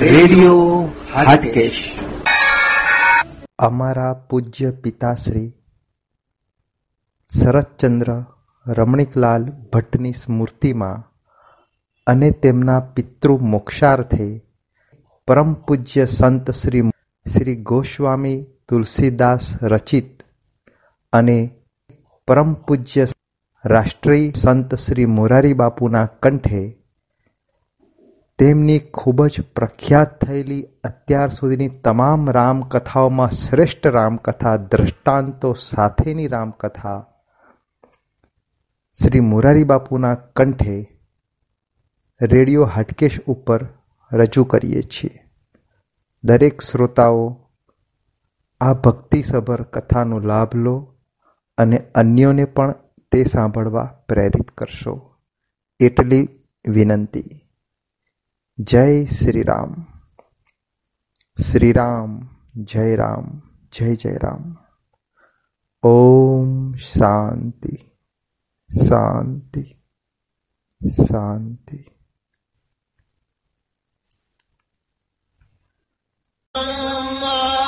Radio Hatkesh. અમારા પૂજ્ય પિતાશ્રી શરદચંદ્ર રમણીકલાલ ભટ્ટની સ્મૃતિમાં અને તેમના પિતૃ મોક્ષાર્થે પરમ પૂજ્ય સંત શ્રી શ્રી ગોસ્વામી તુલસીદાસ રચિત અને પરમ પૂજ્ય રાષ્ટ્રીય સંત શ્રી મોરારી બાપુના કંઠે તેમની ખૂબ જ પ્રખ્યાત થયેલી અત્યાર સુધીની તમામ રામકથાઓમાં શ્રેષ્ઠ રામકથા, દ્રષ્ટાંતો સાથેની રામકથા શ્રી મોરારી બાપુના કંઠે રેડિયો હાટકેશ ઉપર રજૂ કરીએ છીએ. દરેક શ્રોતાઓ આ ભક્તિસભર કથાનો લાભ લો અને અન્યોને પણ તે સાંભળવા પ્રેરિત કરશો. એટલી વિનંતી. जय श्री राम श्री राम जय राम जय जय राम। ओम शांति शांति शांति। Oh,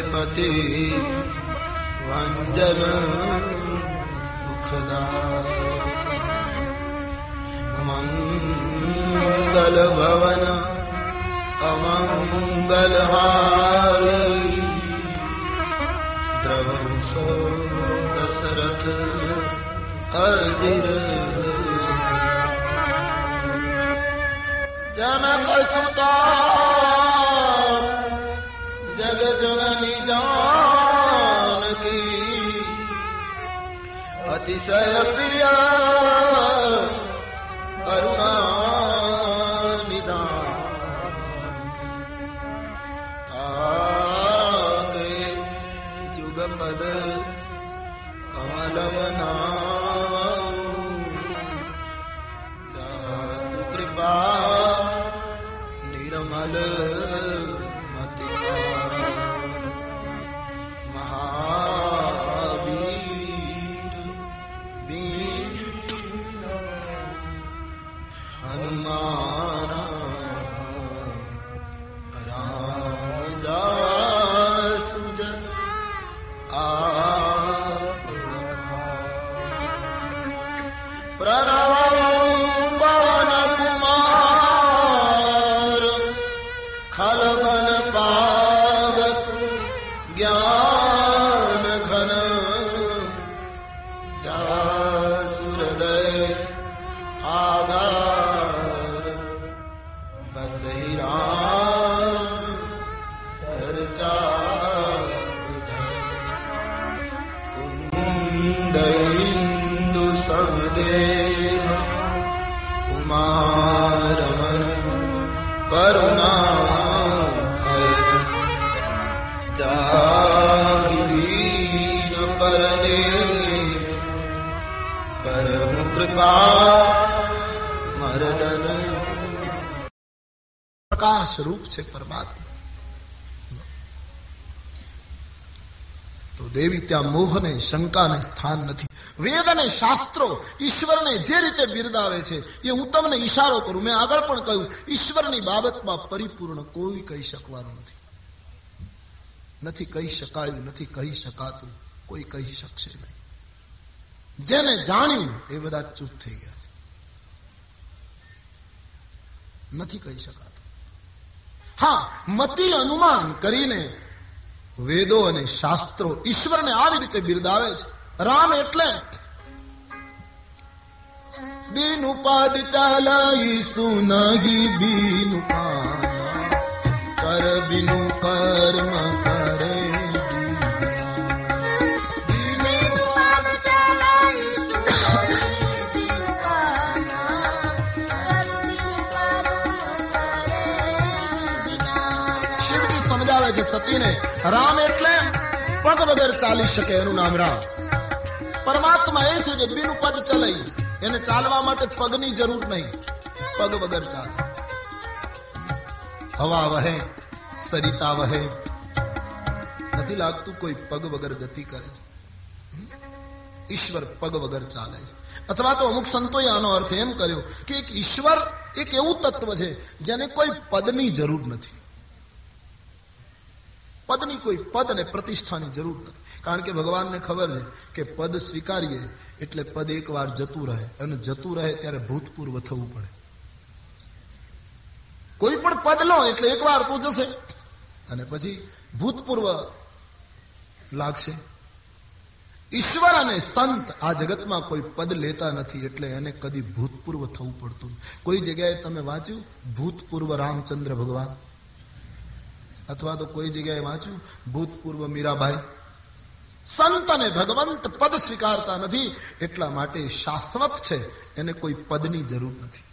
पति वञ्जन सुखदा। मङ्गलभवन अमङ्गलहार। द्रवं सो कशरथ अजर जनक જનની જાનકી અતિશય પ્રિયા કૃપા મરદન પ્રકાશ રૂપ છે પરમાત્મા. તો દેવી ત્યાં મોહને, શંકાને સ્થાન નથી. વેદ અને શાસ્ત્રો ઈશ્વરને જે રીતે બિરદાવે છે, એ હું તમને ઈશારો કરું. મેં આગળ પણ કહ્યું, ઈશ્વરની બાબતમાં પરિપૂર્ણ કોઈ કહી શકવાનું નથી. નથી કહી શકાયું, નથી કહી શકાતું, કોઈ કહી શકશે નહીં. જેને જાણ્યું એ બધા ચૂપ થઈ ગયા છે. નથી કહી શકાતું. હા, મતિ અનુમાન કરીને વેદો અને શાસ્ત્રો ઈશ્વરને આવી રીતે બિરદાવે છે. રામ એટલે બીનું ઉપાદ ચાલાઈ સુનહી બીનું કર બીનું કર્મ સતીને રામ એટલે પગ વગર ચાલી શકે એનું નામ રામ. પરમાત્મા એ છે જે બિન પદ ચલે એને ચાલવા માટે પગની જરૂર નહીં પગ વગર ચાલે. હવા વહે, સરિતા વહે, નથી લાગતું કોઈ પગ વગર ગતિ કરે છે. ઈશ્વર પગ વગર ચાલે છે. અથવા તો અમુક સંતોએ આનો અર્થ એમ કર્યો કે એક ઈશ્વર એક એવું તત્વ છે જેને કોઈ પદની જરૂર નથી. પદની કોઈ પદ અને પ્રતિષ્ઠાની જરૂર નથી. કારણ કે ભગવાનને ખબર છે કે પદ સ્વીકારીએ એટલે પદ એકવાર જતું રહે. અને જતું રહે ત્યારે ભૂતપૂર્વ થવું પડે. કોઈ પણ પદ લો એટલે એકવાર તો જશે. અને પછી ભૂતપૂર્વ લાગશે. ઈશ્વર અને સંત આ જગતમાં કોઈ પદ લેતા નથી એટલે એને કદી ભૂતપૂર્વ થવું પડતું કોઈ જગ્યાએ તમે વાંચ્યું? ભૂતપૂર્વ રામચંદ્ર ભગવાન. અથવા તો કોઈ જગ્યાએ વાંચ્યું ભૂતપૂર્વ મીરાબાઈ સંત અને ભગવંત પદ સ્વીકારતા નથી એટલા માટે શાશ્વત છે, એને કોઈ પદની જરૂર નથી।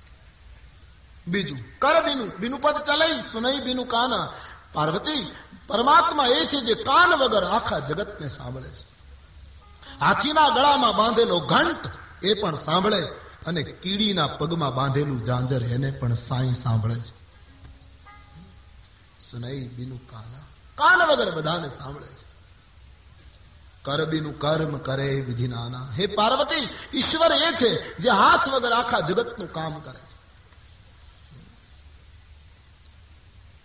બીજું, કર બીનું બીનું પદ ચલાઈ સુનઈ બીનું કાના। પાર્વતી, પરમાત્મા એ છે જે કાન વગર આખા જગતને સાંભળે છે। હાથીના ગળામાં બાંધેલો ઘંટ એ પણ સાંભળે અને કીડીના પગમાં બાંધેલું જાંજર એને પણ સાંઈ સાંભળે છે। સુનઈ બીનું કાલા કાન વગર બધાને સાંભળે છે કરબીનું કર્મ કરે વિધિ નાના હે પાર્વતી ઈશ્વર એ છે જે હાથ વગર આખા જગતનું કામ કરે છે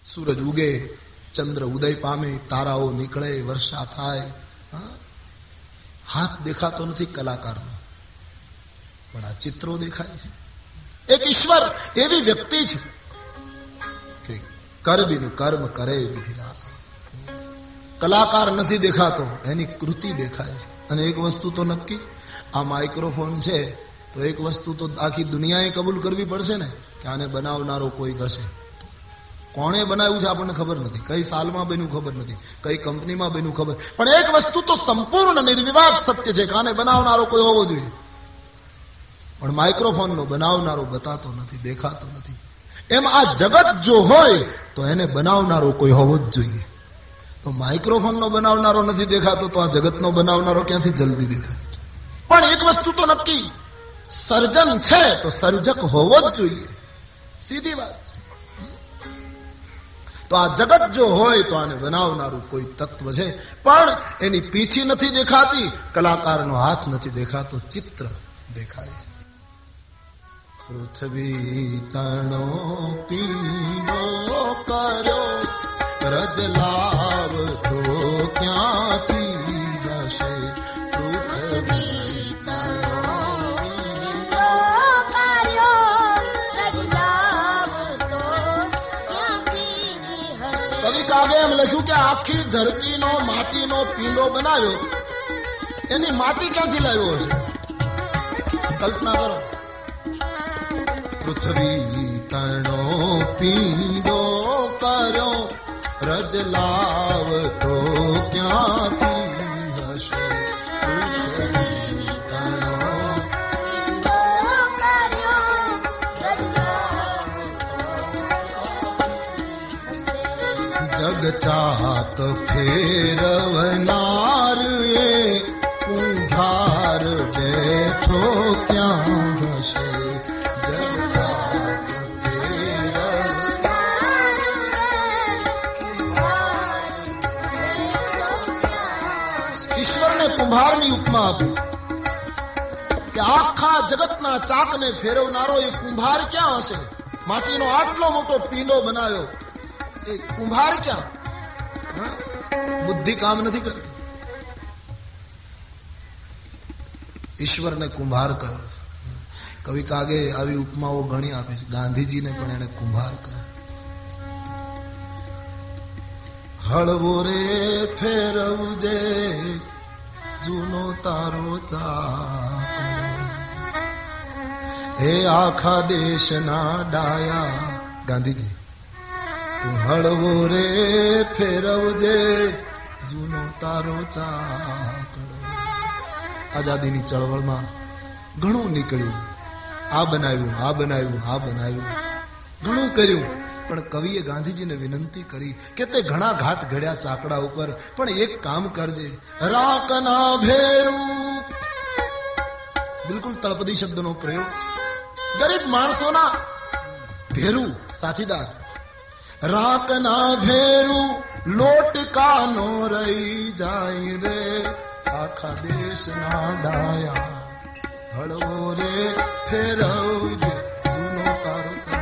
સૂરજ ઉગે ચંદ્ર ઉદય પામે તારાઓ નીકળે વર્ષા થાય હાથ દેખાતો નથી કલાકારનો પણ આ ચિત્રો દેખાય છે એક ઈશ્વર એવી વ્યક્તિ છે કરબીનું કર્મ કરે વિધિના. કલાકાર નથી દેખાતો, એની કૃતિ દેખાય છે. અને એક વસ્તુ તો નક્કી, આ માઇક્રોફોન છે, તો એક વસ્તુ તો આખી દુનિયાએ કબૂલ કરવી પડશે ને, કે આને બનાવનારો કોઈ હશે કોણે બનાવ્યું છે આપણને ખબર નથી. કઈ સાલમાં બન્યું ખબર નથી. કઈ કંપનીમાં બન્યું ખબર. પણ એક વસ્તુ તો સંપૂર્ણ નિર્વિવાદ સત્ય છે કે આને બનાવનારો કોઈ હોવો જોઈએ. પણ માઇક્રોફોનનો બનાવનારો બતાતો નથી, દેખાતો નથી. એમ આ જગત જો હોય, તો એને બનાવનારો કોઈ હોવો જ જોઈએ. તો માઇક્રોફોનનો બનાવનારો નથી દેખાતો, તો આ જગતનો બનાવનારો ક્યાંથી જલ્દી દેખાય? પણ એક વસ્તુ તો નક્કી. સર્જન છે, તો સર્જક હોવો જ જોઈએ. સીધી વાત. તો આ જગત જો હોય, તો આને બનાવનારું કોઈ તત્વ છે. પણ એની પીછી નથી દેખાતી, કલાકારનો હાથ નથી દેખાતો, ચિત્ર દેખાય છે. પૃથ્વી તણો પીળો કરો રજ લાવ તો ક્યાંથી જશે? પૃથ્વી લખ્યું કે આખી ધરતીનો, માટીનો પીંડો બનાવ્યો. એની માટી ક્યાંથી લાવ્યો હશે? કલ્પના કરો. પૃથ્વી તણો પીંડો કર્યો રજ લાવ તો ક્યાંથી હશે. પૃથ્વી તણો જગચાક ફેરવનાર એ ઉધાર બેઠો ક્યાં ઉપમા આપી છે કે આખા જગતના ચાકને ફેરવનારો એ કુંભાર ક્યાં હશે? માટીનો આટલો મોટો પીંડો બનાવ્યો. એ કુંભાર ક્યાં? બુદ્ધિ કામ નથી કરતી. ઈશ્વરને કુંભાર કહ્યો છે. કવિ કાગે આવી ઉપમાઓ ઘણી આપી છે. ગાંધીજીને પણ એને કુંભાર કહ્યો હળવો રે, ફેરવજે. જૂનો તારો ચાકડો હે આખા દેશના ડાયા ગાંધીજી તું હળવો રે ફેરવજે જૂનો તારો ચાકડો આઝાદીની ચળવળમાં ઘણું નીકળ્યું આ બનાવ્યું આ બનાવ્યું આ બનાવ્યું ઘણું કર્યું પણ કવિએ ગાંધીજીને વિનંતી કરી કે તે ઘણા ઘાટ ઘડ્યા ચાકડા ઉપર, પણ એક કામ કરજે. રાખના ભેરું. બિલકુલ તળપદી શબ્દનો પ્રયોગ ગરીબ માણસોના ભેરું, સાથીદાર. રાખના ભેરું લોટકાનો રહી જાય રે. આખા દેશના ડાયા. હળવો રે, ફેરવજે. જૂનો તારો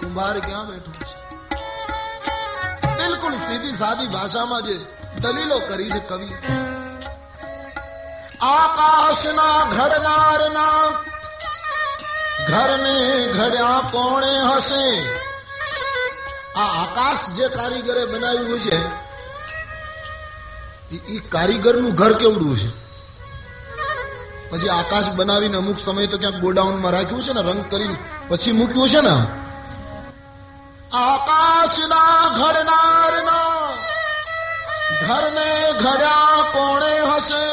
કુંભાર ક્યાં બેઠો છે બિલકુલ સીધી સાદી ભાષામાં જે દલીલો કરી છે કવિ આકાશના ઘડનારના ઘરને ઘડ્યા કોણે હશે આ આકાશ જે કારીગરે બનાવ્યું છે, એ કારીગરનું ઘર કેવડું છે પછી આકાશ બનાવીને અમુક સમય તો ક્યાંક ગોડાઉનમાં રાખ્યું છે ને, રંગ કરીને પછી મૂક્યું છે ને? આકાશના ઘડનારના ઘરને ઘડ્યા કોણે હશે?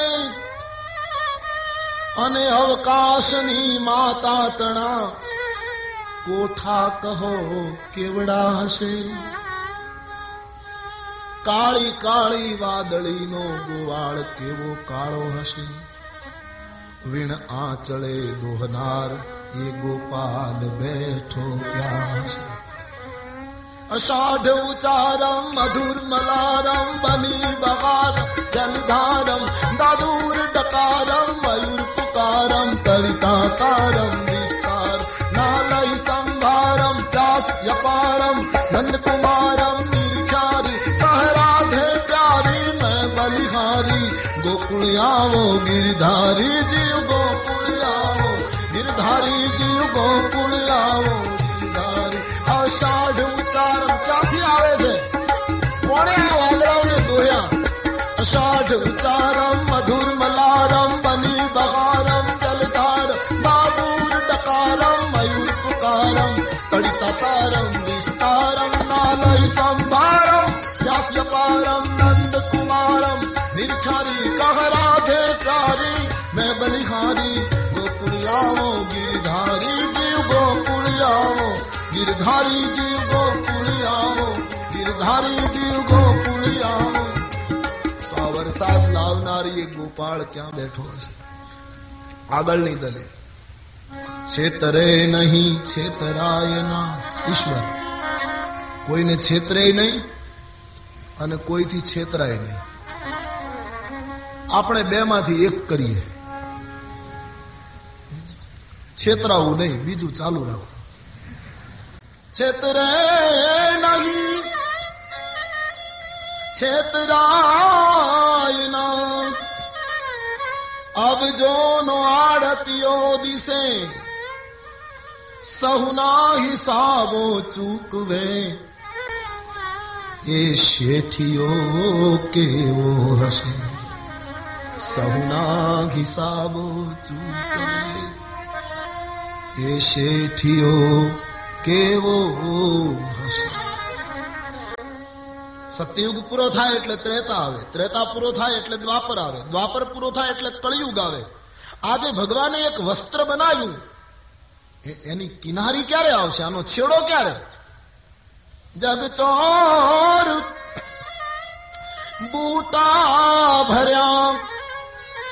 અને અવકાશની માતા તણા કોઠા કહો કેવડા હશે? કાળી કાળી વાદળીનો ગોવાળ કેવો કાળો હશે? વીણ આંચળે દોહનાર એ ગોપાલ બેઠો ક્યાં હશે. અષાઢ ઉચારમ મધુર મલારમ બલી બહાર જલધારમ દાદુર ડકારમ, મયુર પુકારમ, કવિતા તારમ ગોકુળિયાઓ ગિરધારી જીવ ગોકુળિયાઓ ગિરધારી गिरधारी जीव गोकुलियाओ गिरधारी जीव गोकुलियाओ તો આ વરસાદ લાવનારી એક ગોપાળ ક્યાં બેઠો હશે આગળની દલે છેતરે નહીં છેતરાય ના ઈશ્વર કોઈને છેતરે નહીં અને કોઈથી છેતરાય નહીં આપણે બે માંથી એક કરીએ છેતરાવું નહીં બીજું ચાલુ રાખો છેતરે નહીં છેતરાય ના અબ જોનો આડતિયો દિશે સહુના હિસાબો ચૂકવે એ શેઠિયો કેવો હશે સહુના હિસાબો ચૂકવે એ શેઠિયો કેવો હશે સત્યયુગ પૂરો થાય એટલે ત્રેતા આવે. ત્રેતા પૂરો થાય એટલે દ્વાપર આવે. દ્વાપર પૂરો થાય એટલે કળિયુગ આવે. આજે ભગવાને એક વસ્ત્ર બનાવ્યું. એની કિનારી ક્યારે આવશે? આનો છેડો ક્યારે? જગ ચોર બૂટા ભર્યા.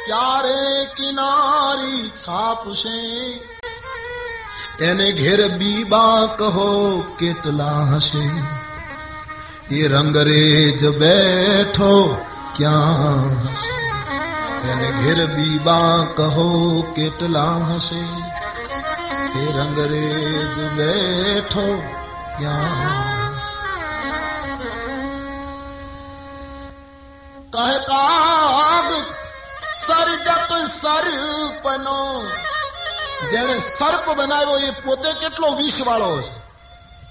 ક્યારે કિનારી છાપશે? એને ઘેર બીબા કહો કેટલા હશે? એ રંગરેજ બેઠો ક્યાં એને ઘેર બીબા કહો કેટલા હશે? એ રંગરેજ બેઠો ક્યાં કહકાગ સર્જક સર્પનો જેણે સર્પ બનાવ્યો એ પોતે કેટલો વિષ વાળો છે.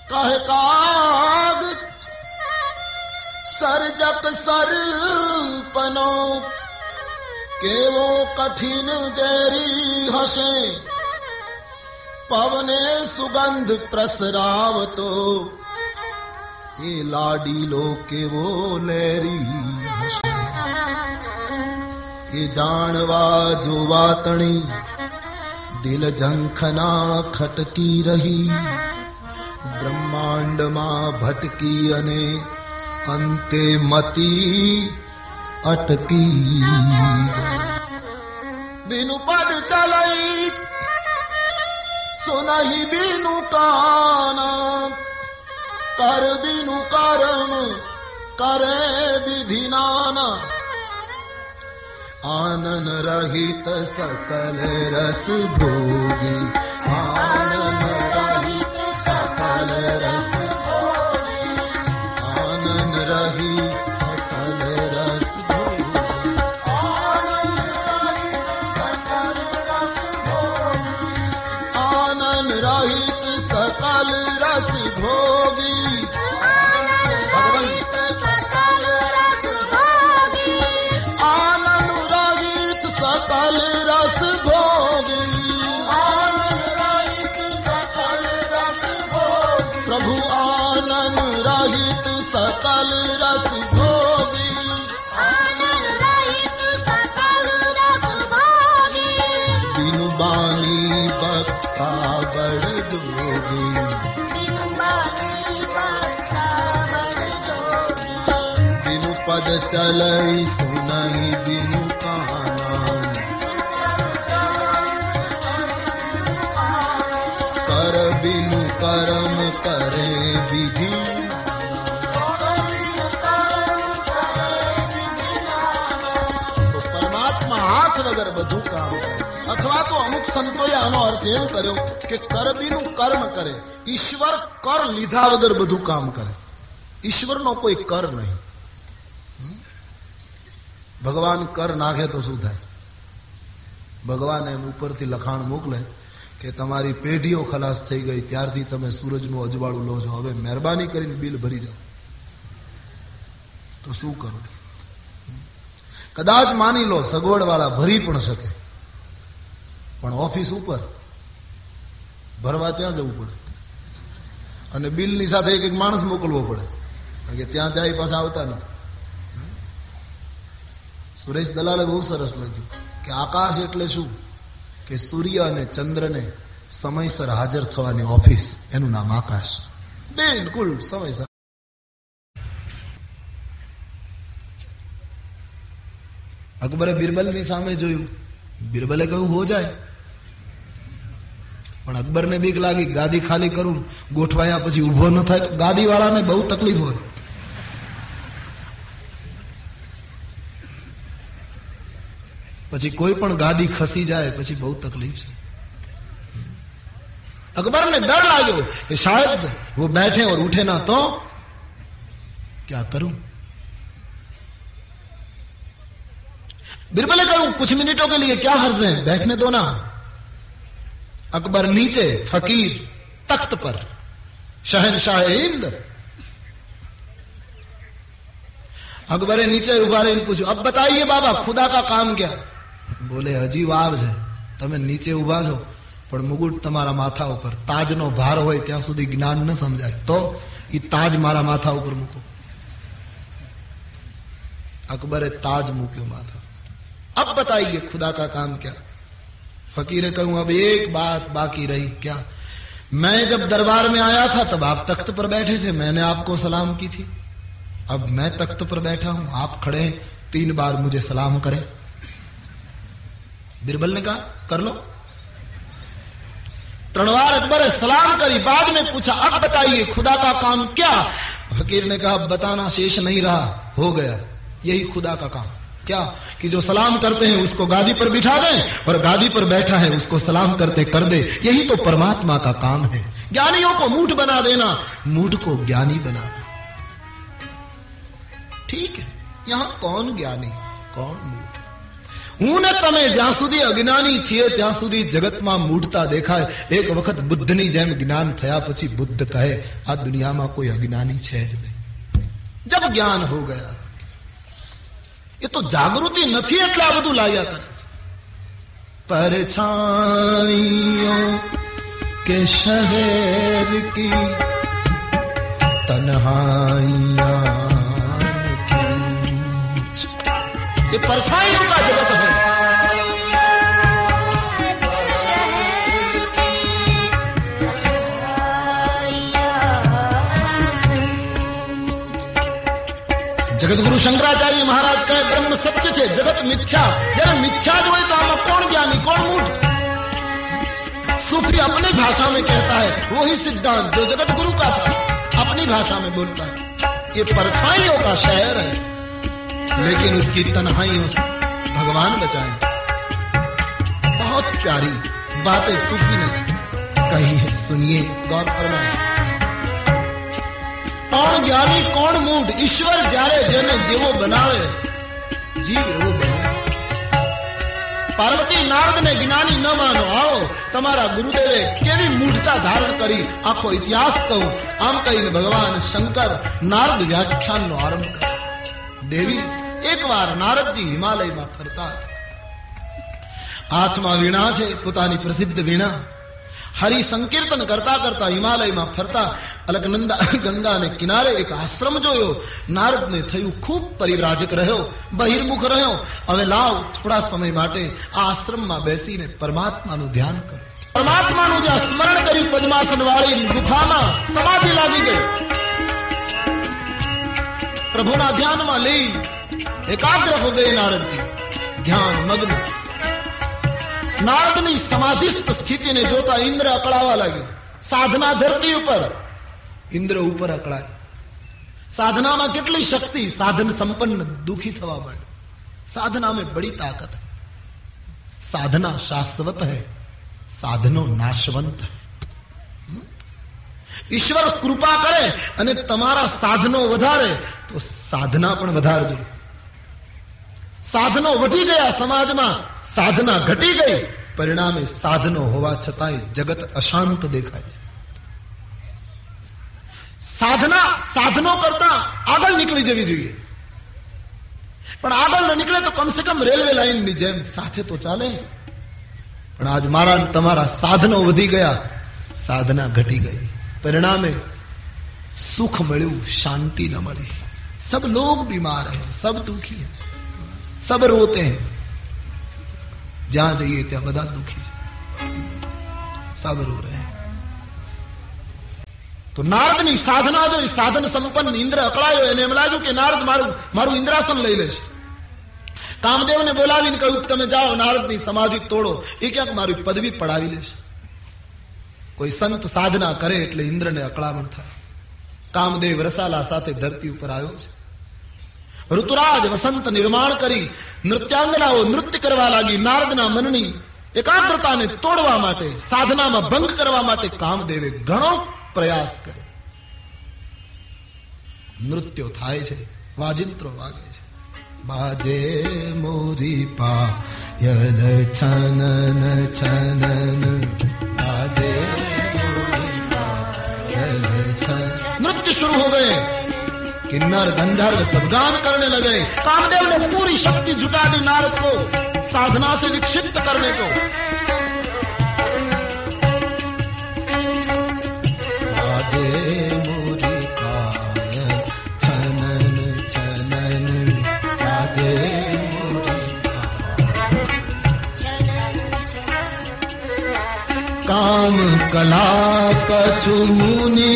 કહે, કાગ, સર્જક સર્પનો કેવો કઠિન ઝેરી હશે. પવને સુગંધ પ્રસરાવતો, એ લાડીલો કેવો લેરી હશે. એ જાણવા જોવા તણી દિલ ઝંખના ખટકી રહી બ્રહ્માંડમાં ભટકી અને અંતે મતી અટકી બીનું પદ ચલઈ સુનહી બીનું કાન કર બીનું કરમ કરે વિધિનાના આનન आनन रहित सकल रस रसुभोगि। आन ચલઈ સુનઈ દિન વગર બધું કામ અથવા તો અમુક સંતોએ આનો અર્થ એમ કર્યો કે કરબીનું કર્મ કરે. ઈશ્વર કર લીધા વગર બધું કામ કરે. ઈશ્વરનો કોઈ કર નહીં? ભગવાન કર નાખે તો શું થાય? ભગવાન એમ ઉપરથી લખાણ મોકલે કે તમારી પેઢીઓ ખલાસ થઈ ગઈ, ત્યારથી તમે સૂરજનું અજવાળું લો છો. હવે મહેરબાની કરીને બિલ ભરી જાઓ. તો શું કરો? કદાચ માની લો સગવડવાળા ભરી પણ શકે. પણ ઓફિસ ઉપર ભરવા ત્યાં જવું પડે? અને બિલની સાથે એક એક માણસ મોકલવો પડે. કારણ કે ત્યાં જાય પાછા આવતા નથી. સુરેશ દલાલે બહુ સરસ લખ્યું કે આકાશ એટલે શું? કે સૂર્ય અને ચંદ્રને સમયસર હાજર થવાની ઓફિસ. એનું નામ આકાશ. બિલકુલ સમયસર. અકબરે બિરબલની સામે જોયું. બિરબલે કહ્યું, હો જાય. પણ અકબરને બીક લાગી ગાદી ખાલી કરું, ગોઠવાયા પછી ઊભો ન થાય તો ગાદી વાળાને બહુ તકલીફ હોય. પછી કોઈ પણ ગાદી ખસી જાય પછી બહુ તકલીફ છે अकबर ने डर लागो कि शायद वो बैठे और उठे ना तो क्या करूं बिरबले कहूं कुछ मिनटों के लिए क्या हर्ज है बैठने दो ना अकबर नीचे फकीर तख्त पर शहनशाह हिंद अकबरे नीचे उभा रही पूछो अब बताइए बाबा खुदा का काम क्या બોલે હજી વાર છે તમે નીચે ઉભા છો પણ મુગુટ તમારા માથા ઉપર તાજનો ભાર હોય ત્યાં સુધી જ્ઞાન ન સમજાય તો એ તાજ મારા માથા ઉપર મૂકો અકબરે તાજ મૂક્યો માથા अब बताइए खुदा का काम क्या फकीर कहूं अब एक बात बाकी रही क्या मैं जब दरबार में आया था तब आप तख्त पर बैठे थे मैंने आपको सलाम की थी अब मैं तख्त पर बैठा हूं आप खड़े हैं तीन बार मुझे सलाम करें बिरबल ने कहा, कर लो. त्रणवार अकबर सलाम करी, बाद में पूछा, अब बताइए, खुदा का काम क्या? फकीर ने कहा बताना शेष नहीं रहा, हो गया, यही खुदा का काम। क्या? कि जो सलाम करते हैं, उसको गादी पर बिठा दें, और गादी पर बैठा है, उसको सलाम करते कर दे। यही तो परमात्मा का काम है। ज्ञानियों को मूठ बना देना, मूठ को ज्ञानी बनाना ठीक है, यहाँ कौन ज्ञानी, कौन मूठ? હું ને તમે જ્યાં સુધી અજ્ઞાની છીએ, ત્યાં સુધી જગતમાં મૂઢતા દેખાય. એક વખત બુદ્ધની જેમ જ્ઞાન થયા પછી બુદ્ધ કહે, આ દુનિયામાં કોઈ અજ્ઞાની છે જ નહીં. જબ જ્ઞાન હો ગયા. એ તો જાગૃતિ નથી એટલે આ બધું લાયા કરે છે. પરછાઈઓ કે શહેર કી તનહાઈયા ये परछाइयों का जगत है જગતગુરુ શંકરાચાર્ય મહારાજ કહે બ્રહ્મ સત્ય છે જગત મિથ્યા જયારે મિથ્યા જ હોય તો આમાં કોણ જ્ઞાની કોણ મૂઢ सूफी अपनी भाषा में कहता है वही सिद्धांत जो जगत गुरु का था अपनी भाषा में बोलता है ये परछाइयों का शहर है लेकिन उसकी तन्हाइयों से भगवान बचाए बहुत प्यारी बातें सूफी ने कही है सुनिए गौर फरमाए કોણ જ્ઞાની કોણ મૂઢ ઈશ્વર જ્યારે જેને જેવો બનાવે જીવ એવો બને પાર્વતી નારદ ને જ્ઞાની ન માનો આવો તમારા ગુરુદેવે કેવી મૂઢતા ધારણ કરી આખો ઇતિહાસ કહું આમ કહીને ભગવાન શંકર નારદ વ્યાખ્યાનનો આરંભ કર્યો દેવી એકવાર નારદજી હિમાલયમાં ફરતા હાથમાં વીણા છે, પોતાની પ્રસિદ્ધ વીણા. હરિ સંકીર્તન કરતા કરતા હિમાલયમાં ફરતા, અલકનંદા, ગંગાને કિનારે એક આશ્રમ જોયો. નારદને થયું ખૂબ પરિવ્રાજક રહ્યો, બહિર્મુખ રહ્યો. હવે લાવ થોડા સમય માટે આ આશ્રમમાં બેસીને પરમાત્માનું ધ્યાન કરો. પરમાત્માનું જે સ્મરણ કર્યું પદ્માસન વાળી ગુફામાં, સમાધિ લાગી ગઈ. પ્રભુના ધ્યાનમાં લઈ એકાગ્ર હૃદય નારદજી ધ્યાન મગ્ન નારદની સમાધિસ્થ સ્થિતિને જોતા ઇન્દ્ર અકળાવા લાગ્યો સાધના ધરતી ઉપર ઇન્દ્ર ઉપર અકળાય સાધનામાં કેટલી શક્તિ સાધન સંપન્ન દુખી થવા માટે સાધના બડી તાકત સાધના શાશ્વત હૈ સાધનો નાશવંત હૈ ઈશ્વર કૃપા કરે અને તમારા સાધનો વધારે તો સાધના પણ વધારજો સાધનો વધી ગયા સમાજમાં સાધના ઘટી ગઈ પરિણામે સાધનો હોવા છતાંય જગત અશાંત દેખાય છે સાધના સાધનો કરતા આગળ નીકળી જવી જોઈએ પણ આગળ ન નીકળે તો કમસે કમ રેલવે લાઈનની જેમ સાથે તો ચાલે પણ આજ મારા તમારા સાધનો વધી ગયા સાધના ઘટી ગઈ પરિણામે સુખ મળ્યું શાંતિ ન મળી સબ લોગ બીમાર હે સબ દુખી હે सब रोते हैं જ્યાં જઈએ ત્યાં બધા દુખી છે सब रो रहे हैं તો નારદની સાધના જોઈ સાધન સંપન્ન ઇન્દ્ર અકળાયો એને એમ લાગ્યું કે નારદ મારું મારું ઇન્દ્રાસન લઈ લેશે કામદેવને બોલાવીને કહ્યું કે તમે જાઓ નારદની સમાધિ તોડો એ ક્યાંક મારી પદવી પડાવી લેશે કોઈ સંત સાધના કરે એટલે ઇન્દ્રને અકળામણ થાય કામદેવ રસાલા સાથે ધરતી ઉપર આવ્યો છે ઋતુરાજ વસંત નિર્માણ કરી નૃત્યાંગનાઓ નૃત્ય કરવા લાગી નારદના મનની એકાગ્રતાને તોડવા માટે સાધનામાં ભંગ કરવા માટે કામદેવે ઘણો પ્રયાસ કર્યો. નૃત્યો થાય છે વાજિંત્રો વાગે છે. બાજે મોરી પાયલ છનન છનન બાજે નૃત્ય શરૂ હો ગયે किन्नर गंधर्व सब गान करने लगे कामदेव ने पूरी शक्ति जुटा दी नारद को साधना से विक्षिप्त करने को म कला कछु मुनि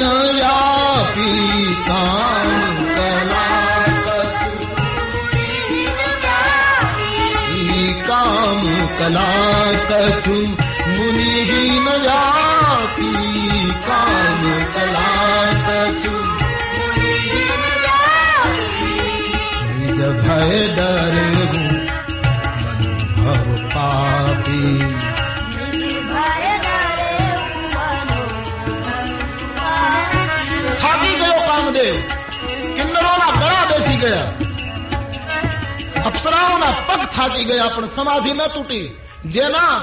नया व्यापी काम कला कछु काम कला कछु પગ થાકી ગયા, પણ સમાધિ ન તૂટી. જેના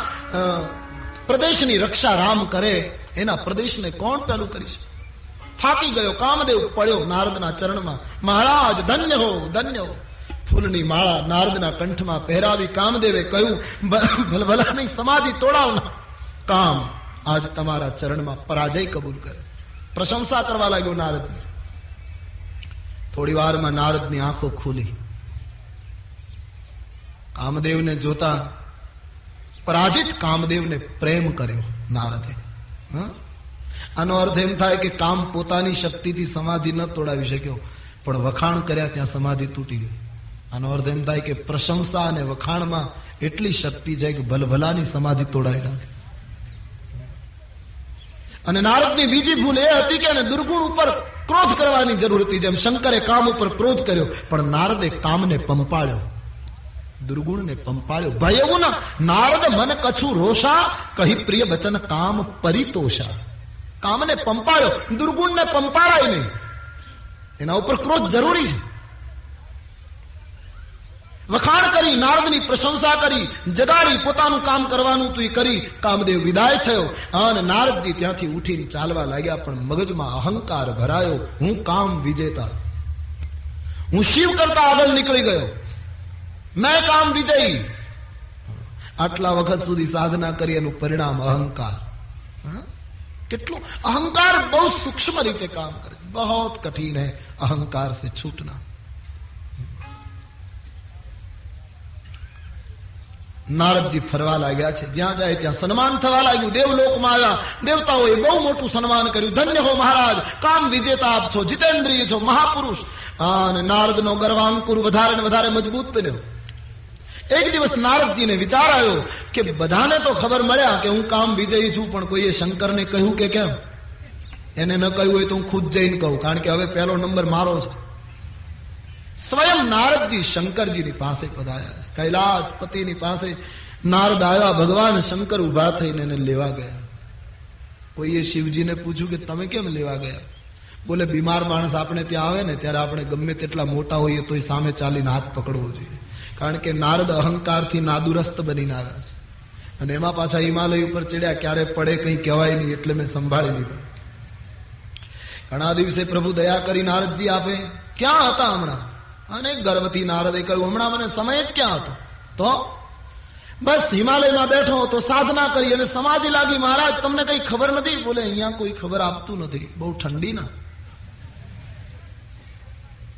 પ્રદેશની રક્ષા રામ કરે, એના પ્રદેશને કોણ પેલું કરી શકે? થાકી ગયો, કામદેવ પડ્યો નારદના ચરણમાં. મહારાજ, ધન્ય હો ધન્ય હો. ફૂલની માળા નારદના કંઠમાં પહેરાવી કામદેવે કહ્યું, "ભ- ભલભલાની સમાધિ તોડાવના કામ આજ તમારા ચરણમાં પરાજય કબૂલ કરે પ્રશંસા કરવા લાગ્યો નારદની. થોડી વારમાં નારદની આંખો ખુલી. કામદેવને જોતા પરાજિત કામદેવને પ્રેમ કર્યો નારદે? આનો અર્થ એમ થાય કે કામ પોતાની શક્તિથી સમાધિ ન તોડાવી શક્યો, પણ વખાણ કર્યા ત્યાં સમાધિ તૂટી ગઈ. આનો અર્થ એમ થાય કે પ્રશંસા અને વખાણમાં એટલી શક્તિ છે કે ભલભલાની સમાધિ તોડાવી નાખે. અને નારદની બીજી ભૂલ એ હતી કે એને દુર્ગુણ ઉપર ક્રોધ કરવાની જરૂર હતી, જેમ શંકરે કામ ઉપર ક્રોધ કર્યો, પણ નારદે કામને પંપાળ્યો. દુર્ગુણને પંપાળ્યો. ના નારદ મન કછું રોષા. કહી પ્રિય વચન કામ પરિતોષા. કામને પંપાળ્યો. દુર્ગુણને પંપાળાય નહીં. એના ઉપર ક્રોધ જરૂરી છે. વખાણ કરી, નારદની પ્રશંસા કરી, જગાડી પોતાનું કામ કરવાનું તું કરી, કામદેવ વિદાય થયો. અને નારદજી ત્યાંથી ઉઠીને ચાલવા લાગ્યા, પણ મગજમાં અહંકાર ભરાયો. હું કામ વિજેતા. હું શિવ કરતા આગળ નીકળી ગયો. મેં કામ વિજયી. આટલા વખત સુધી સાધના કરી એનું પરિણામ અહંકાર. કેટલું? અહંકાર બહુ સૂક્ષ્મ રીતે કામ કરે બહુ કઠિન હૈ. અહંકાર સે છૂટના. નારદજી ફરવા લાગ્યા છે. જ્યાં જાય ત્યાં સન્માન થવા લાગ્યું. દેવલોકમાં આવ્યા. દેવતાઓએ બહુ મોટું સન્માન કર્યું. ધન્ય હો મહારાજ. કામ વિજેતા આપ છો. જીતેન્દ્રિય છો. મહાપુરુષ. અને નારદનો ગર્વાંકુર વધારે ને વધારે મજબૂત બન્યો. એક દિવસ નારદજીને વિચાર આવ્યો કે બધાને તો ખબર મળ્યા કે હું કામ વિજયી છું, પણ કોઈએ શંકરને કહ્યું કે કેમ? એને ન કહ્યું હોય તો હું ખુદ જઈને કહું, કારણ કે હવે પહેલો નંબર મારો છે. સ્વયં નારદજી શંકરજીની પાસે પધાર્યા છે. કૈલાસ પતિની પાસે નારદ આવ્યા, ભગવાન શંકર ઊભા થઈને એને લેવા ગયા. કોઈએ શિવજીને પૂછ્યું કે તમે કેમ લેવા ગયા? બોલે, બીમાર માણસ આપણે ત્યાં આવે ને, ત્યારે આપણે ગમે તેટલા મોટા હોઈએ તોય સામે ચાલીને હાથ પકડવો જોઈએ. કારણ કે નારદ અહંકારથી નાદુરસ્ત બનીને આવ્યા છે. અને એમાં પાછા હિમાલય ઉપર ચડ્યા, ક્યારે પડે કંઈ કહેવાય નહીં એટલે મેં સંભાળી લીધા. ઘણા દિવસે પ્રભુ દયા કરી નારદજી આપે, ક્યાં હતા હમણાં? અને ગર્વથી નારદે કહ્યું, હમણાં મને સમય જ ક્યાં હતો? તો? બસ હિમાલયમાં બેઠો તો સાધના કરી અને સમાધિ લાગી. મહારાજ, તમને કઈ ખબર નથી? બોલે, અહીંયા કોઈ ખબર આપતું નથી. બહુ ઠંડી ના.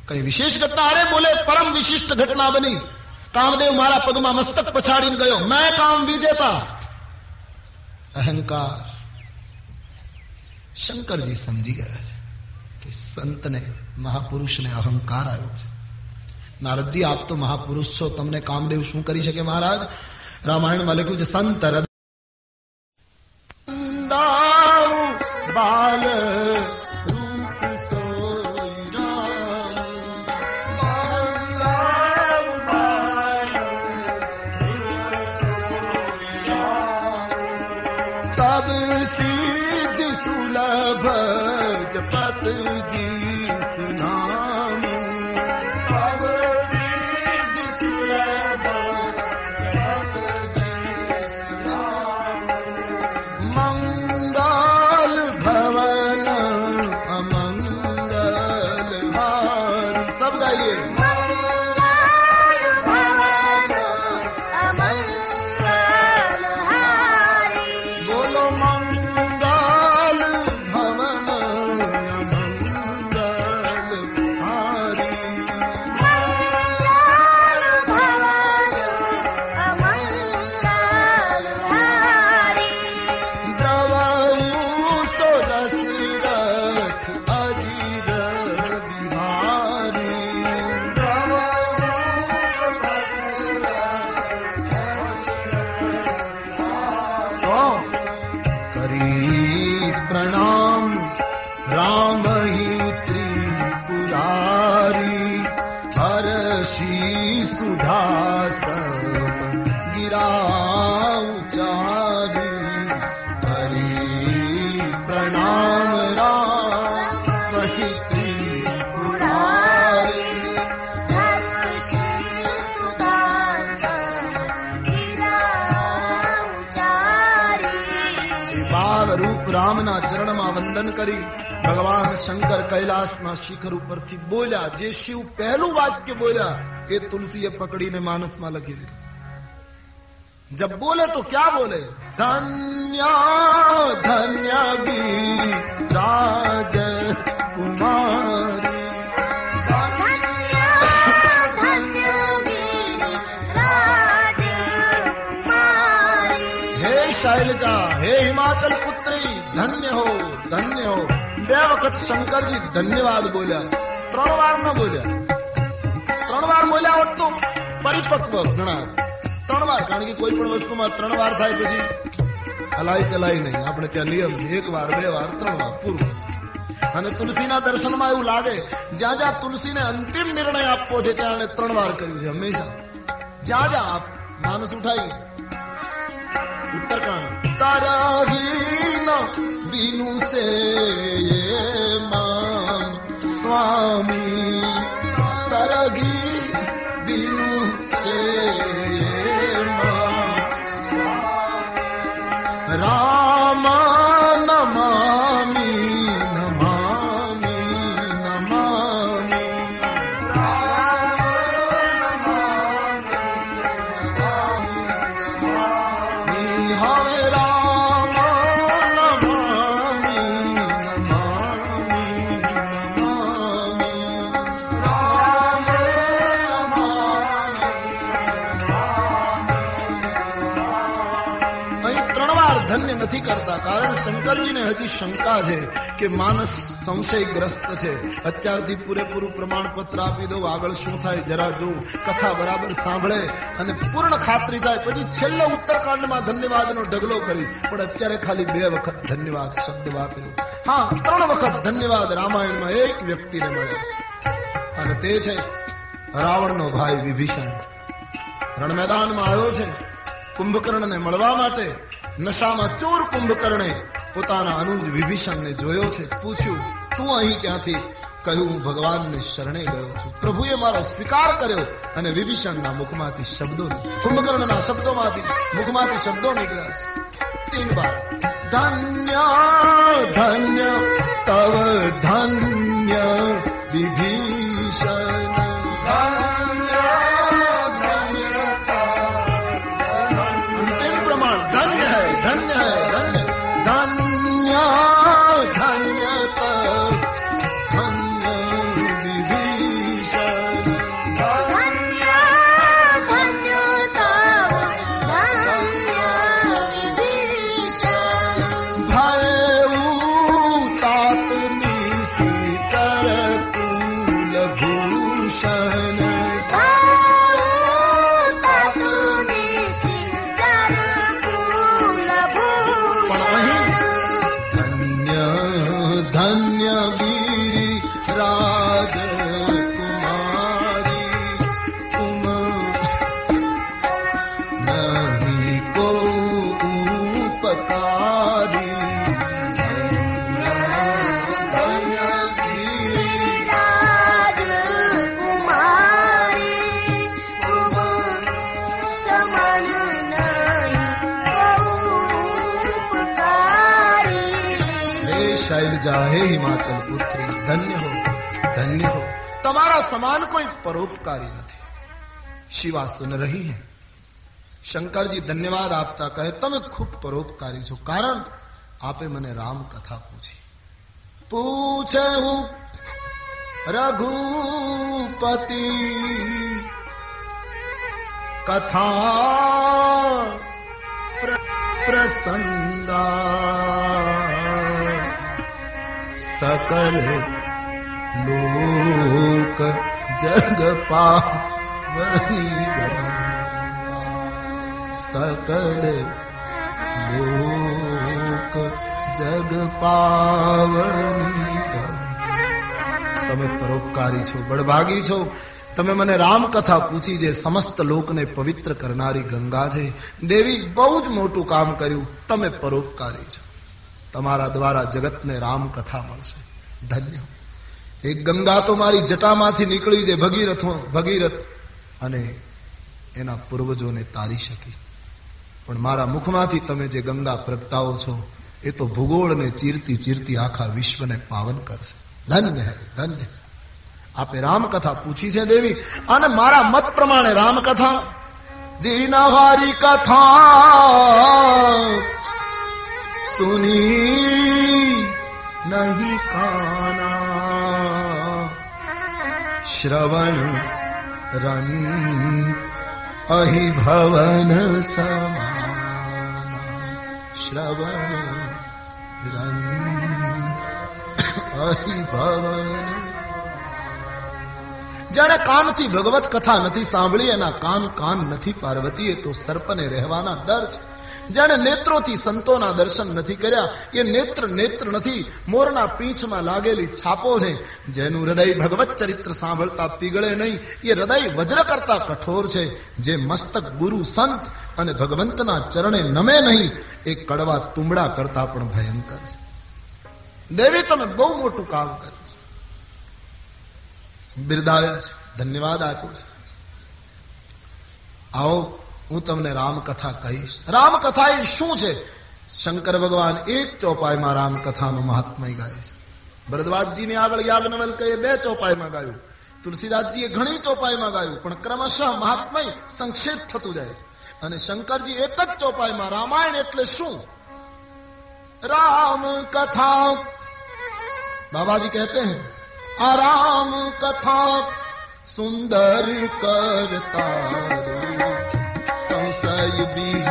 કઈ વિશેષ ઘટના? અરે, બોલે, પરમ વિશિષ્ટ ઘટના બની. કામદેવ મારા પગમાં મસ્તક પછાડીને ગયો. મેં કામ વિજેતા. અહંકાર. શંકરજી સમજી ગયા છે કે સંતને મહાપુરુષને અહંકાર આવ્યો છે. નારદજી, આપ તો મહાપુરુષ છો. તમને કામદેવ શું કરી શકે મહારાજ? રામાયણમાં લખ્યું છે, સંત બાલ करी। भगवान शंकर कैलाश न शिखर ऊपर थी बोला जे शिव पहलू वाक्य बोला ये तुलसी ये पकड़ी ने मानस माला की दी जब बोले तो क्या बोले? धन्या धन्या गिरी राज शैलजा हे हिमाचल पुत्री धन्य हो। બે વખત શંકરજી ધન્યવાદ બોલ્યા ત્રણ વાર ન બોલ્યા ત્રણ વાર બોલ્યા હોત તો પરિપક્વ ગણાત ત્રણ વાર કારણ કે કોઈ પણ વસ્તુમાં ત્રણ વાર થાય પછી હલાઈ ચલાઈ નહીં આપણે ત્યાં નિયમ છે એક વાર બે વાર ત્રણ વાર પૂરું અને તુલસીના દર્શનમાં એવું લાગે જ્યાં જ્યાં તુલસીને અંતિમ નિર્ણય આપવો છે ત્યાં એને ત્રણ વાર કર્યું છે હંમેશા જ્યાં જ્યાં આપ માનસ ઉઠાઈ ઉત્તરકાંડ તારાહીન બીનુ સે મામ સ્વામી તરગી શંકા છે કે માનસ સંશયગ્રસ્ત છે. અત્યારથી પૂરેપૂરું પ્રમાણપત્ર આપી દઉં. આગળ શું થાય જરા જોઉં. કથા બરાબર સાંભળે અને પૂર્ણ ખાતરી થાય. પછી છેલ્લો ઉત્તરકાંડમાં ધન્યવાદનો ઢગલો કરી. પણ અત્યારે ખાલી બે વખત ધન્યવાદ શબ્દ વાપર્યો હા, ત્રણ વખત ધન્યવાદ રામાયણમાં એક વ્યક્તિને મળે છે અને તે છે રાવણનો ભાઈ વિભીષણ. રણ મેદાનમાં આવ્યો છે. કુંભકર્ણને મળવા માટે નશામાં ચોર કુંભકર્ણે પોતાના અનુજ વિભીષણને જોયો છે, પૂછ્યું, તું અહીં ક્યાંથી? કહ્યું, હું ભગવાનને શરણે ગયો છું. પ્રભુએ મારો સ્વીકાર કર્યો અને વિભીષણના મુખમાંથી શબ્દો કુંભકર્ણના શબ્દોમાંથી મુખમાંથી શબ્દો નીકળ્યા છે. તીન બાર ધન્ય ધન્ય, તવ ધન્ય વિભીષણ હે શૈલજા હે હિમાચલ પુત્રી ધન્ય હો ધન્ય હો તમારા સમાન કોઈ પરોપકારી નથી શિવા સુન રહી હૈ શંકરજી ધન્યવાદ આપતા કહે તમે ખૂબ પરોપકારી છો કારણ આપે મને રામ કથા પૂછી પૂછે હું રઘુપતિ કથા પ્ર- પ્રસંગા સકલ જગ પાવની ગંગા. સકલ લોક જગ પાવની તમે પરોપકારી છો, બળભાગી છો? તમે મને રામકથા પૂછી જે સમસ્ત લોકને પવિત્ર કરનારી ગંગા છે, દેવી બહુ જ મોટું કામ કર્યું, તમે પરોપકારી છો. તમારા દ્વારા જગતને રામકથા મળશે. ધન્ય. એક ગંગા તો મારી જટામાંથી નીકળી જે ભગીરથો, ભગીરથ. અને એના પૂર્વજોને તારી શકી. પણ મારા મુખમાંથી તમે જે ગંગા પ્રગટાવો છો, એ તો ભૂગોળને ચીરતી ચીરતી આખા વિશ્વને પાવન કરશે. ધન્ય હે ધન્ય. આપે રામકથા પૂછી છે દેવી, અને મારા મત પ્રમાણે રામકથા. જીનહારી કથા. સુની नहीं કાના श्रवण રન अहि भवन સમાન શ્રવણ रन અહી ભવન જાણે કાનથી ભગવત કથા નથી સાંભળી એના કાન કાન નથી પાર્વતી એ તો સર્પને રહેવાના દર છે જાણે નેત્રોથી સંતોના દર્શન નથી કર્યા. એ નેત્ર નેત્ર નથી, મોરના પીંછમાં લાગેલી છાપો છે. જેનું હૃદય ભગવત ચરિત્ર સાંભળતા પીગળે નહીં, એ હૃદય વજ્ર કરતા કઠોર છે. જે મસ્તક ગુરુ સંત અને ભગવંતના ચરણે નમે નહીં, એ કડવા તુંબડા કરતા પણ ભયંકર છે. દેવી, તમે બહુ મોટું કામ કર્યું છે. બિરદાવ્યા છે. ધન્યવાદ આપ્યો છે. આવો હું તમને રામકથા કહીશ. રામકથા એ શું છે? શંકર ભગવાન એક ચોપાઈમાં રામકથાનું મહાત્મય ગાય છે. ભરદ્વાજજીને આગળ યાજ્ઞવલ કહીએ બે ચોપાઈમાં ગાયું. તુલસીદાસજીએ ઘણી ચોપાઈમાં ગાયું, પણ ક્રમશઃ મહાત્મય સંક્ષેપ થતું જાય છે. અને શંકરજી એક જ ચોપાઈમાં, રામાયણ એટલે શું? રામ કથા બાબાજી કહેતે હૈ, આ રામ કથા સુંદર કરતા to be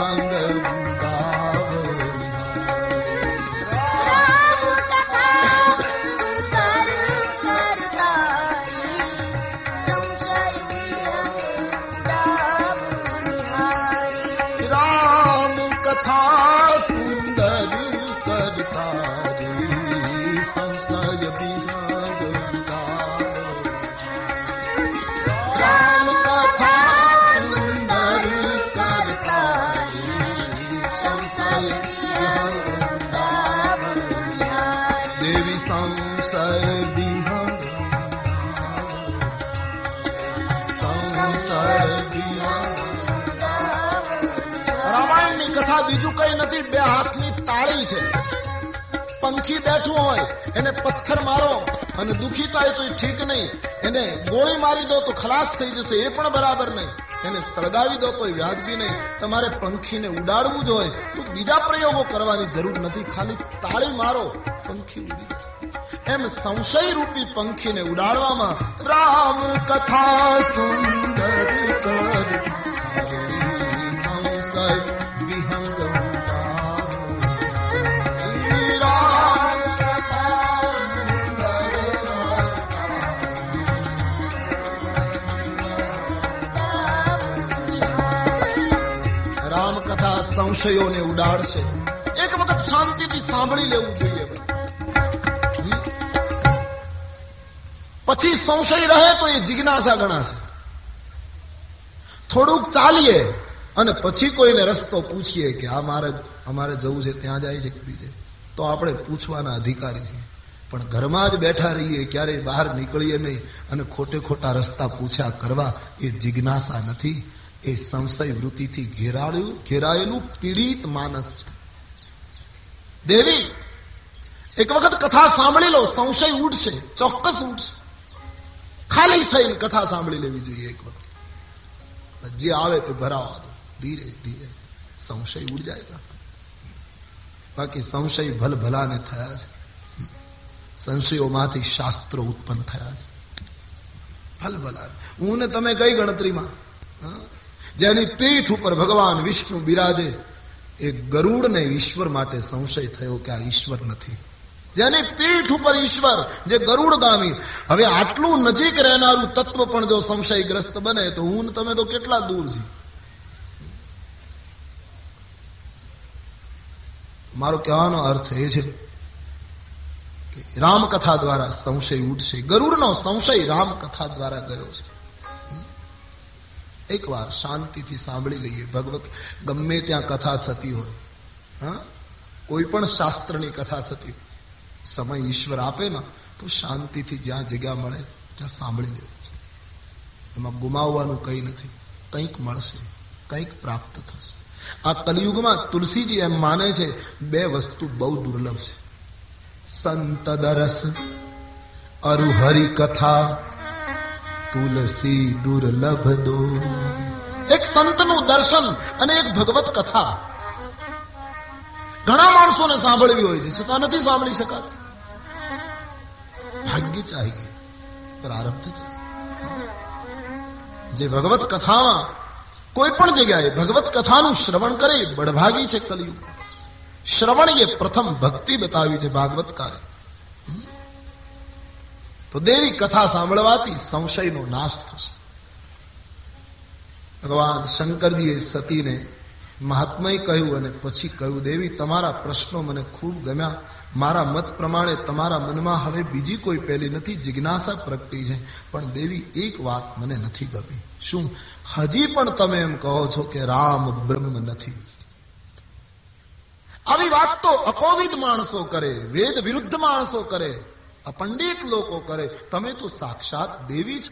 પંખી બેઠું હોય, એને પથ્થર મારો અને દુખી થાય તો ઠીક નહીં. એને ગોળી મારી દો તો ખલાસ થઈ જશે, એ પણ બરાબર નહીં. એને સળગાવી દો તો વ્યાજબી નહીં. તમારે પંખીને ઉડાડવું જ હોય તો બીજા પ્રયોગો કરવાની જરૂર નથી. ખાલી તાળી મારો, પંખી ઉડી જશે. એમ સંશય રૂપી પંખીને ઉડાડવામાં રામ કથા સુંદર કર. સંશયોને ઉડાડશે. એક વખત શાંતિથી સાંભળી લેવું જોઈએ પછી સંશય રહે તો એ જિજ્ઞાસા ગણાશે. થોડુંક ચાલીએ અને પછી કોઈને રસ્તો પૂછીએ કે આ મારે, અમારે જવું છે, ત્યાં જાય છે બીજે. તો આપણે પૂછવાના અધિકારી છીએ પણ ઘરમાં જ બેઠા રહીએ, ક્યારેય બહાર નીકળીએ નહીં અને ખોટે ખોટા રસ્તા પૂછ્યા કરવા એ જિજ્ઞાસા નથી. એ સંશય વૃત્તિથી ઘેરાયું ઘેરાયેલું પીડિત માનસ છે. દેવી, એક વખત કથા સાંભળી લો, સંશય ઉડશે, ચોક્કસ ઉડશે. ખાલી થઈને કથા સાંભળી લેવી જોઈએ એક વખત. જે આવે તે ભરાવા દો. ધીરે ધીરે. સંશય ઉડ જાય બાકી સંશય ભલ ભલાને થયા છે. સંશયોમાંથી શાસ્ત્રો ઉત્પન્ન થયા છે. ભલ ભલા હું ને તમે કઈ ગણતરીમાં? જેની પીઠ ઉપર ભગવાન વિષ્ણુ બિરાજે, એ ગરુડને ઈશ્વર માટે સંશય થયો કે આ ઈશ્વર નથી. જેની પીઠ ઉપર ઈશ્વર, જે ગરુડ ગામી હવે આટલું નજીક રહેનારું તત્વ પણ જો સંશયગ્રસ્ત બને, તો હું તમે તો કેટલા દૂર છીએ? મારો કહેવાનો અર્થ એ છે કે રામકથા દ્વારા સંશય ઉઠશે. ગરુડનો સંશય રામકથા દ્વારા ગયો છે. એકવાર શાંતિથી સાંભળી લઈએ. ભગવત ગમે ત્યાં કથા થતી હોય, હા? કોઈ પણ શાસ્ત્રની કથા થતી સમય ઈશ્વર આપે ને, તો શાંતિથી જ્યાં જગ્યા મળે, ત્યાં સાંભળી લેવું એમાં ગુમાવવાનું કંઈ નથી. કંઈક મળશે, કંઈક પ્રાપ્ત થશે. આ કલયુગમાં તુલસીજી એમ માને છે, બે વસ્તુ બહુ દુર્લભ છે. સંત દરસ, અરુહરી કથા તુલસી દુર્લભ દો એક સંતનું દર્શન અને એક ભગવત કથા. ઘણા માણસોને સાંભળવી હોય છે, છતાં નથી સાંભળી શકાતી. ભાગ્ય ચાહીએ, પ્રારબ્ધ ચાહીએ. જે ભગવત કથામાં કોઈ પણ જગ્યાએ ભગવત કથાનું શ્રવણ કરે બળભાગી છે કલયુગ. શ્રવણ એ પ્રથમ ભક્તિ બતાવી છે ભાગવતકારે. તો દેવી કથા સાંભળવાથી સંશયનો નાશ થશે. ભગવાન શંકરજીએ સતીને મહાત્માએ કહ્યું અને પછી કહ્યું, દેવી, તમારા પ્રશ્નો મને ખૂબ ગમ્યા. મારા મત પ્રમાણે તમારા મનમાં હવે બીજી કોઈ પહેલી નથી. જિજ્ઞાસા પ્રગટી છે. પણ દેવી, એક વાત મને નથી ગમી. શું? હજી પણ તમે એમ કહો છો કે રામ બ્રહ્મ નથી. આવી વાત તો અકોવિદ માણસો કરે, વેદ વિરુદ્ધ માણસો કરે. અપંડિત લોકો કરે. તમે તો સાક્ષાત દેવી જ.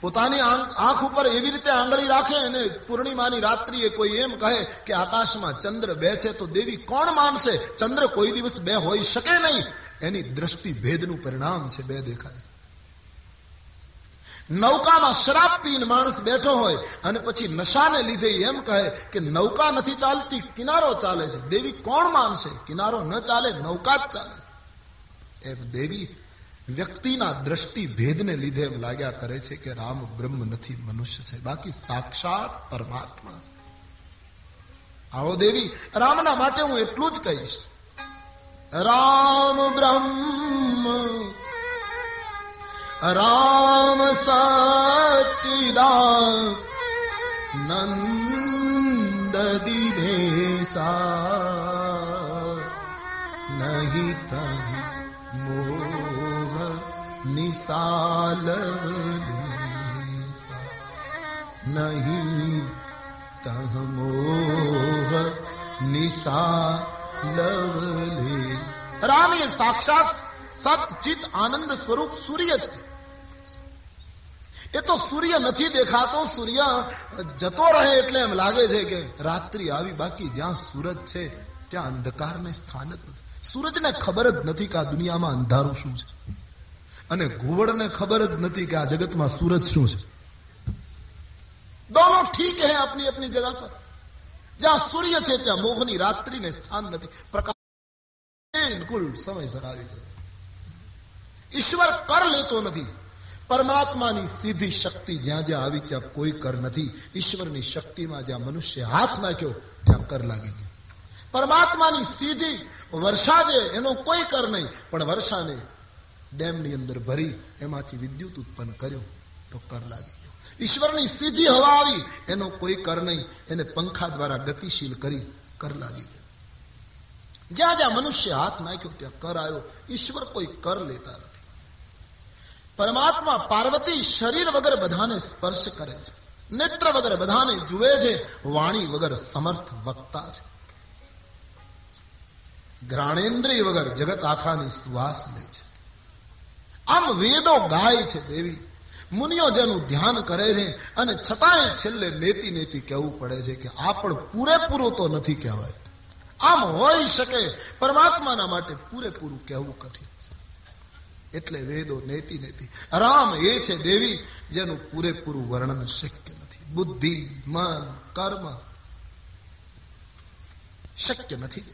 પોતાની આંખ ઉપર એવી રીતે આંગળી રાખે અને પૂર્ણિમાની રાત્રિએ કોઈ એમ કહે કે આકાશમાં ચંદ્ર બે છે તો દેવી કોણ માનશે? ચંદ્ર કોઈ દિવસ બે હોઈ શકે નહીં. એની દ્રષ્ટિ ભેદનું પરિણામ છે, બે દેખાય. નૌકામાં શરાબ પીને માણસ બેઠો હોય અને પછી નશાને લીધે એમ કહે કે નૌકા નથી ચાલતી, કિનારો ચાલે છે. દેવી કોણ માનશે? કિનારો ન ચાલે, નૌકા જ ચાલે. એમ દેવી વ્યક્તિના દ્રષ્ટિ ભેદને લીધે એમ લાગ્યા કરે છે કે રામ બ્રહ્મ નથી, મનુષ્ય છે. બાકી સાક્ષાત પરમાત્મા આવો દેવી, રામના માટે હું એટલું જ કહીશ. રામ બ્રહ્મ, રામ સચિદા નંદ દિનેસા રામ એ સાક્ષાત સતચિત આનંદ સ્વરૂપ સૂર્ય છે એ તો સૂર્ય નથી દેખાતો સૂર્ય જતો રહે એટલે એમ લાગે છે કે રાત્રિ આવી બાકી જ્યાં સૂરજ છે ત્યાં અંધકારને સ્થાન જ નથી સૂરજને ખબર જ નથી કે આ દુનિયામાં અંધારું શું છે અને ઘુવડને ખબર જ નથી કે આ જગતમાં સૂરજ શું છે. દોનો ઠીક હે આપની આપની જગા પર. જ્યાં સૂર્ય છે ત્યાં મોહની રાત્રિને સ્થાન નથી. પ્રકાશ બિલકુલ સમયસર આવી ગયો ઈશ્વર કર લેતો નથી. પરમાત્માની સીધી શક્તિ જ્યાં જ્યાં આવી ત્યાં કોઈ કર નથી. ઈશ્વરની શક્તિમાં જ્યાં મનુષ્ય હાથ નાખ્યો, ત્યાં કર લાગી ગયો. પરમાત્માની સીધી વર્ષા છે, એનો કોઈ કર નહીં. પણ વર્ષાને ડેમની અંદર ભરી, એમાંથી વિદ્યુત ઉત્પન્ન કર્યો, તો કર લાગી ગયો. ઈશ્વરની સીધી હવા આવી એનો કોઈ કર નહીં. એને પંખા દ્વારા ગતિશીલ કરી કર લાગી ગયો. જ્યાં જ્યાં મનુષ્ય હાથ નાખ્યો, ત્યાં કર આવ્યો. ઈશ્વર કોઈ કર લેતા નથી. પરમાત્મા પાર્વતી શરીર વગર બધાને સ્પર્શ કરે છે. નેત્ર વગર બધાને જુએ છે. વાણી વગર સમર્થ વક્તા છે. ઘ્રાણેન્દ્રિય વગર જગત આખાની શ્વાસ લે છે. આમ વેદો ગાય છે દેવી. મુનિઓ જેનું ધ્યાન કરે છે અને છતાંય છેલ્લે નેતી નેતી કહેવું પડે છે કે આ પણ પૂરેપૂરું તો નથી કહેવાય. આમ હોઈ શકે પરમાત્માના માટે પૂરેપૂરું કહેવું કઠિન છે. એટલે વેદો નેતી નેતી. રામ એ છે દેવી જેનું પૂરેપૂરું વર્ણન શક્ય નથી. બુદ્ધિ, મન, કર્મ શક્ય નથી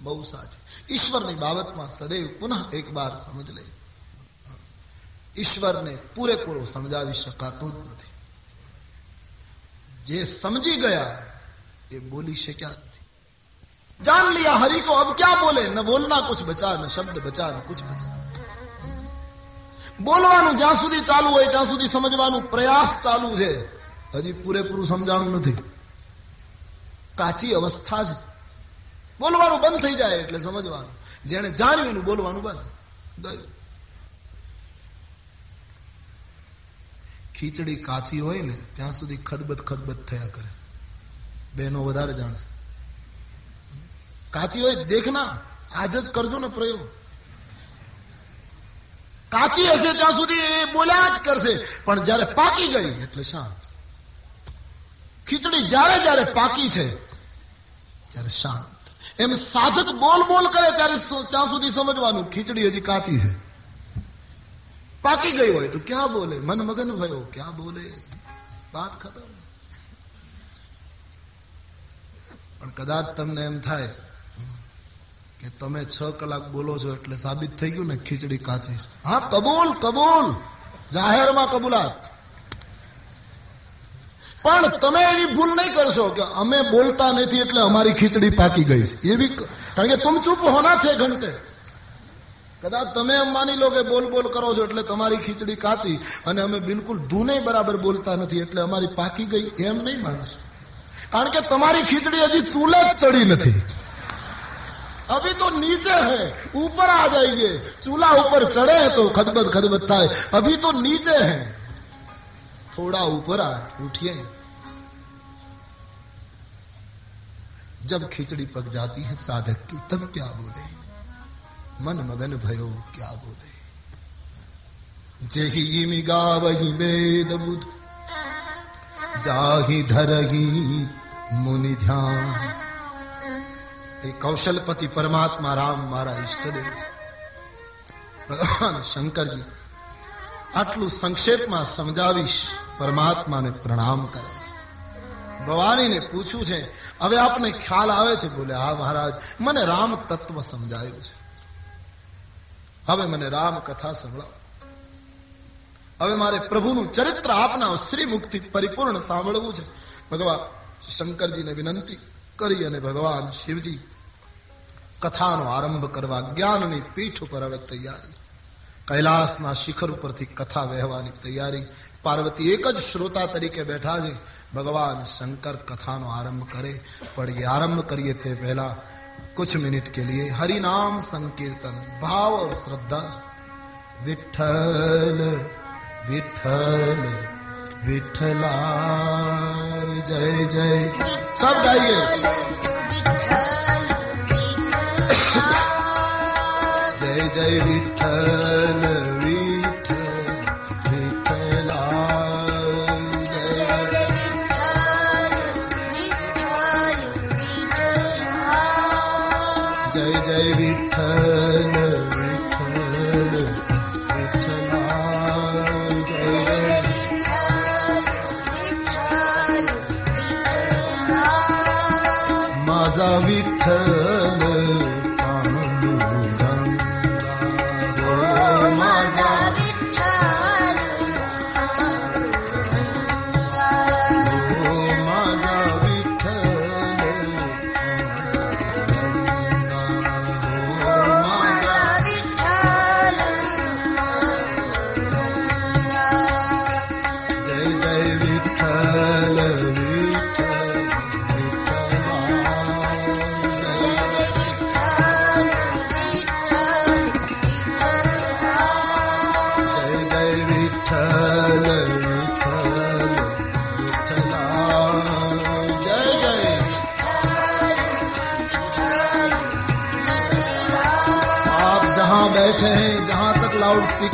બહુ સાચી. ઈશ્વરની બાબતમાં સદૈવ પુનઃ એકવાર સમજ લે. ઈશ્વરને પૂરેપૂરો સમજાવી શકાતું જ નથી. જે સમજી ગયા એ બોલી શક્યા જાન લિયા હરી કો, અબ ક્યાં બોલે? ન બોલના કુછ બચા, ન શબ્દ બચા, ન કુછ બચા. બોલવાનું જ્યાં સુધી ચાલુ હોય, ત્યાં સુધી સમજવાનું પ્રયાસ ચાલુ છે. હજી પૂરેપૂરું સમજાણું નથી. કાચી અવસ્થા છે. બોલવાનું બંધ થઈ જાય એટલે સમજવાનું. જેને જાણ્યું બોલવાનું બંધ. ખીચડી કાચી હોય ને, ત્યાં સુધી ખદબદ ખદબદ થયા કરે. બહેનો વધારે જાણશે. કાચી હોય દેખના આજ જ કરજો ને પ્રયોગ. કાચી હશે ત્યાં સુધી એ બોલ્યા જ કરશે, પણ જયારે પાકી ગઈ, એટલે શાંત. ખીચડી જ્યારે જ્યારે પાકી છે, ત્યારે શાંત. એમ સાધક બોલ બોલ કરે ત્યારે ચા સુધી સમજવાનું, ખીચડી હજી કાચી છે. પાકી ગઈ હોય તો ક્યાં બોલે? મન મગન ભયો, ક્યાં બોલે? વાત ખતમ. પણ કદાચ તમને એમ થાય કે તમે છ કલાક બોલો છો એટલે સાબિત થઈ ગયું ને ખીચડી કાચી હા, કબૂલ કબૂલ. જાહેરમાં કબૂલાત. પણ તમે એવી ભૂલ નહીં કરશો કે અમે બોલતા નથી એટલે અમારી ખીચડી પાકી ગઈ છે એવી ક- કારણ કે તુમ ચૂપ હોના છે ઘંટે કદાચ તમે એમ માની લો કે બોલ બોલ કરો છો એટલે તમારી ખીચડી કાચી અને અમે બિલકુલ ધૂને બરાબર બોલતા નથી એટલે અમારી પાકી ગઈ એમ નહીં માનશો કારણ કે તમારી ખીચડી હજી ચૂલે જ ચડી નથી अभी तो नीचे है ऊपर आ जाइए चूल्हा ऊपर चढ़े हैं तो खदबद खदबद થાય अभी तो नीचे है थोड़ा ऊपर आ उठिए जब खिचड़ी पक जाती है साधक की तब क्या बोले मन मगन भयो क्या बोले जेही मिगावही वेद बुध जाही धरही मुनि ध्यान એ કૌશલપતિ પરમાત્મા રામ મારા ઈષ્ટદેવ છે ભગવાન શંકરજી આટલું સંક્ષેપમાં સમજાવીશ પરમાત્માને પ્રણામ કરે છે ભવાનીને પૂછ્યું છે હવે આપને ખ્યાલ આવે છે, બોલે, હા, મહારાજ, મને રામ તત્વ સમજાયું છે. હવે મને રામ કથા સંભળાવો. હવે મારે પ્રભુનું ચરિત્ર આપના શ્રી મુક્તિ પરિપૂર્ણ સાંભળવું છે. ભગવાન, શંકરજીને વિનંતી કરી અને ભગવાન શિવજી કથાનો આરંભ કરવા જ્ઞાનની પીઠ ઉપર હવે તૈયારી કૈલાસના શિખર ઉપરથી કથા વહેવાની તૈયારી. પાર્વતી એક જ શ્રોતા તરીકે બેઠા છે. ભગવાન શંકર કથાનો આરંભ કરે પણ એ આરંભ કરીએ તે પહેલા कुछ मिनट के लिए हरि नाम संकीर्तन भाव और श्रद्धा से विठल विठल विठला जय जय सब गाइए जय जय विठल विठल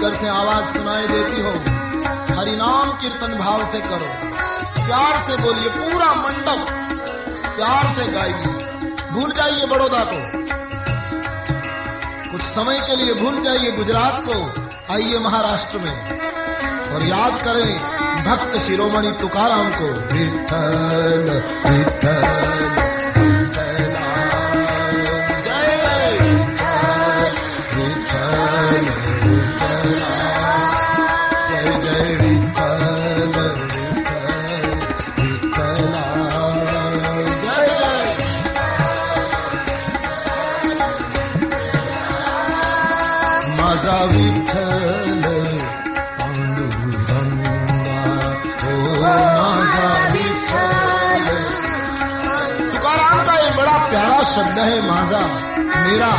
स्पीकर से आवाज़ सुनाई देती हो। हरिनाम कीर्तन भाव से करो। प्यार से बोलिए पूरा मंडप। प्यार से गाइए। भूल जाइए बड़ौदा को। कुछ समय के लिए भूल जाइए गुजरात को। आइए महाराष्ट्र में। और याद करें भक्त शिरोमणि तुकाराम को। विठल विठला मेरा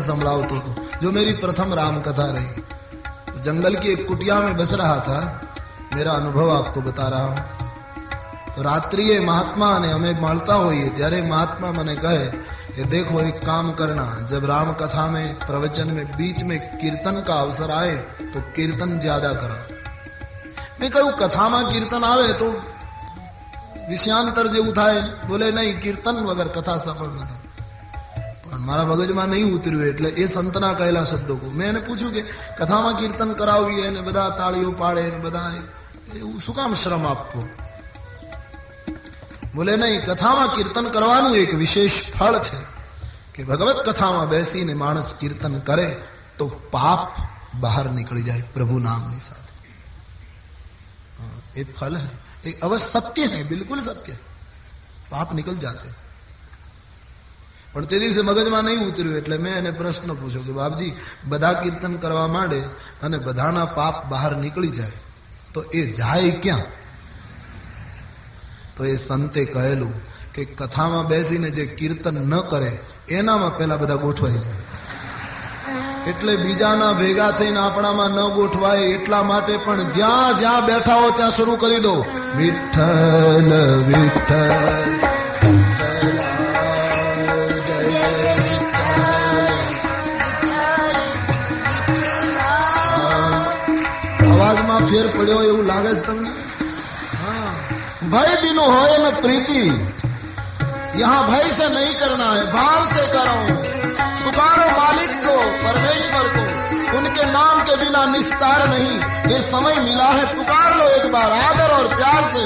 कल्याण समलावती को, जो मेरी प्रथम राम कथा रही। जंगल की एक कुटिया में बस रहा था। मेरा अनुभव आपको बता रहा हूँ। तो रात्रि महात्मा ने हमें मालता हुई त्यारे महात्मा मैंने कहे कि देखो एक काम करना। जब राम कथा में, प्रवचन में, बीच में कीर्तन का अवसर आए तो कीर्तन ज़्यादा करो। मैं कहू कथा में कीर्तन आवे तो विषयांतर जो उठाए। बोले, नहीं, कीर्तन वगैरह कथा सफल न મારા મગજમાં નહીં ઉતર્યું એટલે એ સંતના કહેલા શબ્દો કહું મેં એને પૂછ્યું કે કથામાં કીર્તન કરાવવી અને બધા તાળીઓ પાડે ને બધા એવું શું કામ શ્રમ આપવો બોલે નહીં કથામાં કીર્તન કરવાનું એક વિશેષ ફળ છે કે ભગવત કથામાં બેસીને માણસ કીર્તન કરે તો પાપ બહાર નીકળી જાય પ્રભુ નામની સાથે हाँ, ये फल है ये अवश्य सत्य है बिल्कुल सत्य है पाप निकल जाते हैं. પણ તે દિવસે મગજમાં નહીં ઉતર્યું એટલે મેં એને પ્રશ્ન પૂછ્યો કે બાપજી, બધા કીર્તન કરવા માંડે અને બધાના પાપ બહાર નીકળી જાય, તો એ જાય ક્યાં? તો એ સંતે કહેલું કે કથામાં બેસીને જે કીર્તન ન કરે, એનામાં પેલા બધા ગોઠવાઈ જાય એટલે બીજાના ભેગા થઈને આપણામાં ન ગોઠવાય એટલા માટે પણ જ્યાં જ્યાં બેઠા હો ત્યાં શરૂ કરી દો. વિઠ્ઠલ વિઠ્ઠલ. ફેર પડ્યો એવું લાગે છે તમને हाँ भय बिनु होए न प्रीति यहाँ भय से नहीं करना है भाव से करो पुकारो मालिक को परमेश्वर को उनके नाम के बिना निस्तार नहीं ये समय मिला है पुकार लो एक बार आदर और प्यार से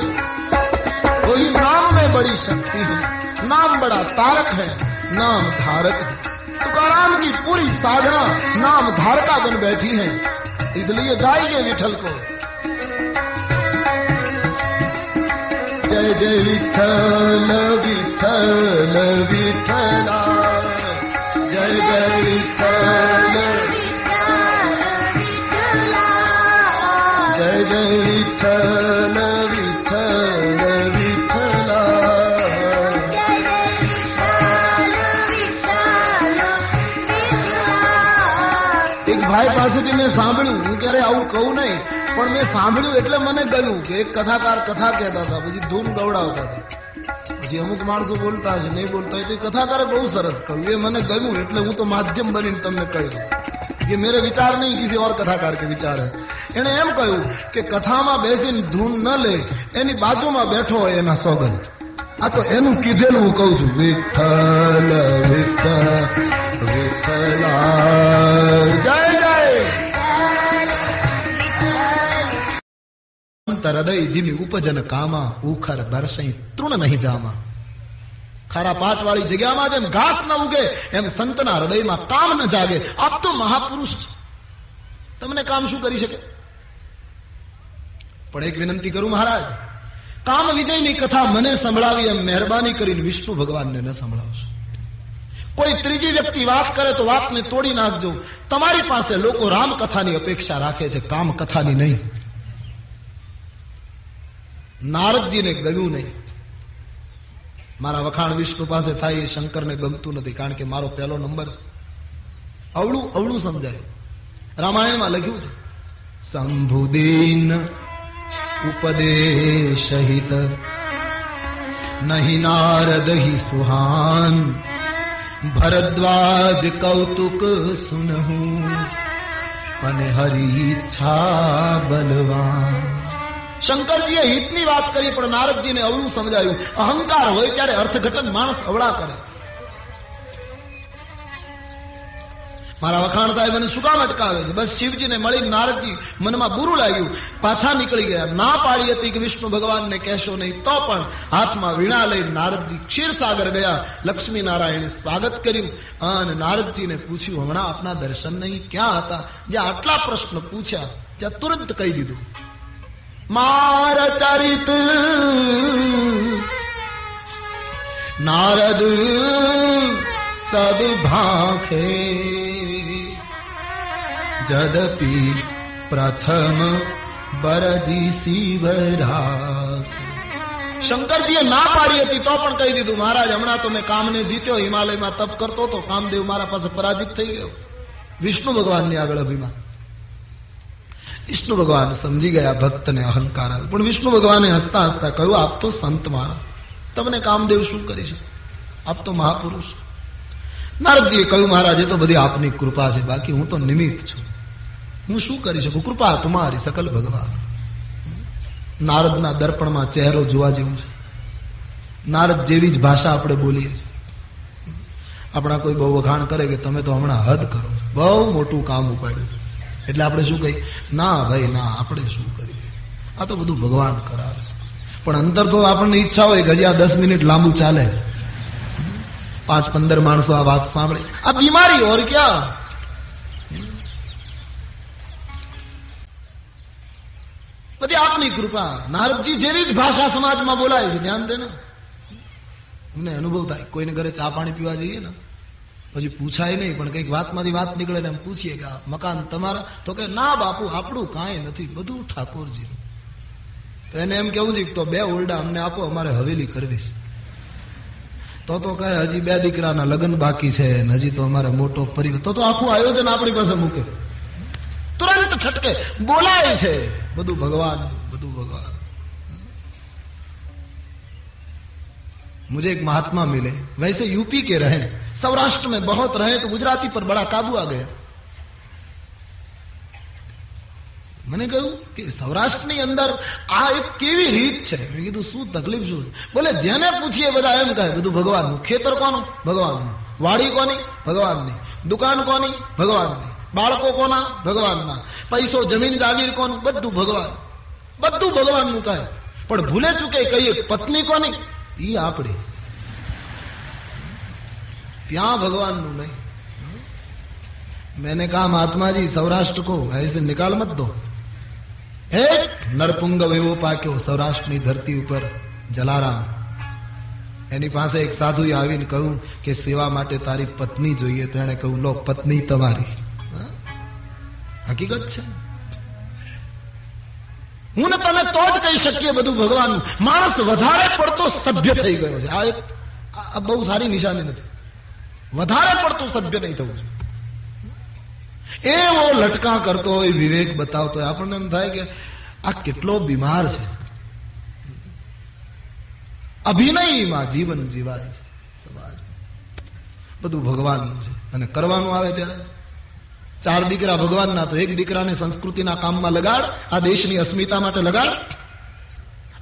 वही नाम में बड़ी शक्ति है नाम बड़ा तारक है नाम धारक है तुकाराम की पूरी साधना नाम धारका बन बैठी है इसलिए गाइए विठल को जय जय विठल विठल विठला जय जय विठल વિઠ્ઠલ વિઠ્ઠલા जय जय विठल विठल विठला જય જય વિઠ્ઠલ વિઠ્ઠલ વિઠ્ઠલા એક ભાઈ પાસેથી મેં સાંભળ્યું હું ક્યારે આવું કહું નહીં પણ સાંભળ્યું એટલે મને ગયું કે એક કથાકાર કથા કહેતા હતા, પછી ધૂમ ગવડાવતા હતા. પછી અમુક માણસો બોલતા હશે નહીં બોલતા હોય તો એ કથાકારે બહુ સરસ કહ્યું. એ મને ગયું એટલે હું તો માધ્યમ બનીને તમને કહી કે મેરે વિચાર નહીં કિસી ઓર કથાકાર કે વિચાર હે. એણે એમ કહ્યું કે કથામાં બેસીને ધૂન ન લે, એની બાજુમાં બેઠો હોય એના સોગન આ તો એનું કીધેલું હું કહું છું. વિઠ્ઠલ વિઠ્ઠલ વિઠ્ઠલા જય અંતર હૃદય જીમી ઉપજન કામા, ઉખર બરસઈ તૃણ નહીં જામા. ખારા પાટ વાળી જગ્યામાં જેમ ઘાસ ન ઉગે, એમ સંતના હૃદયમાં કામ ન જાગે. આપ તો મહાપુરુષ તમને કામ શું કરી શકે? પણ એક વિનંતી કરું મહારાજ, કામ વિજયની કથા મને સંભળાવી એમ મહેરબાની કરીને વિષ્ણુ ભગવાનને ન સંભળાવશો. કોઈ ત્રીજી વ્યક્તિ વાત કરે તો વાતને તોડી નાખજો. તમારી પાસે લોકો રામ કથાની અપેક્ષા રાખે છે કામ કથાની નહીં. નારદજીને ગમ્યું નહીં. મારા વખાણ વિષ્ણુ પાસે થાય એ શંકરને ગમતું નથી, કારણ કે મારો પહેલો નંબર છે. અવળું અવળું સમજાય. રામાયણમાં લખ્યું છે શંભુદીન ઉપદેશહિત નહીં નારદ હિ સુહાન, ભરદ્વાજ કૌતુક સુનહું અને હરી ઈચ્છા બલવાન. શંકરજીએ હિતની વાત કરી, પણ નારદજીને અવળું સમજાયું. અહંકાર હોય ત્યારે અર્થઘટન માણસ અવળા કરે મારા વખાણ થાય મને શું અટકાવે છે? બસ શિવજીને મળી નારદજી મનમાં બુરું લાગ્યું. પાછા નીકળી ગયા. ના પાડી હતી કે વિષ્ણુ ભગવાનને કહેશો નહીં, તો પણ હાથમાં વીણા લઈ નારદજી ક્ષીરસાગર ગયા. લક્ષ્મી નારાયણે સ્વાગત કર્યું અને નારદજીને પૂછ્યું, હમણાં આપના દર્શન નહીં? ક્યાં હતા? જે આટલા પ્રશ્ન પૂછ્યા, ત્યાં તુરંત કહી દીધું. માર ચરિત નારદ સબ ભાખે જદપી પ્રથમ બરજી શિવરા શંકરજીએ ના પાડી હતી તો પણ કહી દીધું, મહારાજ, હમણાં તો મેં કામને જીત્યો, હિમાલયમાં તપ કરતો હતો, કામદેવ મારા પાસે પરાજિત થઈ ગયો. વિષ્ણુ ભગવાનની આગળ અભિમાન. વિષ્ણુ ભગવાન સમજી ગયા ભક્તને અહંકાર પણ વિષ્ણુ ભગવાને હસતા હસતા કહ્યું, આપ તો સંત મારા તમને કામદેવ શું કરી શકે? આપ તો મહાપુરુષ. નારદજીએ કહ્યું, મહારાજ, એ તો બધી આપની કૃપા છે. બાકી હું તો નિમિત્ત છું. હું શું કરી શકું? કૃપા તમારી સકલ ભગવાન. નારદના દર્પણમાં ચહેરો જોવા જેવું છે. નારદ જેવી જ ભાષા આપણે બોલીએ છીએ. આપણા કોઈ બહુ વખાણ કરે કે તમે તો હમણાં હદ કરો છો. બહુ મોટું કામ ઉપાડ્યું છે. એટલે આપણે શું કહીએ? ના ભાઈ, ના, આપણે શું કરીએ? આ તો બધું ભગવાન કરાવે. પણ અંતર તો આપણને ઈચ્છા હોય કે દસ મિનિટ લાંબુ ચાલે. પાંચ, પંદર માણસો આ વાત સાંભળે. આ બીમારી ઓર ક્યાં? બધી આપની કૃપા. નારદજી જેવી જ ભાષા સમાજમાં બોલાય છે. ધ્યાન દેને. અમને અનુભવ થાય. કોઈને ઘરે ચા પાણી પીવા જઈએ ને પછી પૂછાય નહીં પણ કઈક વાતમાંથી વાત નીકળે ને એમ પૂછીએ કે આ મકાન તમારા તો કે ના બાપુ આપણું કાંઈ નથી બધું ઠાકોરજીનું તો એને એમ કેવું છે કે તો બે ઓરડા અમને આપો અમારે હવેલી કરવી છે તો તો કહે હજી બે દીકરાના લગ્ન બાકી છે ને હજી તો અમારે મોટો પરિવાર તો તો આખું આયોજન આપણી પાસે મૂકે तुरंत छटके बोलाए છે બધું ભગવાન બધું ભગવાન मुझे एक महात्मा मिले वैसे यूपी के रहे सौराष्ट्र में बहुत रहे तो गुजराती पर बड़ा काबू आ गया મને કહ્યું કે સૌરાષ્ટ્રની અંદર આ એક કેવી રીત છે મેં કીધું શું તકલીફ શું બોલે જેને પૂછીએ બધા એમ કહે બધું ભગવાનનું ખેતર કોનું ભગવાનનું વાડી કોની ભગવાનની દુકાન કોની ભગવાનની બાળકો કોના ભગવાનના પૈસો જમીન જાગીર કોનું બધું ભગવાન બધું ભગવાનનું કહે પણ ભૂલે ચૂકે કહીએ પત્ની કોની ઈ આપણી ત્યાં ભગવાનનું નહીં मैंने कहा महात्मा जी सौराष्ट्र को ऐसे निकाल मत दो एक નરપુંગ એવો પાક્યો સૌરાષ્ટ્રની ધરતી ઉપર જલારામ એની પાસે એક સાધુએ આવીને કહ્યું કે સેવા માટે તારી પત્ની જોઈએ તો એણે કહ્યું લો પત્ની તમારી હા? હકીકત છે હું ને તમે તો જ કહી શકીએ બધું ભગવાનનું માણસ વધારે પડતો સભ્ય થઈ ગયો છે આ એક આ આ બહુ સારી નિશાની નથી વધારે પડતું સભ્ય નહીં થવું એવો લટકા કરતો હોય, વિવેક બતાવતો હોય, આપણને એમ થાય કે આ કેટલો બીમાર છે. અભિનયમાં જીવન જીવાય છે બધું ભગવાનનું છે. અને કરવાનું આવે ત્યારે? ચાર દીકરા ભગવાનના તો એક દીકરાને સંસ્કૃતિના કામમાં લગાડ, આ દેશની અસ્મિતા માટે લગાડ,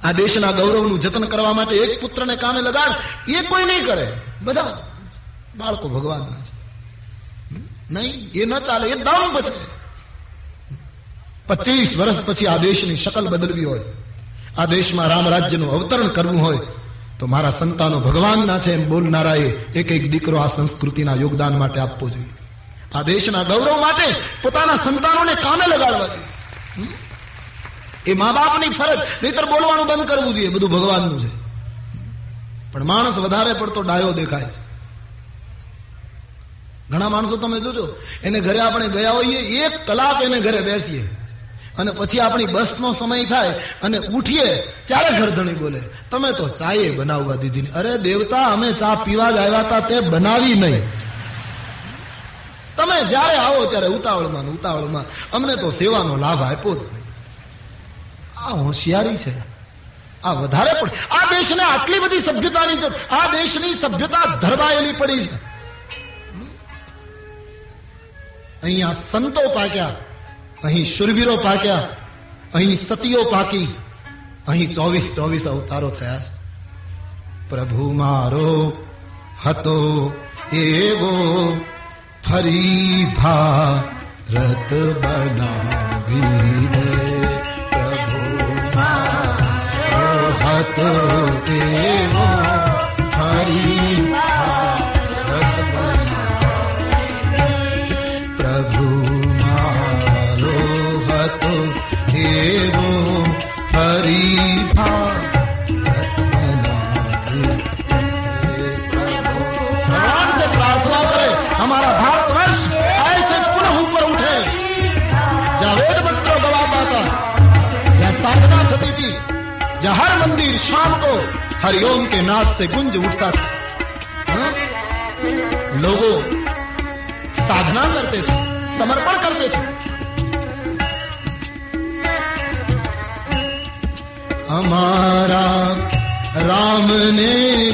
આ દેશના ગૌરવનું જતન કરવા માટે એક પુત્રને કામે લગાડ. એ કોઈ નહીં કરે. બધા બાળકો ભગવાનના છે. નહીં, એ ન ચાલે, એ દામ બચે પચીસ વર્ષ પછી આ દેશની શકલ બદલવી હોય, આ દેશમાં રામ રાજ્યનું અવતરણ કરવું હોય, તો મારા સંતાનો ભગવાનના છે એમ બોલનારાએ એક એક દીકરો આ સંસ્કૃતિના યોગદાન માટે આપવો જોઈએ. આ દેશના ગૌરવ માટે પોતાના સંતાનોને કામે લગાડવા જોઈએ. એ મા બાપની ફરજ, નહીતર બોલવાનું બંધ કરવું જોઈએ, બધું ભગવાનનું છે. પણ માણસ વધારે પડતો ડાયો દેખાય ઘણા માણસો તમે જોજો, એને ઘરે આપણે ગયા હોઈએ, એક કલાક એને ઘરે બેસીએ. અને પછી આપણી બસનો સમય થાય અને ઉઠીએ, ત્યારે ઘરધણી બોલે, તમે તો ચાએ બનાવવા દીધી અરે દેવતા, અમે ચા પીવા જ આવ્યા હતા, તે બનાવી નહીં. તમે જ્યારે આવો ત્યારે ઉતાવળમાં ઉતાવળમાં અમને તો સેવાનો લાભ આપ્યો જ નહીં. આ હોશિયારી છે. આ વધારે પણ આ દેશને આટલી બધી સભ્યતાની જરૂર આ દેશની સભ્યતા ધરવાયેલી પડી છે. અહીંયા સંતો પાક્યા, અહીં શુરવીરો પાક્યા, અહીં સતીઓ પાકી, અહીં ચોવીસ ચોવીસ અવતારો થયા છે. પ્રભુ મારો હતો એવો, ફરી ભારત બનાવી દે. પ્રભુ મારો હતો એવો हरिओम के नाद से गुंज उठता था हाँ? लोगों, साधना करते थे, समर्पण करते थे हमारा राम ने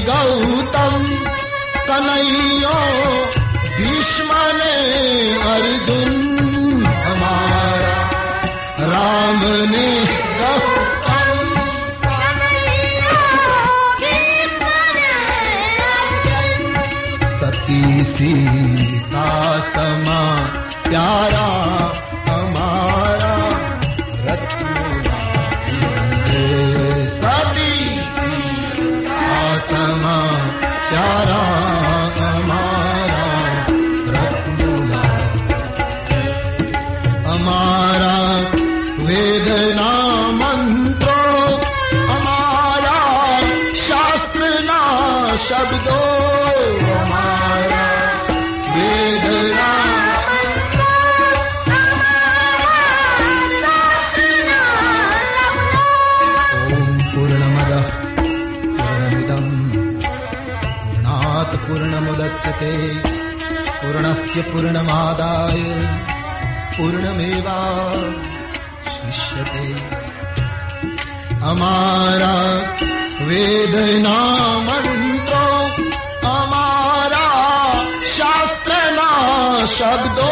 गौतम कन्हैया, भीष्म ने अर्जुन, हमारा राम ने गौतम सती सीता समा प्यारा पूर्णमादाय पूर्णमेवा शिष्यते। अमारा वेदना मन्त्रो अमारा शास्त्रना शब्दो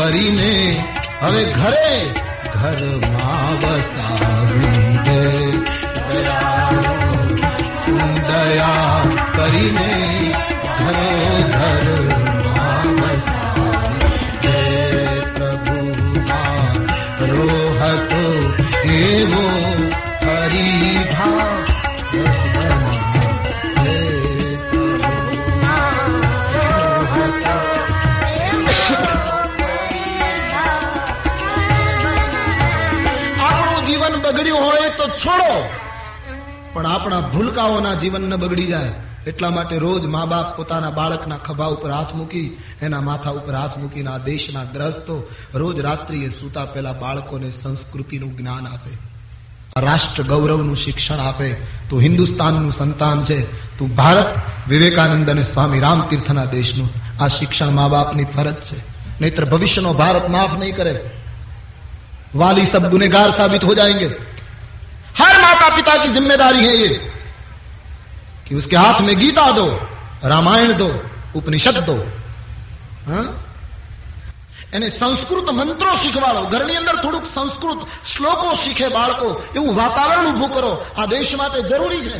કરીને હવે ઘરે ઘરમાં વસાવી દે. દયા કરીને આપણા ભૂલકાઓના જીવન ન બગડી જાય. એટલા માટે રોજ મા બાપ પોતાના બાળકના ખભા ઉપર હાથ મૂકી, એના માથા ઉપર હાથ મૂકીને આ દેશના ગ્રસ્તો રોજ રાત્રિએ સૂતા પહેલા બાળકોને સંસ્કૃતિનું જ્ઞાન આપે. રાષ્ટ્ર ગૌરવનું શિક્ષણ આપે. તું હિન્દુસ્તાનનું સંતાન છે. તું ભારત વિવેકાનંદ અને સ્વામી રામતીર્થના દેશનું આ શિક્ષણ મા બાપની ફરજ છે. નહીતર ભવિષ્યનો ભારત માફ નહીં કરે. વાલી સબ ગુનેગાર સાબિત હો જાયંગે. माता पिता की जिम्मेदारी है ये कि उसके हाथ में गीता दो रामायण दो उपनिषद दो હા? એને સંસ્કૃત મંત્રો શીખવાડો ઘરની અંદર થોડુંક સંસ્કૃત શ્લોકો શીખે બાળકો એવું વાતાવરણ ઊભું કરો આ દેશ માટે જરૂરી છે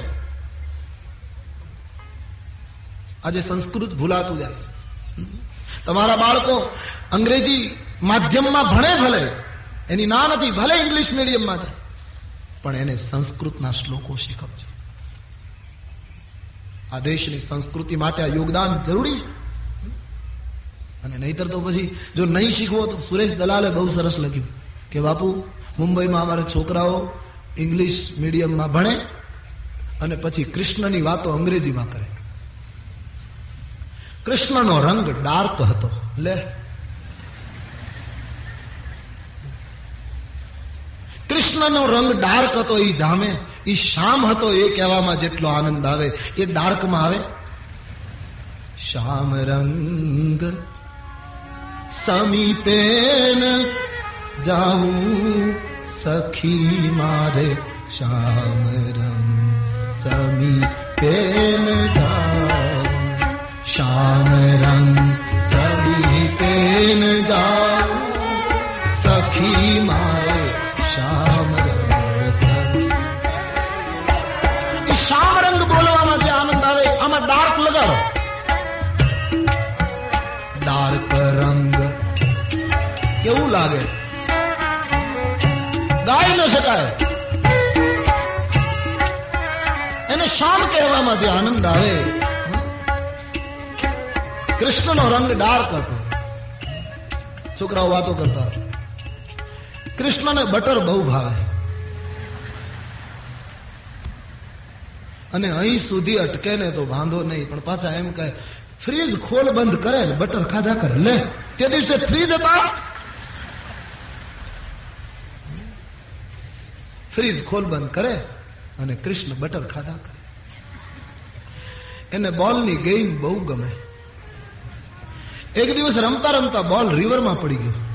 આજે સંસ્કૃત ભૂલાતું જાય છે તમારા બાળકો અંગ્રેજી માધ્યમમાં ભણે ભલે એની ના નથી ભલે ઇંગ્લિશ મીડિયમમાં જાય પણ એને સંસ્કૃતના શ્લોકો શીખવજો. આ દેશની સંસ્કૃતિ માટે આ યોગદાન જરૂરી છે. અને નહીતર તો પછી જો નહીં શીખવો તો સુરેશ દલાલે બહુ સરસ લખ્યું કે, બાપુ, મુંબઈમાં અમારા છોકરાઓ ઇંગ્લિશ મીડિયમમાં ભણે અને પછી કૃષ્ણની વાતો અંગ્રેજીમાં કરે. કૃષ્ણનો રંગ ડાર્ક હતો. લે કૃષ્ણનો રંગ ડાર્ક હતો એ જામે. એ શામ હતો એ કહેવામાં જેટલો આનંદ આવે. એ ડાર્કમાં આવે. શામ રંગ સમીપે જાઉં સખી મારે. શામ રંગ સમીપે શ્યામ રંગ સમીપે જાઉં સખી મારે. ડાર્ક ડાર્ક રંગ કેવું લાગે? ગાઈ ન શકાય. એને શામ કહેવામાં જે આનંદ આવે. કૃષ્ણનો રંગ ડાર્ક હતો. છોકરાઓ વાતો કરતા કૃષ્ણને બટર બહુ ભાવે. અને અહીં સુધી અટકે ને તો વાંધો નહીં. પણ પાછા એમ કહે, ફ્રીજ ખોલ, બંધ કરે ને બટર ખાધા કરે, લે. તે દિવસે ફ્રીજ હતા? ફ્રીજ ખોલ, બંધ કરે અને કૃષ્ણ બટર ખાધા કરે. એને બોલની ગેમ બહુ ગમે. એક દિવસ રમતા રમતા બોલ રિવરમાં પડી ગયો.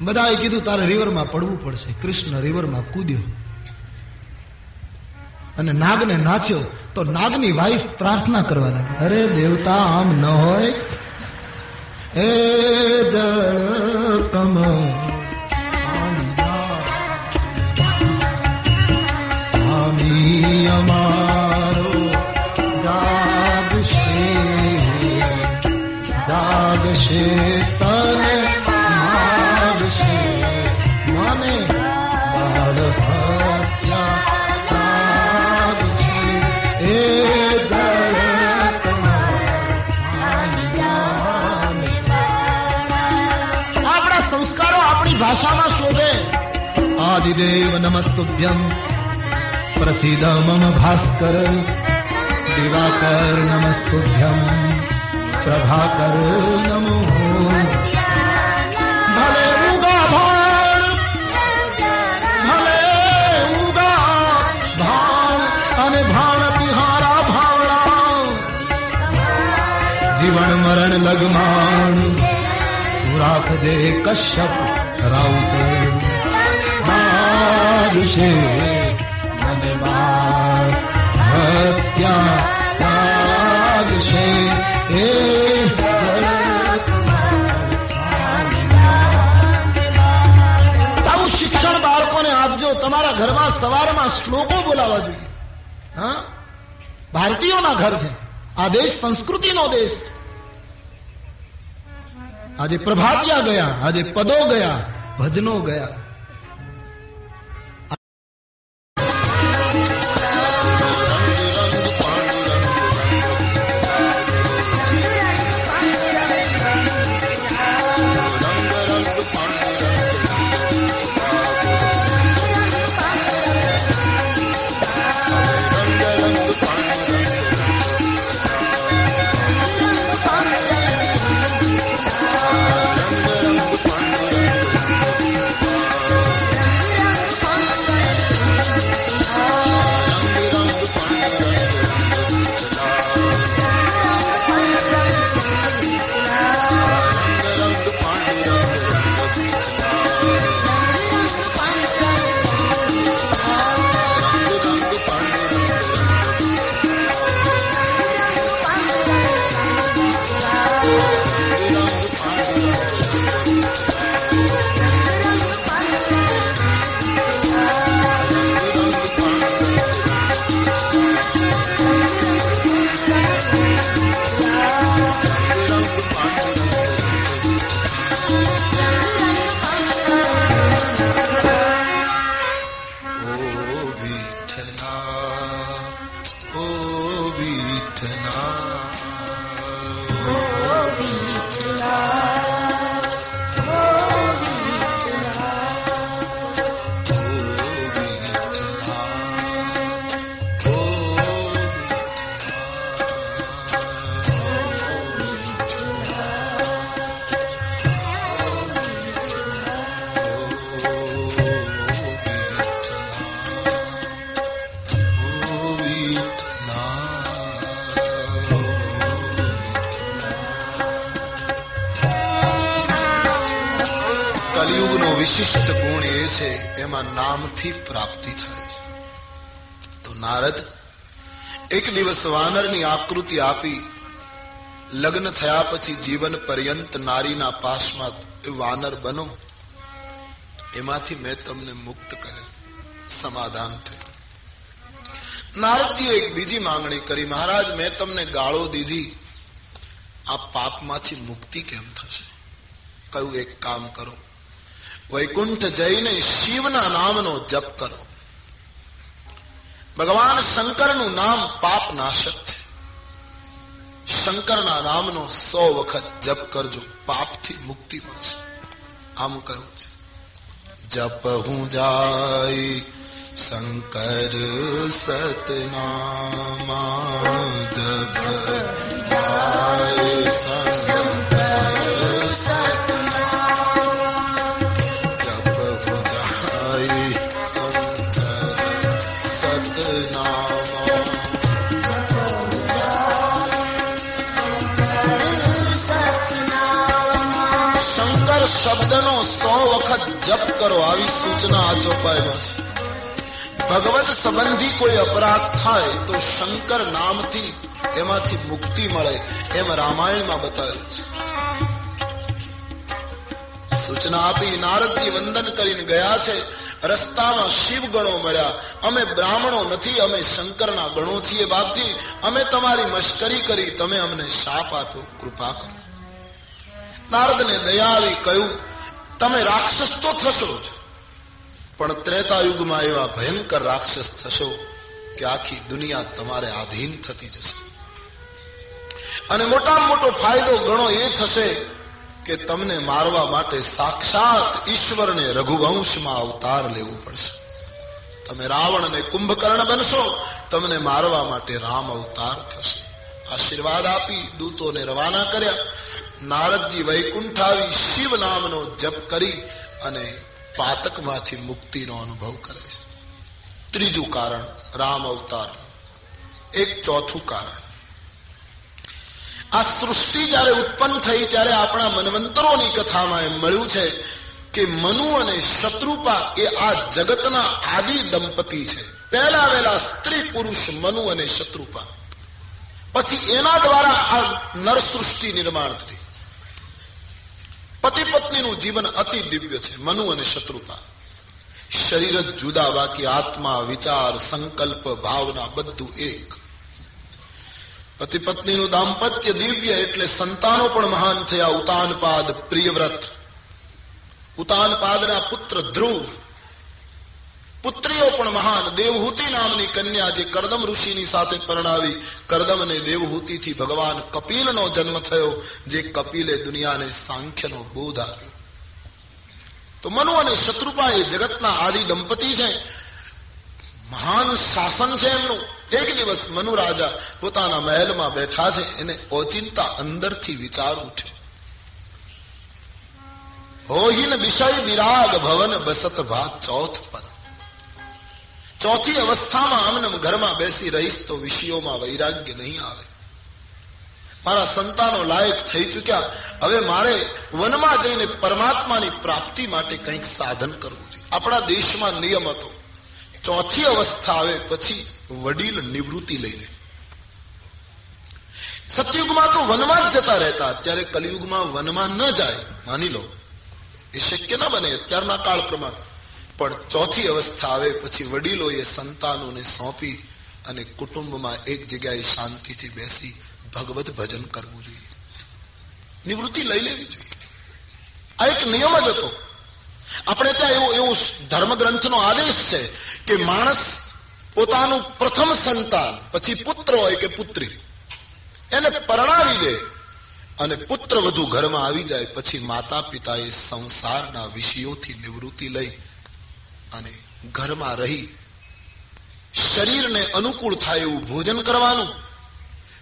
બધાએ કીધું, તારે રિવરમાં પડવું પડશે. કૃષ્ણ રિવરમાં કૂદ્યો. અને નાગને નાચ્યો. તો નાગની વાઈફ પ્રાર્થના કરવા લાગી. અરે દેવતા, આમ ન હોય. એ જળ કમ સ્વામી આપણી ભાષામાં શોભે આદિદેવ નમસ્તુભ્યમ પ્રસિદ્ધ મમ ભાસ્કર દિવાકર નમસ્તુભ્યમ પ્રભાકર નમો ભલે ઉગા ભાણ ભલે ઉગા ભાણ અને ભાણ તિહારા ભાવડા જીવન મરણ લગમાણ તું રાખજે શિક્ષણ બાળકોને આપજો. તમારા ઘરમાં સવારમાં શ્લોકો બોલાવા જોઈએ. હા? ભારતીયોના ઘર છે. આ દેશ સંસ્કૃતિનો દેશ છે. આજે પ્રભાતિયા ગયા, આજે પદો ગયા. ભજનો ગયા. થયા પછી જીવન પર્યંત નારીના પાસમાં વાનર બનો. એમાંથી મેં તમને મુક્ત કરે સમાધાન થયું. નારદજીએ એક બીજી માંગણી કરી, મહારાજ, મેં તમને ગાળો દીધી. આ પાપમાંથી મુક્તિ કેમ થશે? કયું એક કામ કરો? વૈકુંઠ જઈને શિવના નામનો જપ કરો. ભગવાન શંકરનું નામ પાપ નાશક શંકરના નામનો સો વખત જપ કરજો, પાપથી મુક્તિ મળશે. આમ કહ્યું છે. જપ હું જાય શંકર સતનામા જપ જાય શંકર જપ કરો આવી સૂચના આ ચોપાઈમાં. ભગવત સંબંધી કોઈ અપરાધ થાય તો શંકર નામથી એમાંથી મુક્તિ મળે એમ રામાયણમાં બતાવ્યું છે. સૂચના આપી નારદજી વંદન કરીને ગયા છે. રસ્તામાં શિવ ગણો મળ્યા. અમે બ્રાહ્મણો નથી, અમે શંકરના ગણો છીએ બાપજી. અમે તમારી મશ્કરી કરી, તમે અમને શાપ આપ્યો. કૃપા કરો. નારદને દયા આવી કહ્યું તમે રાક્ષસ તો થશો જ. પણ ત્રેતા યુગમાં એવા ભયંકર રાક્ષસ થશો કે આખી દુનિયા તમારે આધીન થતી જશે. અને મોટામાં મોટો ફાયદો ઘણો એ થશે કે તમને મારવા માટે સાક્ષાત ઈશ્વરને રઘુવંશમાં અવતાર લેવું પડશે. તમે રાવણ અને કુંભકર્ણ બનશો, તમને મારવા માટે રામ અવતાર થશે. આશીર્વાદ આપી દૂતોને રવાના કર્યા. નારદજી વૈકુંઠ આવી શિવ નામનો જપ કરી અને પાતકમાંથી મુક્તિનો અનુભવ કરે છે. ત્રીજું કારણ, રામ અવતાર. એક ચોથું કારણ. આ સૃષ્ટિ જ્યારે ઉત્પન્ન થઈ ત્યારે આપણા મનવંતરોની કથામાં એમ મળ્યું છે કે મનુ અને શત્રુપા એ આ જગતના આદિ દંપતી છે. પહેલા વહેલા સ્ત્રી પુરુષ મનુ અને શત્રુપા. પછી એના દ્વારા આ નર સૃષ્ટિ નિર્માણ થઈ. પતિ પત્નીનું જીવન અતિ દિવ્ય છે, મનુ અને શત્રુતા. શરીર જ જુદા, બાકી આત્મા, વિચાર, સંકલ્પ, ભાવના બધું એક. પતિ પત્નીનું દાંપત્ય દિવ્ય એટલે સંતાનો પણ મહાન થયા ઉતાનપાદ પ્રિયવ્રત. ઉતાનપાદના પુત્ર ધ્રુવ. પુત્રીઓ પણ મહાન. દેવહૂતિ નામની કન્યા જે કરદમ ઋષિની સાથે પરણાવી કરદમ અને દેવહૂતિ થી ભગવાન કપિલનો જન્મ થયો, જે કપિલે દુનિયાને સાંખ્યનો બોધ આપ્યો. તો મનુ અને શત્રુપા એ જગતના આદિ દંપતી છે. મહાન શાસન છે એમનું. એક દિવસ મનુ રાજા પોતાના મહેલમાં બેઠા છે, એને ઓચિંતા અંદરથી વિચાર ઉઠ્યો. હોહીન વિષય વિરાગ ભવન બસત ભા ચોથ પર ચોથી અવસ્થામાં આમને ઘરમાં બેસી રહીશ તો વિષયોમાં વૈરાગ્ય નહીં આવે. મારા સંતાનો લાયક થઈ ચુક્યા. હવે મારે વનમાં જઈને પરમાત્માની પ્રાપ્તિ માટે કંઈક સાધન કરવું જોઈએ. આપણા દેશમાં નિયમ હતો. ચોથી અવસ્થા આવે પછી વડીલ નિવૃત્તિ લઈ લે. સતયુગમાં તો વનમાં જ જતા રહેતા. અત્યારે કલયુગમાં વનમાં ન જાય. માની લો. એ શક્ય ન બને અત્યારના કાળ પ્રમાણે. પણ ચોથી અવસ્થા આવે પછી વડીલોએ સંતાનોને સોંપી અને કુટુંબમાં એક જગ્યાએ શાંતિથી બેસી ભગવત ભજન કરવું જોઈએ. નિવૃત્તિ લઈ લેવી જોઈએ. આ એક નિયમ જ હતો. આપણે ત્યાં એવું એવું ધર્મગ્રંથનો આદેશ છે કે માણસ પોતાનું પ્રથમ સંતાન, પછી પુત્ર હોય કે પુત્રી, એને પરણાવી દે અને પુત્ર વધુ ઘરમાં આવી જાય, પછી માતા પિતાએ સંસારના વિષયોથી નિવૃત્તિ લઈ અને ઘરમાં રહી શરીરને અનુકૂળ થાય એવું ભોજન કરવાનું,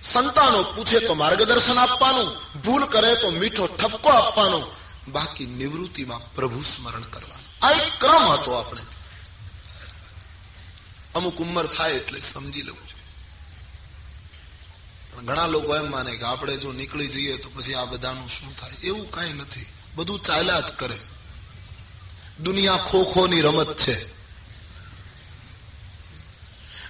સંતાનો પૂછે તો માર્ગદર્શન આપવાનું, ભૂલ કરે તો મીઠો ઠપકો આપવાનો, બાકી નિવૃત્તિમાં પ્રભુ સ્મરણ કરવાનું. આ એક ક્રમ હતો આપણે. અમુક ઉંમર થાય એટલે સમજી લેવું જોઈએ. ઘણા લોકો એમ માને કે આપણે જો નીકળી જઈએ તો પછી આ બધાનું શું થાય? એવું કાંઈ નથી. બધું ચાલ્યા જ કરે. દુનિયા ખોખોની રમત છે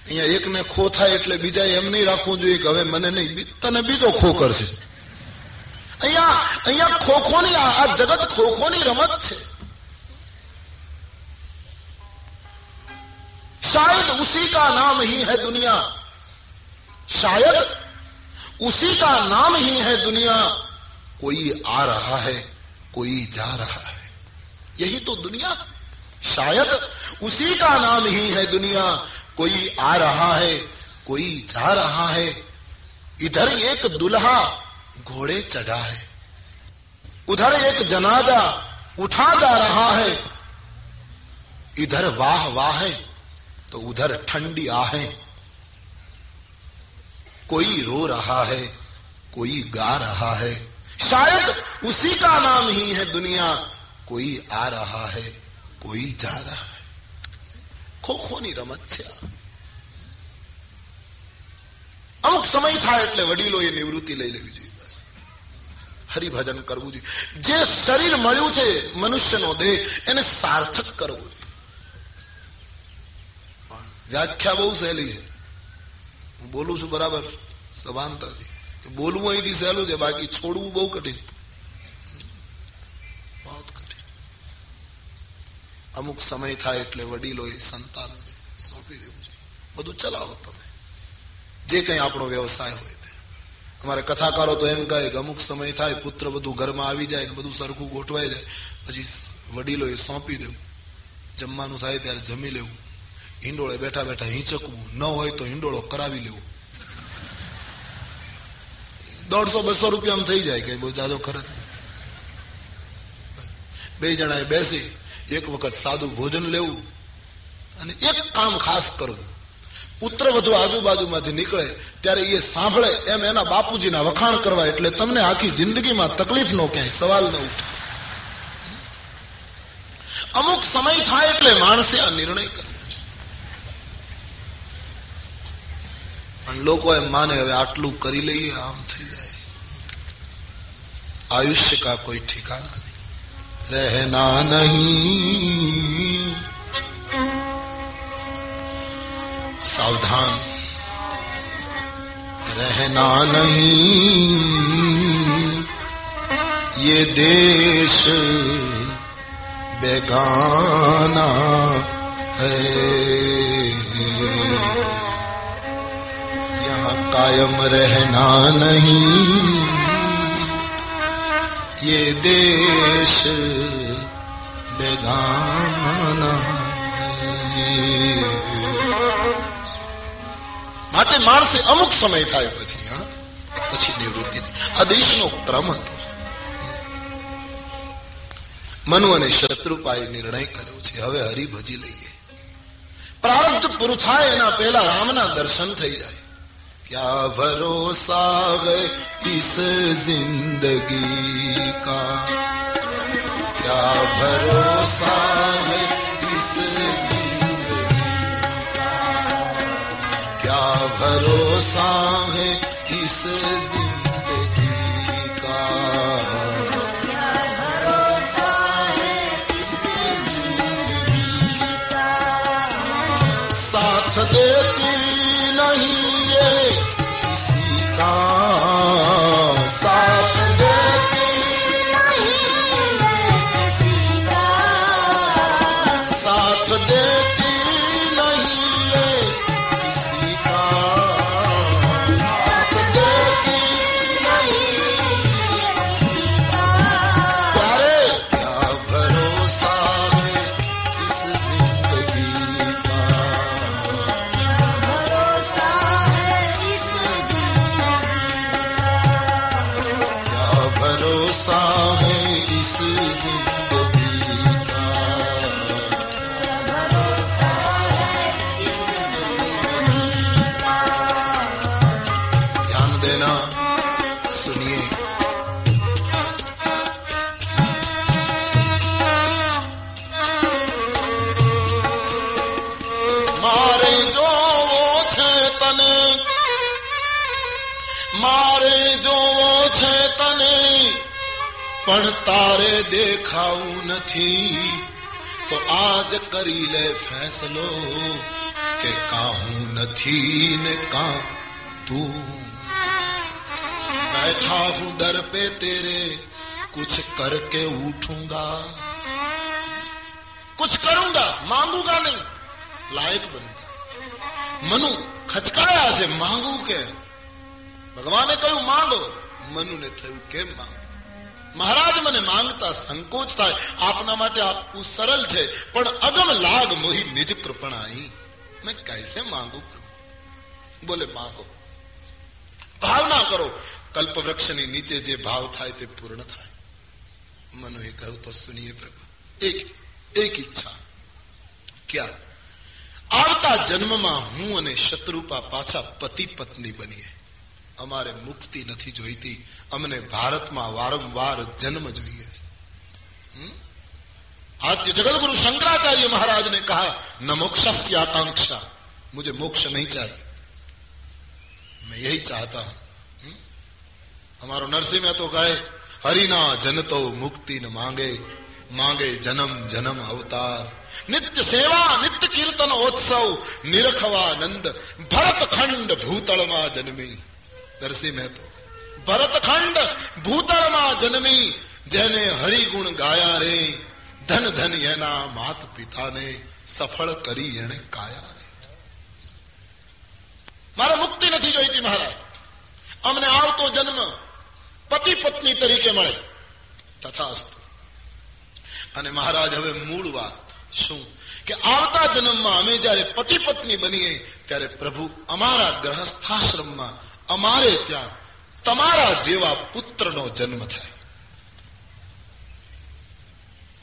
અહીંયા એકને ખો થાય એટલે બીજા એમ નહીં રાખવું જોઈએ કે હવે મને નહીં બી- તને બીજો ખો કરશે અહીંયા અહીંયા ખોખોની આ આ જગત ખોખોની રમત છે शायद उसी का नाम ही है दुनिया शायद उसी का नाम ही है दुनिया कोई आ रहा है कोई जा रहा है यही तो दुनिया। शायद उसी का नाम ही है दुनिया। कोई आ रहा है, कोई जा रहा है। इधर एक दुल्हा घोड़े चढ़ा है। उधर एक जनाजा उठा जा रहा है। इधर वाह वाह है तो उधर ठंडी आहें कोई रो रहा है, कोई गा रहा है। शायद उसी का नाम ही है दुनिया। કોઈ આ રહા હૈ કોઈ જા રહા હે ખોખોની રમત છે અમુક સમય થાય એટલે વડીલો એ નિવૃત્તિ લઈ લેવી જોઈએ બસ। હરિભજન કરવું જોઈએ। જે શરીર મળ્યું છે, મનુષ્યનો દેહ, એને સાર્થક કરવો જોઈએ। વ્યાખ્યા બહુ સહેલી છે। બોલું છું બરાબર સભાનતાથી। બોલવું અહીંથી સહેલું છે, બાકી છોડવું બહુ કઠિન છે। અમુક સમય થાય એટલે વડીલોએ સંતાનને સોંપી દેવું છે બધું ચલાવો તમે. જે કંઈ આપણો વ્યવસાય હોય તે. અમારે કથાકારો તો એમ કહે કે અમુક સમય થાય, પુત્ર બધું ઘરમાં આવી જાય બધું સરખું ગોઠવાઈ જાય, પછી વડીલોએ સોંપી દેવું. જમવાનું થાય ત્યારે જમી લેવું. હિંડોળે બેઠા બેઠા હિંચકવું. ન હોય તો હિંડોળો કરાવી લેવો. દોઢસો બસો રૂપિયામાં થઈ જાય કે બહુ જાજો ખર્ચ. બે જણાએ બેસી એક વખત સાદું ભોજન લેવું અને એક કામ ખાસ કરવું. પુત્ર વધુ આજુબાજુમાંથી નીકળે ત્યારે એ સાંભળે એમ એના બાપુજીના વખાણ કરવા એટલે તમને આખી જિંદગીમાં તકલીફ નો ક્યાંય, સવાલ ન ઉઠે. અમુક સમય થાય એટલે માણસે આ નિર્ણય કર્યો છે. પણ લોકો એમ માને, હવે આટલું કરી લઈએ, આમ થઈ જાય. આયુષ્ય કા કોઈ ઠિકાના रहना नहीं। सावधान। रहना नहीं। ये देश बेगाना है। यहाँ कायम रहना नहीं। ये देश बेगाना है માટે માણસે અમુક સમય થાય પછી હા પછી નિવૃત્તિ આ દેશનો ક્રમ હતો મનુ અને શત્રુપાએ નિર્ણય કર્યો છે હવે હરિભજી લઈએ પ્રારબ્ધ પૂરું થાય એના પહેલા રામના દર્શન થઈ જાય क्या भरोसा है इस जिंदगी का क्या भरोसा है इस जिंदगी का क्या भरोसा है इस जिंदगी મારે જોવો છે તને પણ તારે દેખાવું નથી તો આજ કરી લે ફેસલો કે કાહું નથી ને કા તું बैठा हूं दर पे तेरे कुछ करके उठूंगा कुछ करूंगा मांगूंगा नहीं लायक बनूंगा મનુ ખચકાયા છે માંગવું કે ભગવાને કહ્યું માંગો મનુને થયું, કેમ માંગો? મહારાજ મને માંગતા સંકોચ થાય, આપના માટે આપવું સરળ છે, પણ અગમ લાગ મોહી નિજ કૃપણાઈ. મેં કૈસે માંગુ બોલે, માંગો. ભાવના કરો કલ્પ વૃક્ષની નીચે જે ભાવ થાય તે પૂર્ણ થાય. મનુએ કહ્યું, તો સુનીએ પ્રભુ, એક એક ઈચ્છા. ક્યાં? આવતા જન્મમાં હું અને શત્રુપા પાછા પતિ પત્ની બનીએ. અમારે મુક્તિ નથી જોઈતી અમને ભારતમાં વારંવાર જન્મ જોઈએ છે હમ? आद्य जगत गुरु शंकराचार्य महाराज ने कहा न मोक्ष आकांक्षा मुझे मोक्ष नहीं चाहिए मैं यही चाहता हूं हम्म? हमारो नरसिंह में तो कहे हरिना जन तो मुक्ति न मांगे मांगे जन्म जन्म अवतार नित्य सेवा नित्य कीर्तन उत्सव निरखवानंद भरत खंड भूतल માં જન્મી નરસિંહ મહેતો. ભરતખંડ ભૂતળમાં જન્મી, જેને હરિગુણ ગાયા રે. ધન ધન એના માત પિતાને સફળ કરી એને કાયા રે. મારે મુક્તિ નથી જોઈતી મહારાજ. અમને આવતો જન્મ પતિ પત્ની તરીકે મળે. તથાસ્તુ. અને મહારાજ, હવે મૂળ વાત શું? કે આવતા જન્મમાં અમે જ્યારે પતિ પત્ની બનીએ, ત્યારે પ્રભુ અમારા ગ્રહસ્થાશ્રમમાં અમારે ત્યાં તમારા જેવા પુત્રનો જન્મ થાય.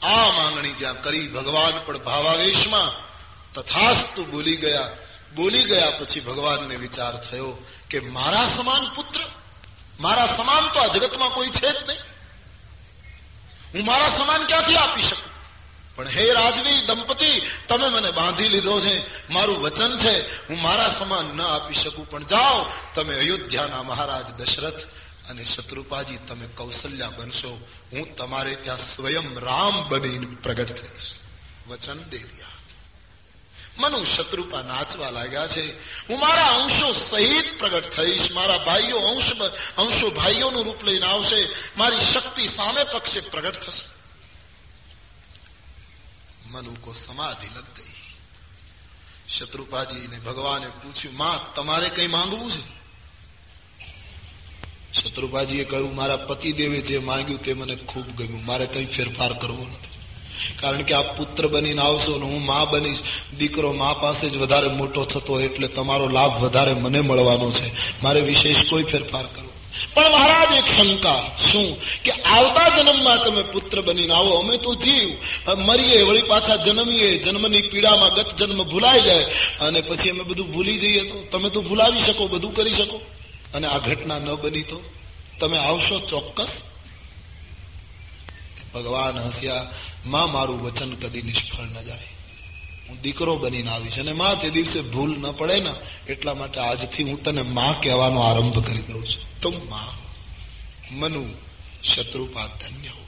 આ માંગણી જ્યાં કરી ભગવાન પણ ભાવાવેશમાં તથાસ્તુ બોલી ગયા. બોલી ગયા પછી ભગવાનને વિચાર થયો કે મારા સમાન પુત્ર, મારા સમાન તો આ જગતમાં કોઈ છે જ નહીં. હું મારા સમાન ક્યાંથી આપી શકું? પણ હે રાજવી, દંપતી, તમે મને બાંધી લીધો છે. મારું વચન છે, હું મારા સમાન ન આપી શકું. પણ જાઓ, તમે અયોધ્યાના મહારાજ દશરથ અને શત્રુપાજી, તમે કૌશલ્યા બનશો. હું તમારે ત્યાં સ્વયં રામ બનીને પ્રગટ થઈશ. વચન દે દિયા. મનુ શત્રુપા નાચવા લાગ્યા છે. હું મારા અંશો સહિત પ્રગટ થઈશ. મારા ભાઈઓ અંશ અંશો ભાઈઓનું રૂપ લઈને આવશે. મારી શક્તિ સામે પક્ષે પ્રગટ થશે. મનુ કો સમાધિ લગ ગઈ શત્રુપાજી ને ભગવાને પૂછ્યું માં તમારે કઈ માંગવું છે શત્રુપાજીએ કહ્યું મારા પતિદેવે જે માંગ્યું તે મને ખૂબ ગમ્યું મારે કઈ ફેરફાર કરવો નથી કારણ કે આ પુત્ર બનીને આવશો ને હું માં બનીશ દીકરો મા પાસે જ વધારે મોટો થતો એટલે તમારો લાભ વધારે મને મળવાનો છે. મારે વિશેષ કોઈ ફેરફાર કરવો પણ મહારાજ એક શંકા. શું? કે આવતા જન્મમાં તમે પુત્ર બનીને આવો, અમે તો જીવ. મરીએ, વળી પાછા જન્મીએ, જન્મની પીડામાં ગત જન્મ ભૂલાઈ જાય. અને પછી અમે બધું ભૂલી જઈએ તો તમે તો ભૂલાવી શકો, બધું કરી શકો. અને આ ઘટના ન બની તો તમે આવશો ચોક્કસ? ભગવાન હસ્યા, માં, મારું વચન કદી નિષ્ફળ ન જાય. હું દીકરો બનીને આવીશ. અને માં, તે દિવસે ભૂલ ન પડે ને, એટલા માટે આજથી હું તને માં કહેવાનો આરંભ કરી દઉં છું. તુમ मां मनु શત્રુપા ધન્ય હો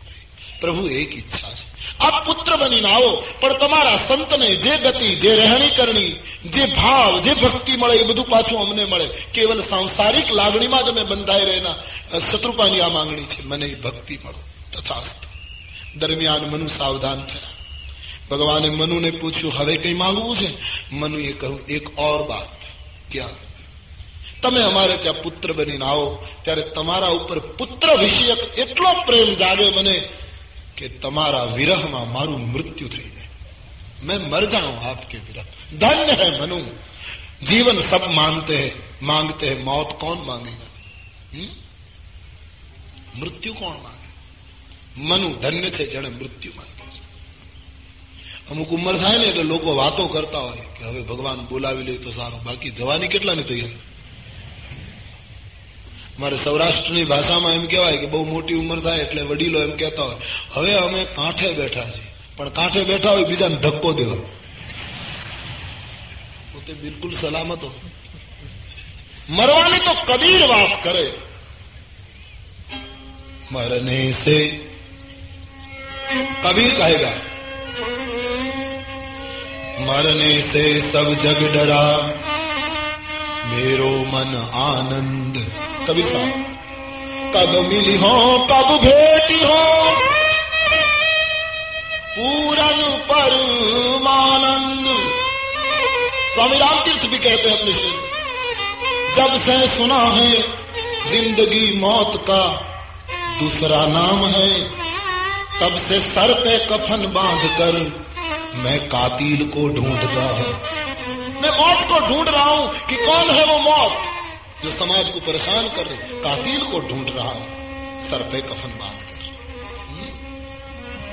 પ્રભુ એક ઈચ્છા છે આપ પુત્ર બનીને આવો પણ તમારા સંતને જે ગતિ જે રહેણી કરણી જે ભાવ જે ભક્તિ મળે એ બધું પાછું અમને મળે કેવલ સાંસારિક લાગણીમાં જ અમે બંધાઈ રહેના શત્રુપાની આ માંગણી છે મને એ ભક્તિ મળો તથાસ્ત દરમિયાન મનુ સાવધાન થયા। ભગવાને મનુને પૂછ્યું હવે કઈ માંગવું છે મનુએ કહ્યું એક ઓર બાત ક્યાં તમે અમારે ત્યાં પુત્ર બનીને આવો ત્યારે તમારા ઉપર પુત્ર વિષયક એટલો પ્રેમ જાગે મને કે તમારા વિરહમાં મારું મૃત્યુ થઈ જાય मैं मर जाऊं आपके विरह धन्य है मनु जीवन सब मानते हैं मांगते हैं मौत कौन मांगेगा हुँ? मृत्यु कौन मांगे મનુ ધન્ય છે જેને મૃત્યુ માંગ્યું છે અમુક ઉંમર થાય ને એટલે લોકો વાતો કરતા હોય કે હવે ભગવાન બોલાવી લે તો સારું બાકી જવાની કેટલાની તૈયારી મારે સૌરાષ્ટ્રની ભાષામાં એમ કહેવાય કે બહુ મોટી ઉંમર થાય એટલે વડીલો એમ કહેતા હોય હવે અમે કાંઠે બેઠા છીએ પણ કાંઠે બેઠા હોય બીજાને ધક્કો દેવા પોતે બિલકુલ સલામત હોય મરવાની તો કબીર વાત કરે મરને से कबीर कहेगा मरने से सब जग डरा मेरो मन आनंद कबीर साहब कब मिली हो कब भेटी हो? पूरन पर परमानंद। स्वामी राम तीर्थ भी कहते हैं अपने में, जब से सुना है ज़िंदगी मौत का दूसरा नाम है तब से सर पे कफन बाँध कर मैं कातिल को ढूंढता हूँ। मैं मौत को ढूंढ रहा हूँ कि कौन है वो मौत? जो समाज को परेशान कर रही कातिल को ढूंढ रहा हूं सर पे कफन बांध कर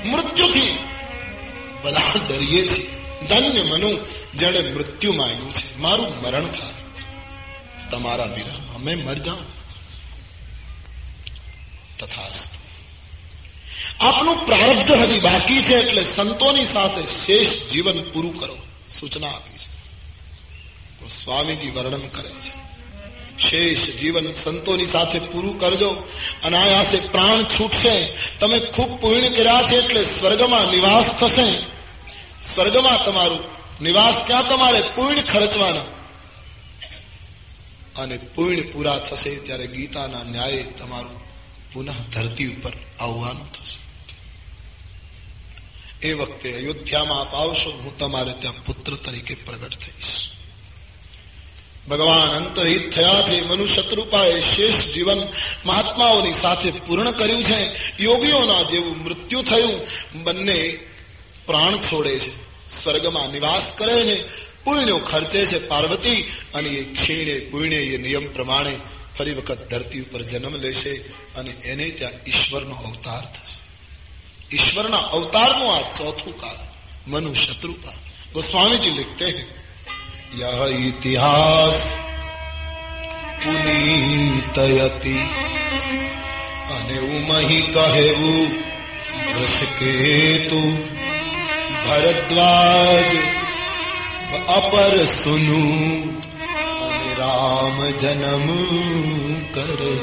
મૃત્યુથી બધા ડરીએ છીએ ધન્ય મનુ જેણે મૃત્યુ માંગ્યું છે મારું મરણ થાય તમારા વિરહમાં મેં મર જાઉં તથાસ્તુ આપનું પ્રારબ્ધ હજી બાકી છે એટલે સંતોની સાથે શેષ જીવન પૂરું કરો સૂચના આપી છે તો સ્વામીજી વર્ણન કરે છે શેષ જીવન સંતોની સાથે પૂરું કરજો. અનાયાસે પ્રાણ છૂટશે. તમે ખૂબ પુણ્ય કર્યા છે એટલે સ્વર્ગમાં નિવાસ થશે. સ્વર્ગમાં તમારું નિવાસ ત્યાં તમારે? પુણ્ય ખર્ચવાના. અને પુણ્ય પૂરા થશે ત્યારે ગીતાના ન્યાય તમારું પુનઃ ધરતી ઉપર આવવાનું થશે. એ વખતે અયોધ્યામાં આપ આવશો, હું તમારે ત્યાં પુત્ર તરીકે પ્રગટ થઈશ. ભગવાન અંતરહિત થયાથી મનુષ્ય કૃપાએ શેષ જીવન મહાત્માઓની સાથે પૂર્ણ કર્યું છે. યોગીઓના જેવું મૃત્યુ થયું, બંને પ્રાણ છોડે છે. સ્વર્ગમાં નિવાસ કરે છે, પુણ્યો ખર્ચે છે પાર્વતી અને એ ક્ષીણે પુણ્ય એ નિયમ પ્રમાણે ફરી વખત ધરતી ઉપર જન્મ લેશે અને એને ત્યાં ઈશ્વરનો અવતાર થશે. ઈશ્વરના અવતારનું આ ચોથું કારણ મનુ શત્રુપા ગોસ્વામીજી લિખતે હૈ यह इतिहास પુનીતયતિ અને ઉમહી કહેવું વૃષકેતુ ભરદ્વાજ અપર સુનુ અને રામ જન્મ કરે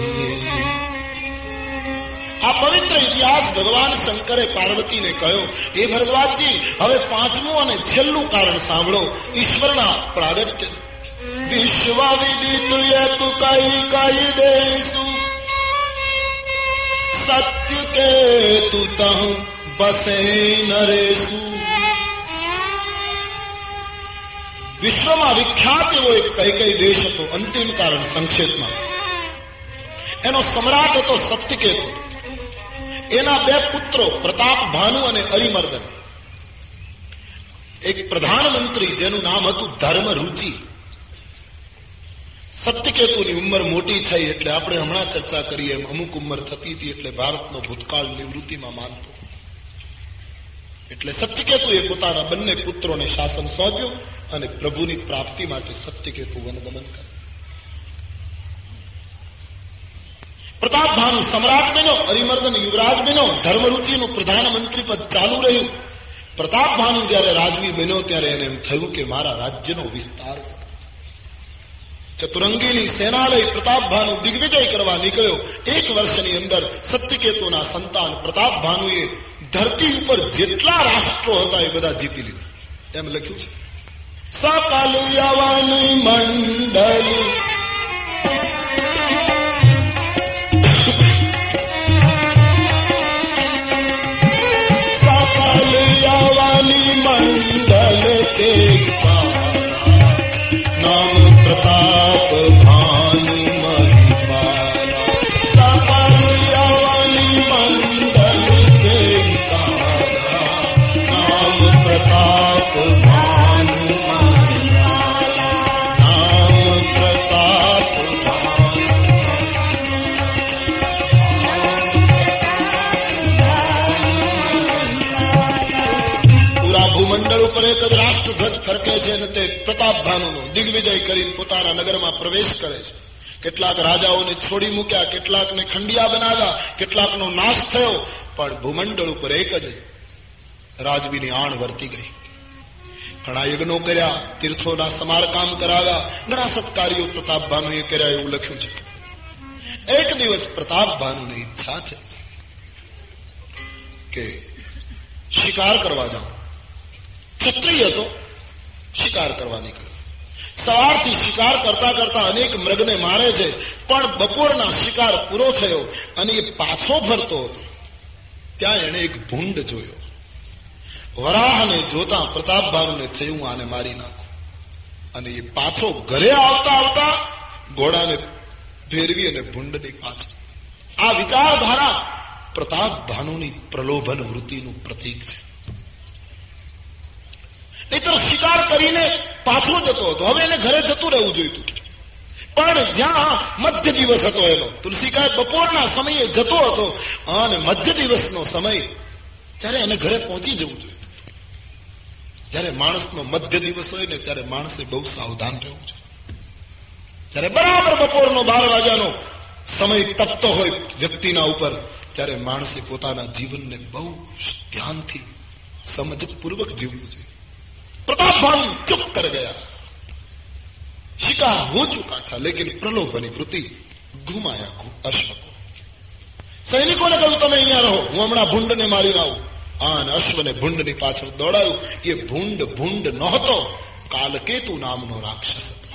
આ પવિત્ર ઇતિહાસ ભગવાન શંકરે પાર્વતીને કહ્યો એ ભરદ્વાજજી, હવે પાંચમું અને છેલ્લું કારણ સાંભળો, ઈશ્વરના પ્રાગટ્ય. વિશ્વ સત્ય કે તુ તહ બસે નરેશુ વિશ્વમાં વિખ્યાત એવો એક કઈ કઈ દેશ હતો, અંતિમ કારણ સંક્ષેપમાં. એનો સમ્રાટ હતો સત્યકેતુ. એના બે પુત્રો, પ્રતાપ ભાનુ અને અરિમર્દન. એક પ્રધાનમંત્રી જેનું નામ હતું ધર્મ રુચિ સત્યકેતુની ઉંમર મોટી થઈ એટલે આપણે હમણાં ચર્ચા કરીએ એમ અમુક ઉંમર થતી હતી એટલે ભારતનો ભૂતકાળ નિવૃત્તિમાં માનતો. એટલે સત્યકેતુએ પોતાના બંને પુત્રોને શાસન સોંપ્યું અને પ્રભુની પ્રાપ્તિ માટે સત્યકેતુ વનગમન કરે પ્રતાપ ભાનુ સમ્રાટ બન્યો હરિમર્દન યુવરાજ બન્યો, ધર્મરુચિનું પ્રધાનમંત્રી પદ ચાલુ રહ્યું. પ્રતાપ ભાનુ જયારે રાજવી બન્યો ત્યારે એને એમ થયું કે મારા રાજ્યનો વિસ્તાર ચતુરંગીની સેના લઈ પ્રતાપ ભાનુ દિગ્વિજય કરવા નીકળ્યો. એક વર્ષની અંદર સત્યકેતુના સંતાન પ્રતાપ ભાનુએ ધરતી ઉપર જેટલા રાષ્ટ્રો હતા એ બધા જીતી લીધા. એમ લખ્યું છે. સકલ યવન મંડળ கலத்தை પ્રતાપ ભાનુનો દિગ્વિજય કરીને પોતાના નગરમાં પ્રવેશ કરે છે. કેટલાક રાજાઓને છોડી મૂક્યા, કેટલાકને ખંડિયા બનાવ્યા, કેટલાકનો નાશ થયો, પણ ભૂમંડળ ઉપર એક જ રાજવીની આણ વર્તી ગઈ. ઘણા યજ્ઞો કર્યા, તીર્થોના સમારકામ કરાવ્યા, ઘણા સત્કાર્યો પ્રતાપ કર્યા એવું લખ્યું છે. એક દિવસ પ્રતાપ ભાનુને ઈચ્છા છે કે શિકાર કરવા જાઉં. ક્ષત્રિય હતો શિકાર કરવા નીકળ્યો સવારથી શિકાર કરતા કરતા અનેક મૃગને મારે છે, પણ બપોરના શિકાર પૂરો થયો અને એ પાછો ફરતો હતો. ત્યાં એણે એક ભૂંડ જોયો. વરાહને જોતા પ્રતાપભાનુને થયું આને મારી નાખો. અને એ પાછો ઘરે આવતા આવતા ઘોડાને ફેરવી અને ભૂંડની પાછળ. આ વિચારધારા પ્રતાપ ભાનુની પ્રલોભન વૃત્તિનું પ્રતીક છે. નહીતર શિકાર કરીને પાછો જતો હતો. હવે એને ઘરે જતું રહેવું જોઈતું. પણ જ્યાં મધ્ય દિવસ હતો એનો તુલસીકાય બપોરના સમયે જતો હતો, અને મધ્ય દિવસનો સમય ત્યારે એને ઘરે પહોંચી જવું જોઈએ જ્યારે માણસનો મધ્ય દિવસ હોય ને ત્યારે માણસે બહુ સાવધાન રહેવું છે જ્યારે બરાબર બપોરનો બાર વાગ્યાનો સમય તપતો હોય વ્યક્તિના ઉપર, ત્યારે માણસે પોતાના જીવનને બહુ ધ્યાનથી સમજપૂર્વક જીવવું જોઈએ. प्रताप भानु चुप कर गया शिकार हो चुका था लेकिन प्रलोभनी वृत्ति घुमाया अश्व को સૈનિકોને કહ્યું તમે અહીંયા રહો હું હમણાં ભૂંડને મારી આવું આ અને અશ્વને ભૂંડની પાછળ દોડાયું એ ભૂંડ ભૂંડ નહોતો કાલકેતુ નામનો રાક્ષસ હતો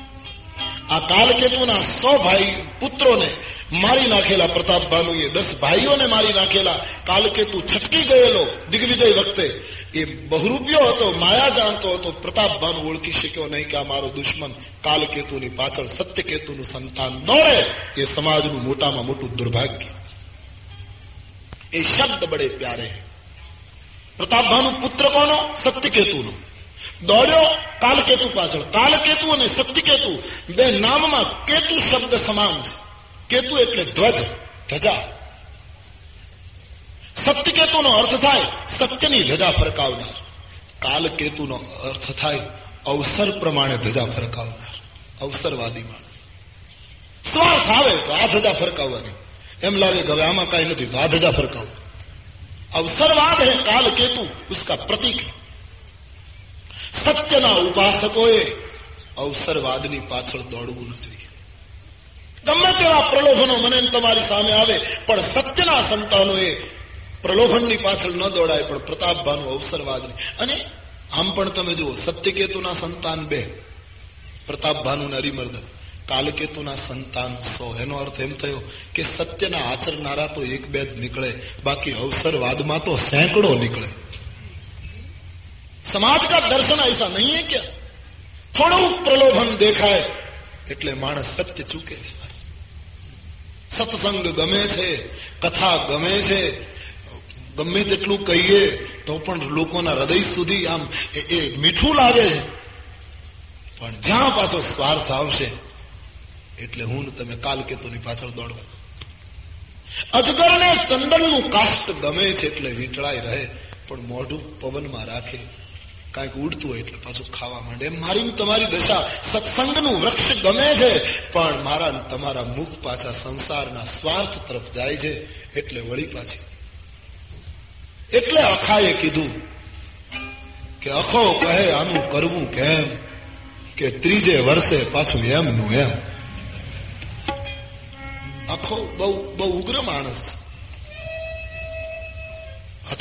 આ કાલકેતુના સો ભાઈ પુત્રોને મારી નાખેલા પ્રતાપ ભાનુએ દસ ભાઈઓને મારી નાખેલા કાલકેતુ છટકી ગયેલો દિગ્વિજય વખતે એ બહુરૂપિયો હતો, માયા જાણતો હતો પ્રતાપ ઓળખી શક્યો નહીં કે આ મારો દુશ્મન કાલકેતુની પાછળ સત્યકેતુનું સંતાન દોડે એ સમાજનું મોટામાં મોટું દુર્ભાગ્ય. એ શબ્દ બડે પ્યારે હે પ્રતાપ ભાનુ પુત્ર કોનો? સત્યકેતુનો. દોડ્યો કાલકેતુ પાછળ. કાલકેતુ અને સત્યકેતુ બે નામમાં કેતુ શબ્દ સમાન છે. કેતુ એટલે ધ્વજ, ધજા. સત્ય કેતુનો અર્થ થાય સત્યની ધજા ફરકાવનાર. કાલ કેતુનો અર્થ થાય અવસર પ્રમાણે ધજા ફરકાવનાર. અવસરવાદી માણસ. સ્વાર્થ આવે તો આ ધજા ફરકાવવાની. એમ લાગે કે હવે આમાં કઈ નથી તો આ ધજા ફરકાવો. અવસરવાદ હે કાલ કેતુ ઉસકા પ્રતીક સત્યના ઉપાસકોએ અવસરવાદની પાછળ દોડવું ન જોઈએ. ગમે તેવા પ્રલોભનો મને તમારી સામે આવે, પણ સત્યના સંતાનોએ પ્રલોભનની પાછળ ન દોડાય પણ પ્રતાપ ભાનુ અવસરવાદ અને આમ પણ તમે જુઓ સત્યકેતુના સંતાન બે પ્રતાપ ભાનુ ને હરિમર્દન કાલકેતુના સંતાન સો એનો અર્થ એમ થયો કે સત્યના આચરનારા તો એક બે જ નીકળે બાકી અવસરવાદમાં તો સેંકડો નીકળે સમાજ કા દર્શન ऐसा नहीं है क्या થોડું પ્રલોભન દેખાય એટલે માણસ સત્ય ચૂકે છે સત્સંગ ગમે છે કથા ગમે છે ગમે તેટલું કહીએ, તો પણ લોકોના હૃદય સુધી આમ એ મીઠું લાગે પણ જ્યાં પાછો સ્વાર્થ આવશે, એટલે હું તમે કાલકેતુની પાછળ દોડવા. અજગરને ચંદનનું કાષ્ટ ગમે છે એટલે વીંટળાઈ રહે, પણ મોઢું પવનમાં રાખે. કાંઈક ઉડતું હોય એટલે પાછું ખાવા માંડે. મારી તમારી દશા સત્સંગનું વૃક્ષ ગમે છે, પણ મારા તમારા મુખ પાછા સંસારના સ્વાર્થ તરફ જાય છે, એટલે વળી પાછી એટલે અખાએ કીધું કે અખો કહે, આનું કરવું કેમ? કે ત્રીજે વર્ષે પાછું એમનું એમ. અખો બહુ બહુ ઉગ્ર માણસ.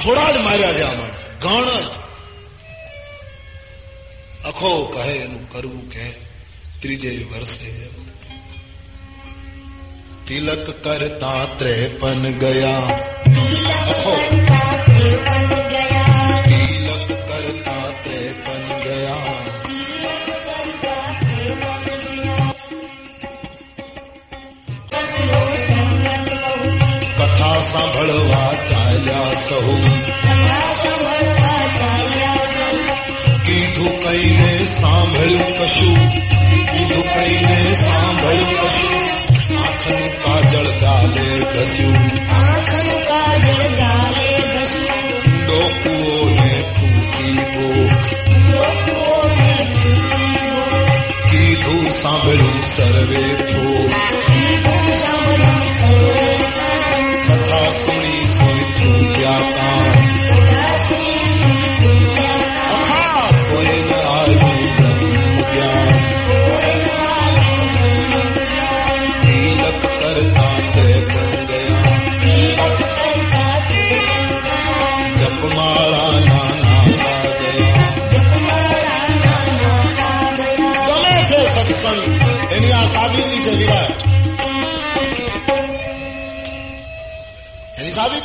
થોડા જ માર્યા છે આ માણસ. ગણ જ. અખો કહે, એનું કરવું કે ત્રીજે વર્ષે તિલક કરતા ત્રેપન ગયા. અખો સાંભળવા ચાલ્યા સહુ. કીધું કઈને સાંભળ્યું કશું કીધું કઈને સાંભળ્યું કશું આંખનું કાજળ ગાલે ઘસ્યું આંખનું કાજળ ગાલે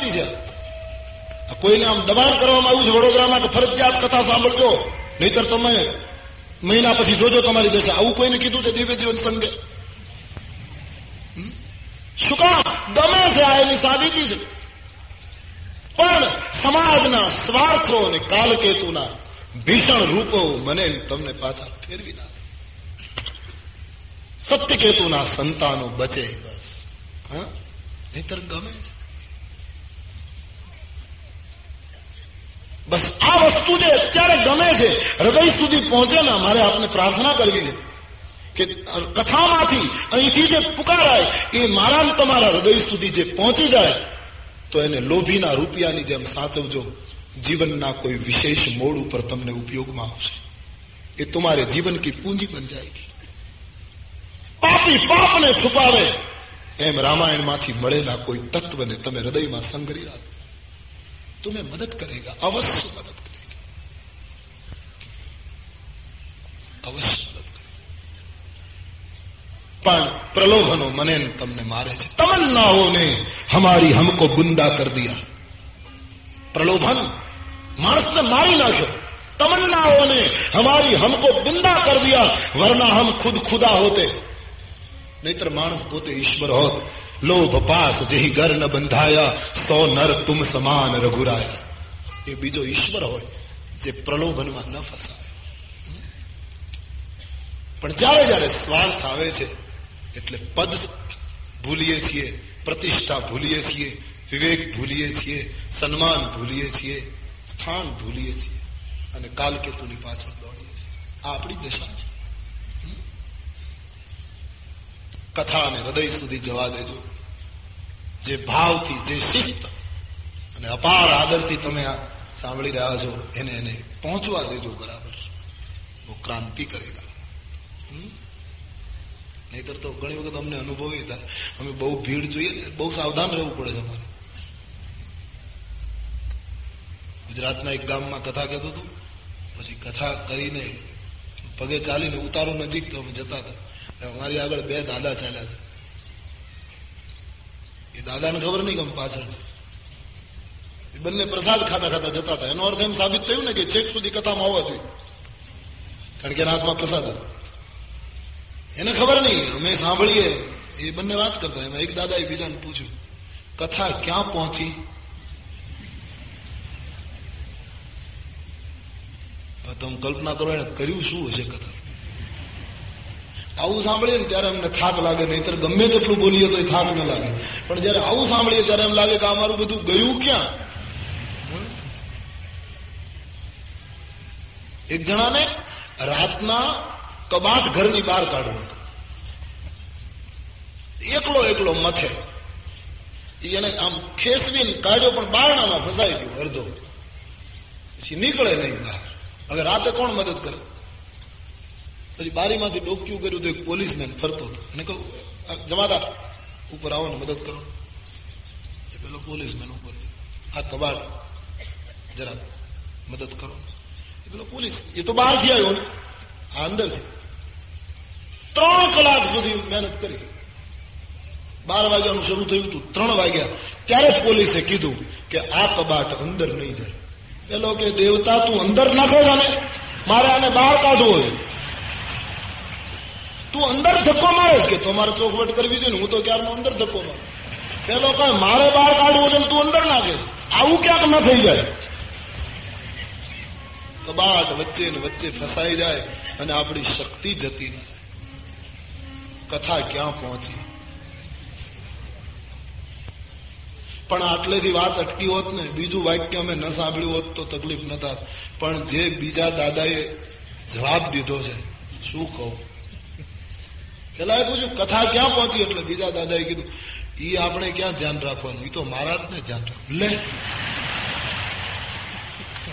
એની સાબિતી છે. આ કોઈને આમ દબાણ કરવામાં આવ્યું છે, વડોદરામાં કે ફરજિયાત કથા સાંભળજો. નહીતર તમે મહિના પછી જોજો તમારી દશા. આવું કોઈને કીધું છે દિવ્ય જીવન સંઘે? હમ? શું કામ ગમે છે આ એની સાબિતી છે. પણ સમાજના સ્વાર્થો અને કાલકેતુના ભીષણ રૂપો મને ને તમને પાછા ફેરવી નાખે. સત્યકેતુના સંતાનો બચે બસ. હા? નહીતર ગમે છે. બસ આ વસ્તુ જે અત્યારે ગમે છે, હૃદય સુધી પહોંચે ને મારે આપને પ્રાર્થના કરવી છે કે કથામાંથી અહીંથી જે પુકારાય, એ મારા તમારા હૃદય સુધી જે પહોંચી જાય, તો એને લોભીના રૂપિયાની જેમ સાચવજો. જીવનના કોઈ વિશેષ મોડ ઉપર તમને ઉપયોગમાં આવશે. એ તમારે જીવન કી પૂંજી બન જાયગી. પાપી પાપને છુપાવે, એમ રામાયણમાંથી મળેલા કોઈ તત્વને તમે હૃદયમાં સંગ્રહી રાખો. तुम्हें मदद करेगा, अवश्य मदद करेगा। अवश्य मदद करेगा। प्रलोभनो मने तमने मारे से तमन्नाओं ने हमारी हमको बुंदा कर दिया। प्रलोभन, मानस ने मारी ना क्यों? तमन्नाओं ने हमारी हमको बुंदा कर दिया, वरना हम खुद खुदा होते। नहीं तो मानस पोते ईश्वर होते। લોભ પાસ જેહી ઘર ન બંધાયા સો નર તુમ સમાન રઘુરાયા એ બીજો ઈશ્વર હોય જે પ્રલોભનમાં ન ફસાય પણ જ્યારે જ્યારે સ્વાર્થ આવે છે એટલે પદ ભૂલીએ છીએ પ્રતિષ્ઠા ભૂલીએ છીએ વિવેક ભૂલીએ છીએ સન્માન ભૂલીએ છીએ સ્થાન ભૂલીએ છીએ અને કાલકેતુની પાછળ દોડીએ છીએ। આ આપણી દશા છે। કથા અને હૃદય સુધી જવા દેજો. જે ભાવથી, જે શિસ્ત અને અપાર આદરથી તમે આ સાંભળી રહ્યા છો, એને એને પહોંચવા દેજો બરાબર. બહુ ક્રાંતિ કરેગા? નહીતર તો ઘણી વખત અમને અનુભવી હતા અમે બહુ ભીડ જોઈએ ને, બહુ સાવધાન રહેવું પડે છે અમારે. ગુજરાતના એક ગામમાં કથા કહેતો હતો, પછી કથા કરીને પગે ચાલીને ઉતારો નજીક તો અમે જતા હતા. અમારી આગળ બે દાદા ચાલ્યા હતા એ દાદાને ખબર નહીં કે અમે પાછળ છે. એ બંને પ્રસાદ ખાતા ખાતા જતા હતા એનો અર્થ એમ સાબિત થયું ને કે છેક સુધી કથામાં હોવા જોઈએ કારણ કે એના હાથમાં પ્રસાદ હતો એને ખબર નહીં, અમે સાંભળીએ, એ બંને વાત કરતા, એમાં એક દાદાએ બીજાને પૂછ્યું, કથા ક્યાં પહોંચી? હવે તમે કલ્પના કરો, એને કર્યું શું હશે કથા? આવું સાંભળીએ ને ત્યારે અમને થાક લાગે, નહીતર ગમે તેટલું બોલીએ તો થાક ન લાગે. પણ જયારે આવું સાંભળીએ ત્યારે એમ લાગે કે અમારું બધું ગયું ક્યાં? એક જણાને રાતના કબાટ ઘરની બહાર કાઢવો હતો. એકલો એકલો મથે. એને આમ ખેસવીને કાઢ્યો, પણ બારણામાં ફસાઈ ગયો અડધો. પછી નીકળે નહીં બહાર. હવે રાતે કોણ મદદ કરે? પછી બારીમાંથી ડોક્યું કર્યું તો એક પોલીસમેન ફરતો હતો. અને કહું, "આ જમાદાર ઉપર આવો ને મદદ કરો. એ પેલો પોલીસમેન ઉપર આ કબાટ જરા મદદ કરો. એ પેલો પોલીસ, એ તો બહારથી આવ્યો ને. આ અંદરથી. ત્રણ કલાક સુધી મહેનત કરી. બાર વાગ્યાનું શરૂ થયું હતું, ત્રણ વાગ્યા. ત્યારે પોલીસે કીધું કે આ કબાટ અંદર નહીં જાય. પેલો કે, દેવતા, તું અંદર નાખો ને મારે આને બહાર કાઢવો છે તું અંદર ધક્કો મારે કે તમારે ચોખવટ કરવી જોઈએ હું તો ક્યારનો અંદર ધક્કો મારું? પેલો કહે, મારે બહાર કાઢવું છે તું અંદર નાખે આવું ક્યાંક ન થઈ જાય. કબાટ વચ્ચે ને વચ્ચે ફસાઈ જાય અને આપણી શક્તિ જતી ન કથા ક્યાં પહોંચી? પણ આટલેથી વાત અટકી હોત ને, બીજું વાક્ય અમે ન સાંભળ્યું હોત તો તકલીફ ન થાત. પણ જે બીજા દાદાએ જવાબ દીધો છે, શું કહું? પેલા પૂછ્યું, કથા ક્યાં પહોંચી? એટલે બીજા દાદાએ કીધું એ આપણે ક્યાં ધ્યાન રાખવાનું? એ તો મહારાજ ને ધ્યાન રાખવું લે.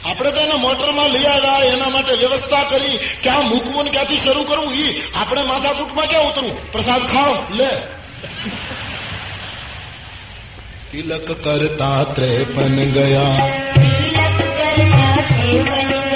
આપણે તો એને મોટરમાં લઈ આવ્યા, એના માટે વ્યવસ્થા કરી, ક્યાં મૂકવું ને ક્યાંથી શરૂ કરવું? એ આપણે માથાકૂટમાં ક્યાં ઉતરવું? પ્રસાદ ખાઓ, લે. તિલક કરતા ત્રેપન ગયા. તિલક કરતા તે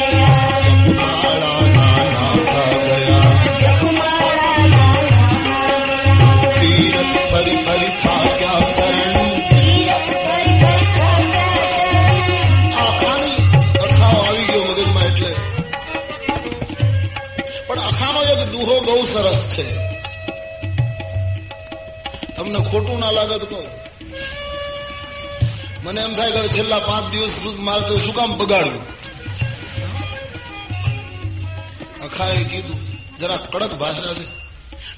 ખોટું ના લાગે તો કહું. મને એમ થાય કે છેલ્લા પાંચ દિવસ મારે તો શું કામ બગાડ્યું અખાએ કીધું, જરા કડક ભાષા છે.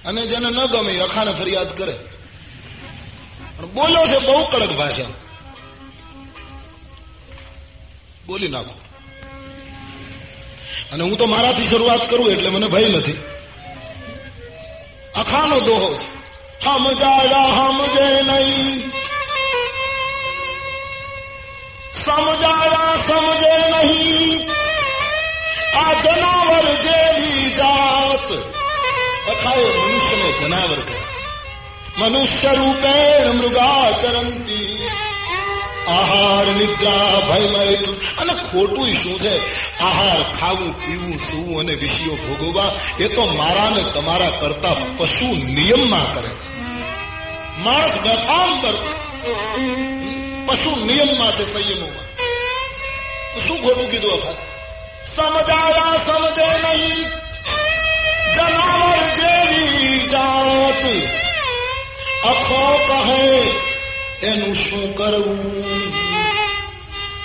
અને જેને ન ગમે અખાને ફરિયાદ કરે. બોલ્યો છે બહુ કડક ભાષા. બોલી નાખો. અને હું તો મારાથી શરૂઆત કરું એટલે મને ભય નથી. અખાનો દોહો છે. ہم جایا ہم جے نہیں سمجھایا سمجھے نہیں آ جناور جیلی جات بتائے منش میں جناور کے منش روپے مرگا چرنتی આહાર, નિદ્રા, ભયમય. અને ખોટું શું છે? આહાર ખાવું, પીવું, સૂવું અને વિષયો ભોગવવા, એ તો મારા ને તમારા કરતા પશુ નિયમમાં કરે છે. માણસ બેફામ કરતા પશુ નિયમમાં છે સંયમોમાં. તો શું ખોટું કીધું અખા સમજાયા, સમજે નહીં. જનાવર જેવી જાત. અખો કહે એનું શું કરવું?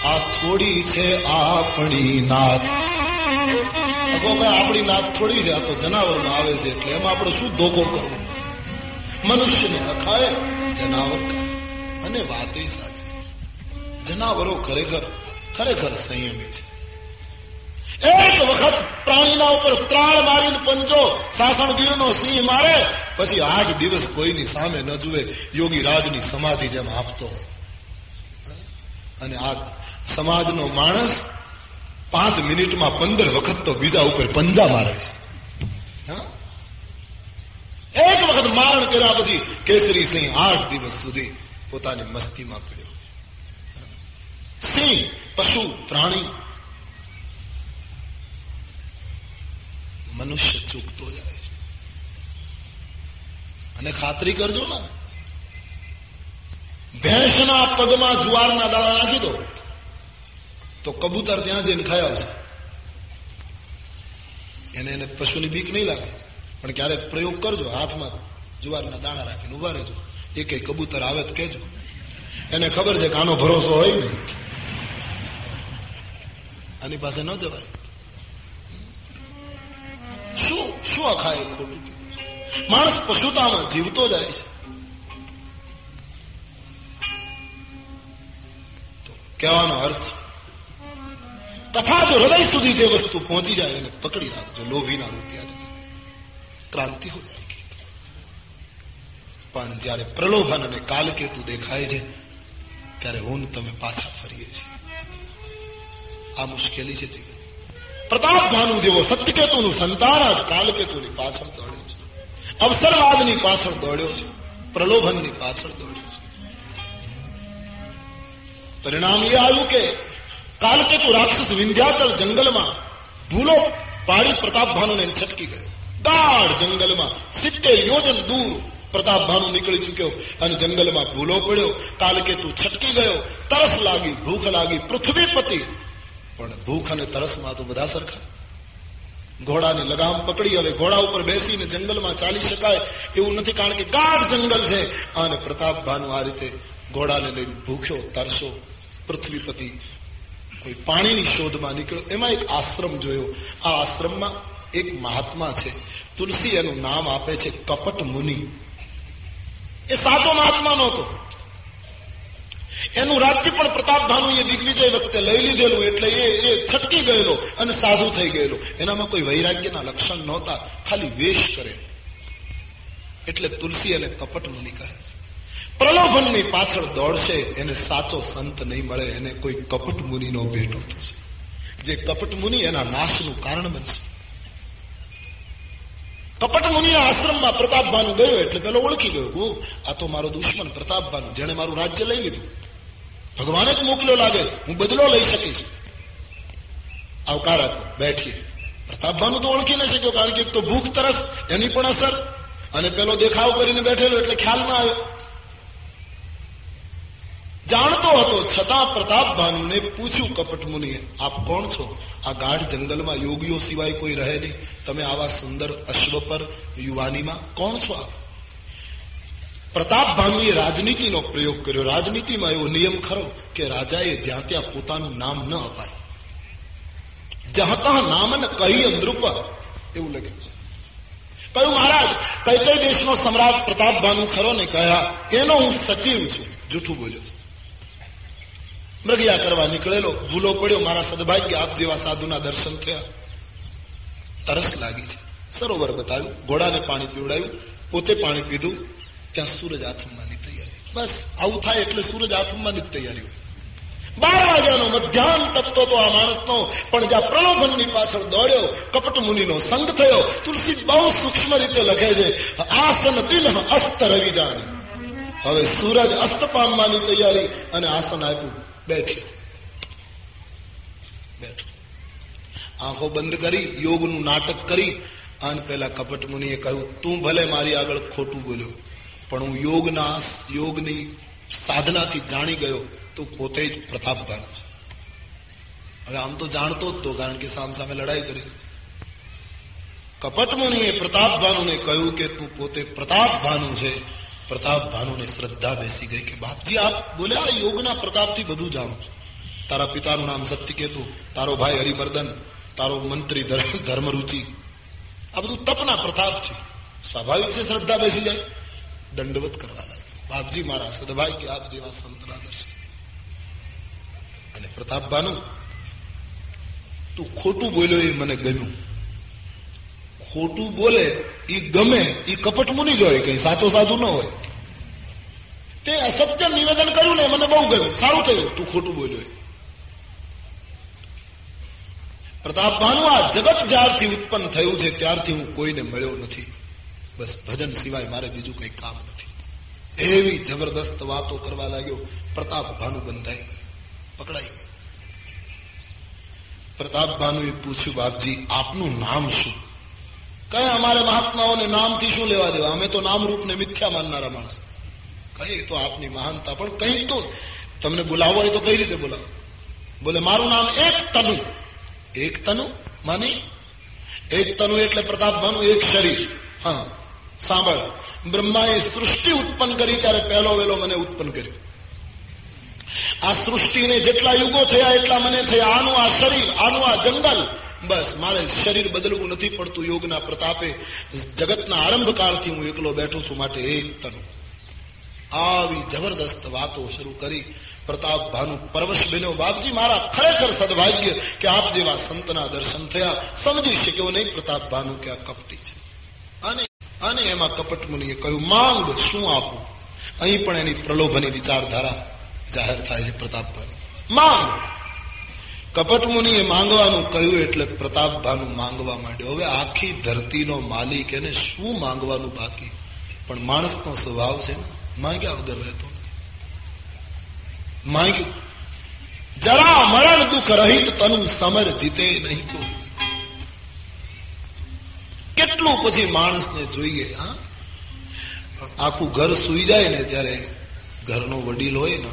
આ થોડી છે આપણી નાત. આપણી નાત થોડી છે, આ તો જનાવરમાં આવે છે, એટલે એમાં આપણે શું ધોકો કરવો? મનુષ્યને અખાય જનાવર કહે અને વાત સાચી. જનાવરો ખરેખર ખરેખર સંયમી છે. એક વખત પ્રાણીના ઉપર ત્રાણ મારીને પંજો સાસણગીરનો સિંહ મારે, પછી આઠ દિવસ કોઈની સામે ન જુએ, યોગી રાજની સમાધિ જેમ આપતો હોય. અને આ સમાજનો માણસ પાંચ મિનિટમાં પંદર વખત તો બીજા ઉપર પંજા મારે છે. એક વખત મારણ કર્યા પછી કેસરી સિંહ આઠ દિવસ સુધી પોતાની મસ્તીમાં પડ્યો. સિંહ, પશુ, પ્રાણી મનુષ્ય ચૂકતો જાય છે. અને ખાતરી કરજો ને. ભેંસના પગમાં જુવારના દાણા નાખી દો, તો કબૂતર ત્યાં જઈને ખાઈ આવશે. એને એને પશુની બીક નહીં લાગે. પણ ક્યારેક પ્રયોગ કરજો, હાથમાં જુવારના દાણા રાખીને ઊભા રહેજો. એક કબૂતર આવે તો કહેજો. એને ખબર છે કે આનો ભરોસો હોય ને આની પાસે ન જવાય. શું શું અખાય ખોટું માણસ પશુતામાં જીવતો જાય છે. કહેવાનો અર્થ કથા જો હૃદય સુધી જે વસ્તુ પહોંચી જાય એને પકડી રાખજો, લોભીના રૂપિયા ક્રાંતિ હો જાય પણ જ્યારે પ્રલોભન અને કાલકેતુ દેખાય છે, ત્યારે હું તમે પાછા ફરીએ છીએ. આ મુશ્કેલી છે પ્રતાપ ભાનુ જેવો સત્યકેતુનું સંતાન જ કાલકેતુની પાછળ દોડ્યો છે. અવસરવાદની પાછળ દોડ્યો છે. પ્રલોભનની પાછળ દોડ્યો છે. પરિણામ એ આવ્યું કે કાલકેતુ રાક્ષસ વિંધ્યાચલ જંગલમાં ભૂલો પાડી પ્રતાપ ભાનુને છટકી ગયો. ગાઢ જંગલમાં સિત્તેર યોજન દૂર પ્રતાપ ભાનુ નીકળી ચુક્યો અને જંગલમાં ભૂલો પડ્યો. કાલકેતુ છટકી ગયો. તરસ લાગી, ભૂખ લાગી. પૃથ્વીપતિ પણ ભૂખ અને તરસમાં તો બધા સરખા. ઘોડાની લગામ પકડી હવે ઘોડા ઉપર બેસીને જંગલમાં ચાલી શકાય એવું નથી, કારણ કે ગાઢ જંગલ છે. અને પ્રતાપ ભાનુ આ રીતે ઘોડાને લઈને ભૂખ્યો, તરસો, પૃથ્વીપતિ કોઈ પાણીની શોધમાં નીકળ્યો. એમાં એક આશ્રમ જોયો. આ આશ્રમમાં એક મહાત્મા છે. તુલસી એનું નામ આપે છે કપટ મુનિ એ સાચો મહાત્મા નહોતો. એનું રાજ્ય પણ પ્રતાપ ભાનુએ દિગ્વિજય વખતે લઈ લીધેલું એટલે એ એ છટકી ગયેલો અને સાધુ થઈ ગયેલો. એનામાં કોઈ વૈરાગ્યના લક્ષણ નહોતા, ખાલી વેશ કરે. એટલે તુલસી અને કપટ મુનિ કહે છે. પ્રલોભનની પાછળ દોડશે, એને સાચો સંત નહીં મળે, એને કોઈ કપટ મુનિનો ભેટો થશે. જે કપટ મુનિ એના નાશનું કારણ બનશે. કપટ મુનિ આશ્રમમાં પ્રતાપભાનુ ગયો એટલે પેલો ઓળખી ગયો. આ તો મારો દુશ્મન પ્રતાપભાનુ જેને મારું રાજ્ય લઈ લીધું. ભગવાને જ મોકલ્યો લાગે. હું બદલો લઈ શકીશ. આવકાર આપ્યો બેઠીએ. પ્રતાપભાનુ તો ઓળખી ન શક્યો, કારણ કે તો ભૂખ તરસ, એની પણ અસર, અને પેલો દેખાવ કરીને બેઠેલો એટલે ખ્યાલ ના આવ્યો. જાણતો હતો, છતાં પ્રતાપ ભાનુને પૂછ્યું, કપટ મુનિએ, આપ કોણ છો? આ ગાઢ જંગલમાં યોગીઓ સિવાય કોઈ રહે નહીં. તમે આવા સુંદર અશ્વ પર યુવાનીમાં કોણ છો આપ? પ્રતાપ ભાનુએ રાજનીતિનો પ્રયોગ કર્યો. રાજનીતિમાં એવો નિયમ ખરો કે રાજાએ જ્યાં ત્યાં પોતાનું નામ ન અપાય. જહાં તહ નામન કહી નૃપ એવું લખ્યું છે. કહ્યું, મહારાજ કઈ કઈ દેશનો સમ્રાટ પ્રતાપ ભાનુ ખરો ને કહ્યા, એનો હું સચિવ છું. જૂઠું બોલ્યો છું. મૃગયા કરવા નીકળેલો, ભૂલો પડ્યો, મારા સદભાગ્ય આપ જેવા સાધુના દર્શન થયા. તરસ લાગી છે. સરોવર બતાવ્યું, ઘોડાને પાણી પીવડાવ્યું, પોતે પાણી પીધું ત્યાં સૂરજ આથમવાની તૈયારી. બસ, આવું થાય એટલે સૂરજ આથમવાની તૈયારી હોય. બાર વાગ્યાનો મધ્યાહન તપતો તો આ માણસનો, પણ જ્યાં પ્રલોભનની પાછળ દોડ્યો, કપટ મુનિનો સંગ થયો તુલસી બહુ સૂક્ષ્મ રીતે લખે છે, આસન તિલ અસ્ત રવિ જાની. હવે સૂરજ અસ્ત પામવાની તૈયારી અને આસન આપ્યું. બેઠી. બેઠો. આંખો બંધ કરી, યોગનું નાટક કરી અને પેલા કપટ મુનિએ કહ્યું, તું ભલે મારી આગળ ખોટું બોલ્યો. પણ હું યોગના યોગની સાધનાથી જાણી ગયો તો પોતે જ પ્રતાપભાન છે. હવે આમ તો જાણતો જ તો, કારણ કે સામ સામે લડાઈ કરી. કપટ મુનિએ પ્રતાપ ભાનુને કહ્યું કે તું પોતે પ્રતાપ ભાનુ છે. પ્રતાપ ભાનુને શ્રદ્ધા બેસી ગઈ કે, બાપજી, આપ બોલ્યા યોગના પ્રતાપથી બધું જાણું છું. તારા પિતાનું નામ સત્ય કેતુ તારો ભાઈ હરિવર્ધન, તારો મંત્રી ધર્મરુચિ. આ બધું તપના પ્રતાપ છે. સ્વાભાવિક છે, શ્રદ્ધા બેસી જાય. દંડવત કરવા લાગે બાપજી મારા સદભાગ્ય આપ જેવા સંતના દર્શન. અને પ્રતાપભાનું તું ખોટું બોલ્યો એ મને ગમ્યું. ખોટું બોલે એ ગમે એ કપટ મુની જ હોય કઈ, સાચો સાધુ ન હોય. તે અસત્ય નિવેદન કર્યું ને મને બહુ ગયું સારું થયું, તું ખોટું બોલ્યો પ્રતાપ ભાનુ, આ જગત જ્યારથી ઉત્પન્ન થયું છે, ત્યારથી હું કોઈને મળ્યો નથી. બસ ભજન સિવાય મારે બીજું કઈ કામ નથી. એવી જબરદસ્ત વાતો કરવા લાગ્યો, પ્રતાપ ભાનુ બંધાઈ ગયો, પકડાઈ ગયો. પ્રતાપ ભાનુએ પૂછ્યું, બાપજી, આપનું નામ શું? કઈ અમારે મહાત્માઓને નામથી શું લેવા દેવા? અમે તો નામ રૂપને મિથ્યા માનનારા માણસો. કઈ તો આપની મહાનતા, પણ કઈ તો તમને બોલાવો હોય તો કઈ રીતે બોલાવો? બોલે, મારું નામ એક તનુ. એક તનુ? માની? એક તનુ એટલે પ્રતાપ ભાનુ, એક શરીર. હા. સાંભળ. બ્રહ્માએ સૃષ્ટિ ઉત્પન્ન કરી ત્યારે પહેલો વેલો મને ઉત્પન્ન કર્યો. આ સૃષ્ટિને જેટલા યુગો થયા એટલા મને થયા. આનું આ શરીર, આનું આ જંગલ. બસ, મારે શરીર બદલવું નથી પડતું યોગના પ્રતાપે. જગતના આરંભ કાળથી હું એકલો બેઠો છું માટે એક તનુ. આવી જબરદસ્ત વાતો શરૂ કરી પ્રતાપ ભાનુ પરવશ બન્યો. બાપજી, મારા ખરેખર સદભાગ્ય કે આપ જેવા સંતના દર્શન થયા. સમજી શક્યો નહીં પ્રતાપ ભાનુ કે આ કપટી. અને એમાં કપટ મુનિએ કહ્યું, માંગ શું આપું? અહીં પણ એની પ્રલોભની વિચારધારા જાહેર થાય છે પ્રતાપભાની માંગ. કપટ મુનિએ માંગવાનું કહ્યું એટલે પ્રતાપ ભાનુ માંગવા માંડ્યો, હવે આખી ધરતીનો માલિક એને શું માંગવાનું બાકી? પણ માણસનો સ્વભાવ છે ને, માંગ્યા વગર રહેતો માંગ્યું. જરા મરણ દુઃખ રહિત તનુ સમર જીતે નહીં કો કેટલું પછી માણસને જોઈએ, હા? આખું ઘર સુઈ જાય ને ત્યારે ઘરનો વડીલ હોય ને,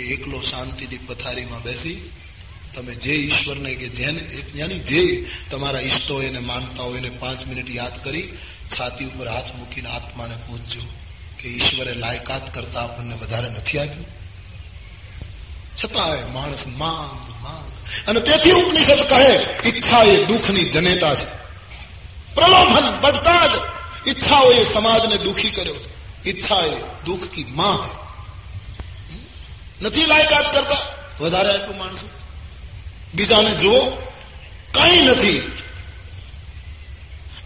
એ એકલો શાંતિથી પથારીમાં બેસી, તમે જે ઈશ્વરને કે જેને, યાની જે તમારા ઈષ્ટો એને માનતા હોય એને પાંચ મિનિટ યાદ કરી, છાતી ઉપર હાથ મૂકીને આત્માને પૂછજો કે ઈશ્વરે લાયકાત કરતા આપણને વધારે નથી આપ્યું. છતાં માણસ માંગ માંગ. અને તેથી ઉપનિષદ કહે, ઈચ્છા એ દુઃખની જનેતા છે. પ્રલોભન बढ़ता જ ઈચ્છાઓએ સમાજને દુખી કર્યો ઈચ્છા એ દુઃખ કી માં હૈ નથી લાયકાત કરતા વધારે આપ્યું માણસે બીજાને જુઓ કઈ નથી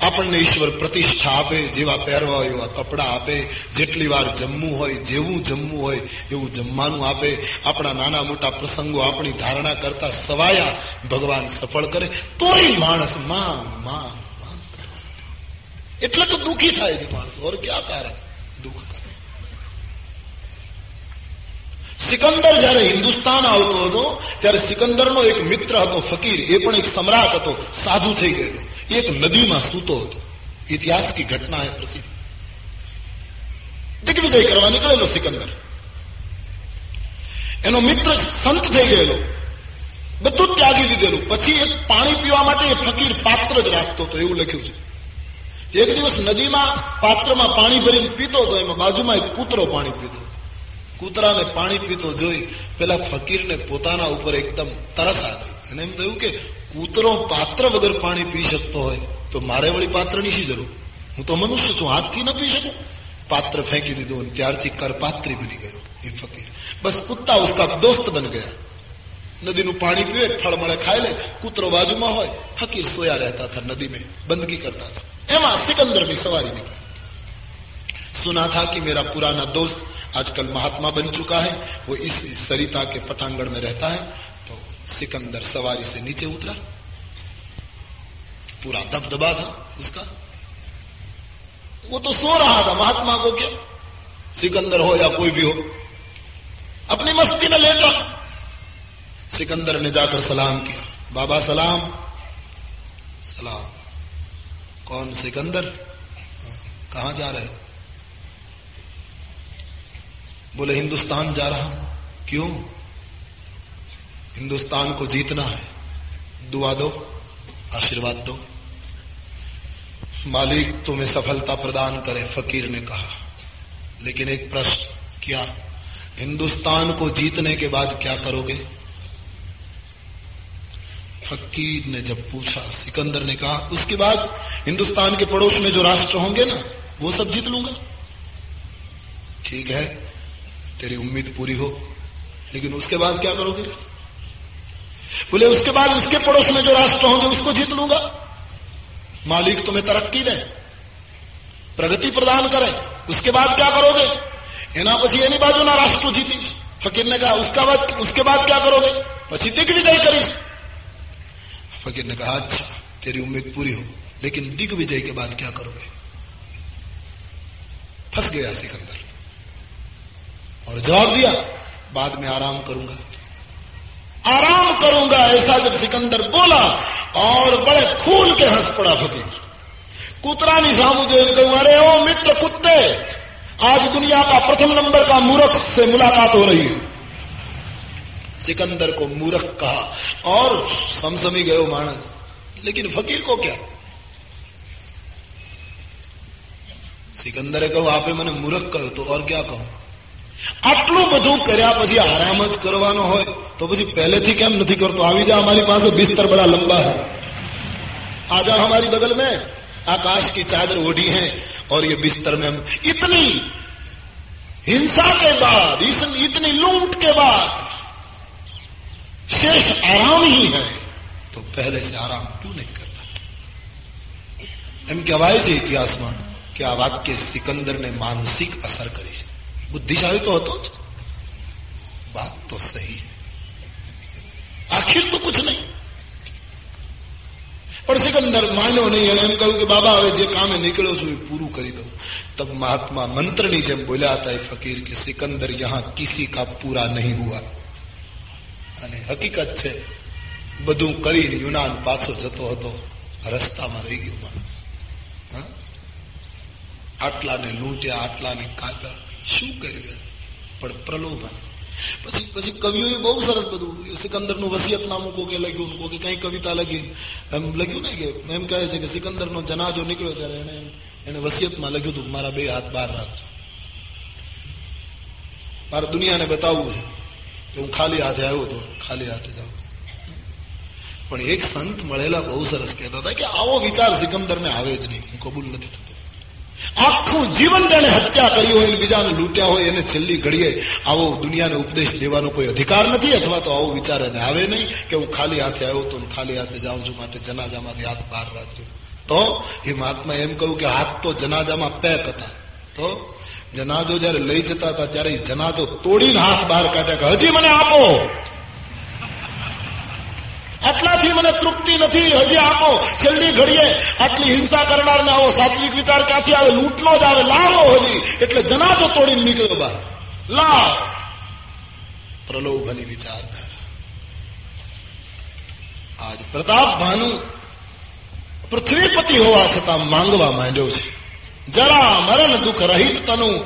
આપણને ઈશ્વર પ્રતિષ્ઠા આપે જેવા પહેરવા હોય એવા કપડા આપે જેટલી વાર જમવું હોય જેવું જમવું હોય એવું જમવાનું આપે આપણા નાના મોટા પ્રસંગો આપણી ધારણા કરતા સવાયા ભગવાન સફળ કરે તોય માણસ માંગ માંગ માંગ એટલે તો દુઃખી થાય છે માણસ. ઓર ક્યાં કારણ? દુઃખ સિકંદર જયારે હિન્દુસ્તાન આવતો હતો, ત્યારે સિકંદરનો એક મિત્ર હતો, ફકીર. એ પણ એક સમ્રાટ હતો, સાધુ થઈ ગયેલો. એક નદીમાં સૂતો હતો. ઇતિહાસ કી ઘટના હે પ્રસિદ્ધ. દિગ્વિજય કરવા નીકળેલો સિકંદર. એનો મિત્ર સંત થઈ ગયેલો. બધું ત્યાગી દીધેલું. પછી એક પાણી પીવા માટે એ ફકીર પાત્ર જ રાખતો હતો, એવું લખ્યું છે. એક દિવસ નદીમાં પાત્રમાં પાણી ભરીને પીતો હતો, એમાં બાજુમાં એક કૂતરો પાણી પીતો કૂતરાને પાણી પીતો જોઈ પેલા ફકીરને પોતાના ઉપર એકદમ તરસ આ અને એમ થયું કે કૂતરો પાત્ર વગર પાણી પી શકતો હોય તો મારે વળી પાત્રની શી જરૂર? હું તો મનુષ્ય છું, હાથથી ન પી શકું. પાત્ર ફેંકી દીધું અને ત્યારથી કરપાત્રી બની ગયો એ ફકીર. બસ કુત્તા ઉસકા દોસ્ત બની ગયા. નદીનું પાણી પીવે ફળ મળે ખાઈ લે, કૂતરો બાજુમાં હોય. ફકીર સોયા રહેતા હતા નદી મેં બંદગી કરતા હતા. एमा सिकंदर में सवारी में। सुना था कि मेरा पुराना दोस्त आजकल महात्मा बन चुका है, वो इस सरिता के पटांगण में रहता है तो सिकंदर सवारी से नीचे उतरा। पूरा दबदबा था उसका। वो तो सो रहा था, महात्मा को क्या? सिकंदर हो या कोई भी हो, अपनी मस्ती में लेट। रहा सिकंदर ने जाकर सलाम किया, बाबा सलाम। सलाम। कौन सिकंदर? कहाँ जा रहे हो? बोले, हिंदुस्तान जा रहा क्यों? हिंदुस्तान को जीतना है। दुआ दो, आशीर्वाद दो। मालिक तुम्हें सफलता प्रदान करे, फकीर ने कहा। लेकिन एक प्रश्न, किया हिंदुस्तान को जीतने के बाद क्या करोगे? फकीर ने जब पूछा, सिकंदर ने कहा, उसके बाद हिंदुस्तान के पड़ोस में जो राष्ट्र होंगे ना, वो सब जीत लूँगा? ठीक है, तेरी उम्मीद पूरी हो, लेकिन उसके बाद क्या करोगे? बोले, उसके बाद उसके पड़ोस में जो राष्ट्र होंगे, उसको जीत लूँगा। मालिक तुम्हें तरक्की दे, प्रगति प्रदान करे, उसके बाद क्या करोगे? એના પછી એની બાજુના રાષ્ટ્રો જીતીશ ફકીરને કહા ઉસકા उसके बाद क्या करोगे? કરોગે दिख દિગ્વિજય करीस। फकीर ने कहा अच्छा तेरी उम्मीद पूरी हो, लेकिन दिग्विजय के बाद क्या करोगे? फंस गया सिकंदर। और जवाब दिया, बाद में आराम करूँगा। आराम करूँगा, ऐसा जब सिकंदर बोला, और बड़े खूल के हंस पड़ा फकीर। कुतरानी सामू जो कहूँ अरे ओ मित्र कुत्ते, आज दुनिया का प्रथम नंबर का मूर्ख से मुलाकात हो रही है। सिकंदर को मूर्ख कहा और समसमी गयो मानस लेकिन फकीर को क्या સિકંદરે કહું આપે મને મૂર્ખ કહ્યું તો ઓર ક્યાં કહું આટલું બધું કર્યા પછી આરામ જ કરવાનો હોય તો પછી પહેલેથી કેમ નથી કરતો આવી જા हमारी પાસે बिस्तर बड़ा लंबा है आजा हमारी बगल में आकाश की चादर ओढ़ी है और ये बिस्तर में हम इतनी हिंसा के बाद इस, इतनी लूट के बाद शेष आराम ही है तो पहले से आराम क्यों नहीं करता એમ કહેવાય છે ઇતિહાસમાં કે આ વાક્ય સિકંદરને માનસિક અસર કરી છે બુદ્ધિશાળી તો હતો જ बात तो सही है आखिर तो कुछ नहीं પણ સિકંદર માન્યો નહીં અને એમ કહ્યું કે બાબા હવે જે કામે નીકળ્યો છું એ પૂરું કરી દઉં તબ મહાત્મા મંત્રની જેમ બોલ્યા હતા એ ફકીર કે સિકંદર યહાં કિસી કા પૂરા નહીં હુઆ અને હકીકત છે, બધું કરીને યુનાન પાછો જતો હતો, રસ્તામાં રહી ગયો માણસ? આટલાને લૂંટ્યા, આટલાને કાપ્યા. શું કર્યું પણ પ્રલોભન. પછી પછી કવિઓએ બહુ સરસ બધું સિકંદરનું વસિયતનામું કોકે લખ્યું કોકે કઈ કવિતા લખી. એમ લખ્યું ને કે, એમ કહે છે કે સિકંદરનો જનાજો નીકળ્યો ત્યારે એને એને વસિયતમાં લખ્યું હતું, મારા બે હાથ બહાર રાખજો. મારે દુનિયાને બતાવવું છે. હું ખાલી હાથે આવ્યો હતો, ખાલી હાથે જાઉં. પણ એક સંત મળેલા બહુ સરસ કહેતા હતા કે આવો વિચાર સિકંદરને આવે જ નહીં, હું કબૂલ નથી થતો. આખું જીવન જેને હત્યા કરી હોય બીજાને લૂંટ્યા હોય, એને છેલ્લી ઘડીએ આવો દુનિયાને ઉપદેશ દેવાનો કોઈ અધિકાર નથી, અથવા તો આવો વિચાર એને આવે નહીં કે હું ખાલી હાથે આવ્યો તો ખાલી હાથે જાઉં છું, માટે જનાજામાંથી હાથ બહાર રાખજો તો એ મહાત્મા એમ કહ્યું કે હાથ તો જનાજામાં પેક હતા. તો જનાજો જયારે લઈ જતા હતા ત્યારે જનાજો તોડીને હાથ બહાર કાઢ્યા કે, હજી મને આપો. આટલાથી મને તૃપ્તિ નથી, હજી આપો. છેલ્લી ઘડીએ આટલી હિંસા કરનારને આવો સાત્વિક વિચાર ક્યાંથી આવે? લૂંટનો જ આવે. લાવો હજી. એટલે જનાજો તોડીને નીકળ્યો બહાર લાવ. પ્રલોભની વિચારધારા. આજ પ્રતાપ ભાનુ પૃથ્વીપતિ હોવા છતાં માંગવા માંડ્યો છે. જરા મરણ દુઃખ રહિત તનુ,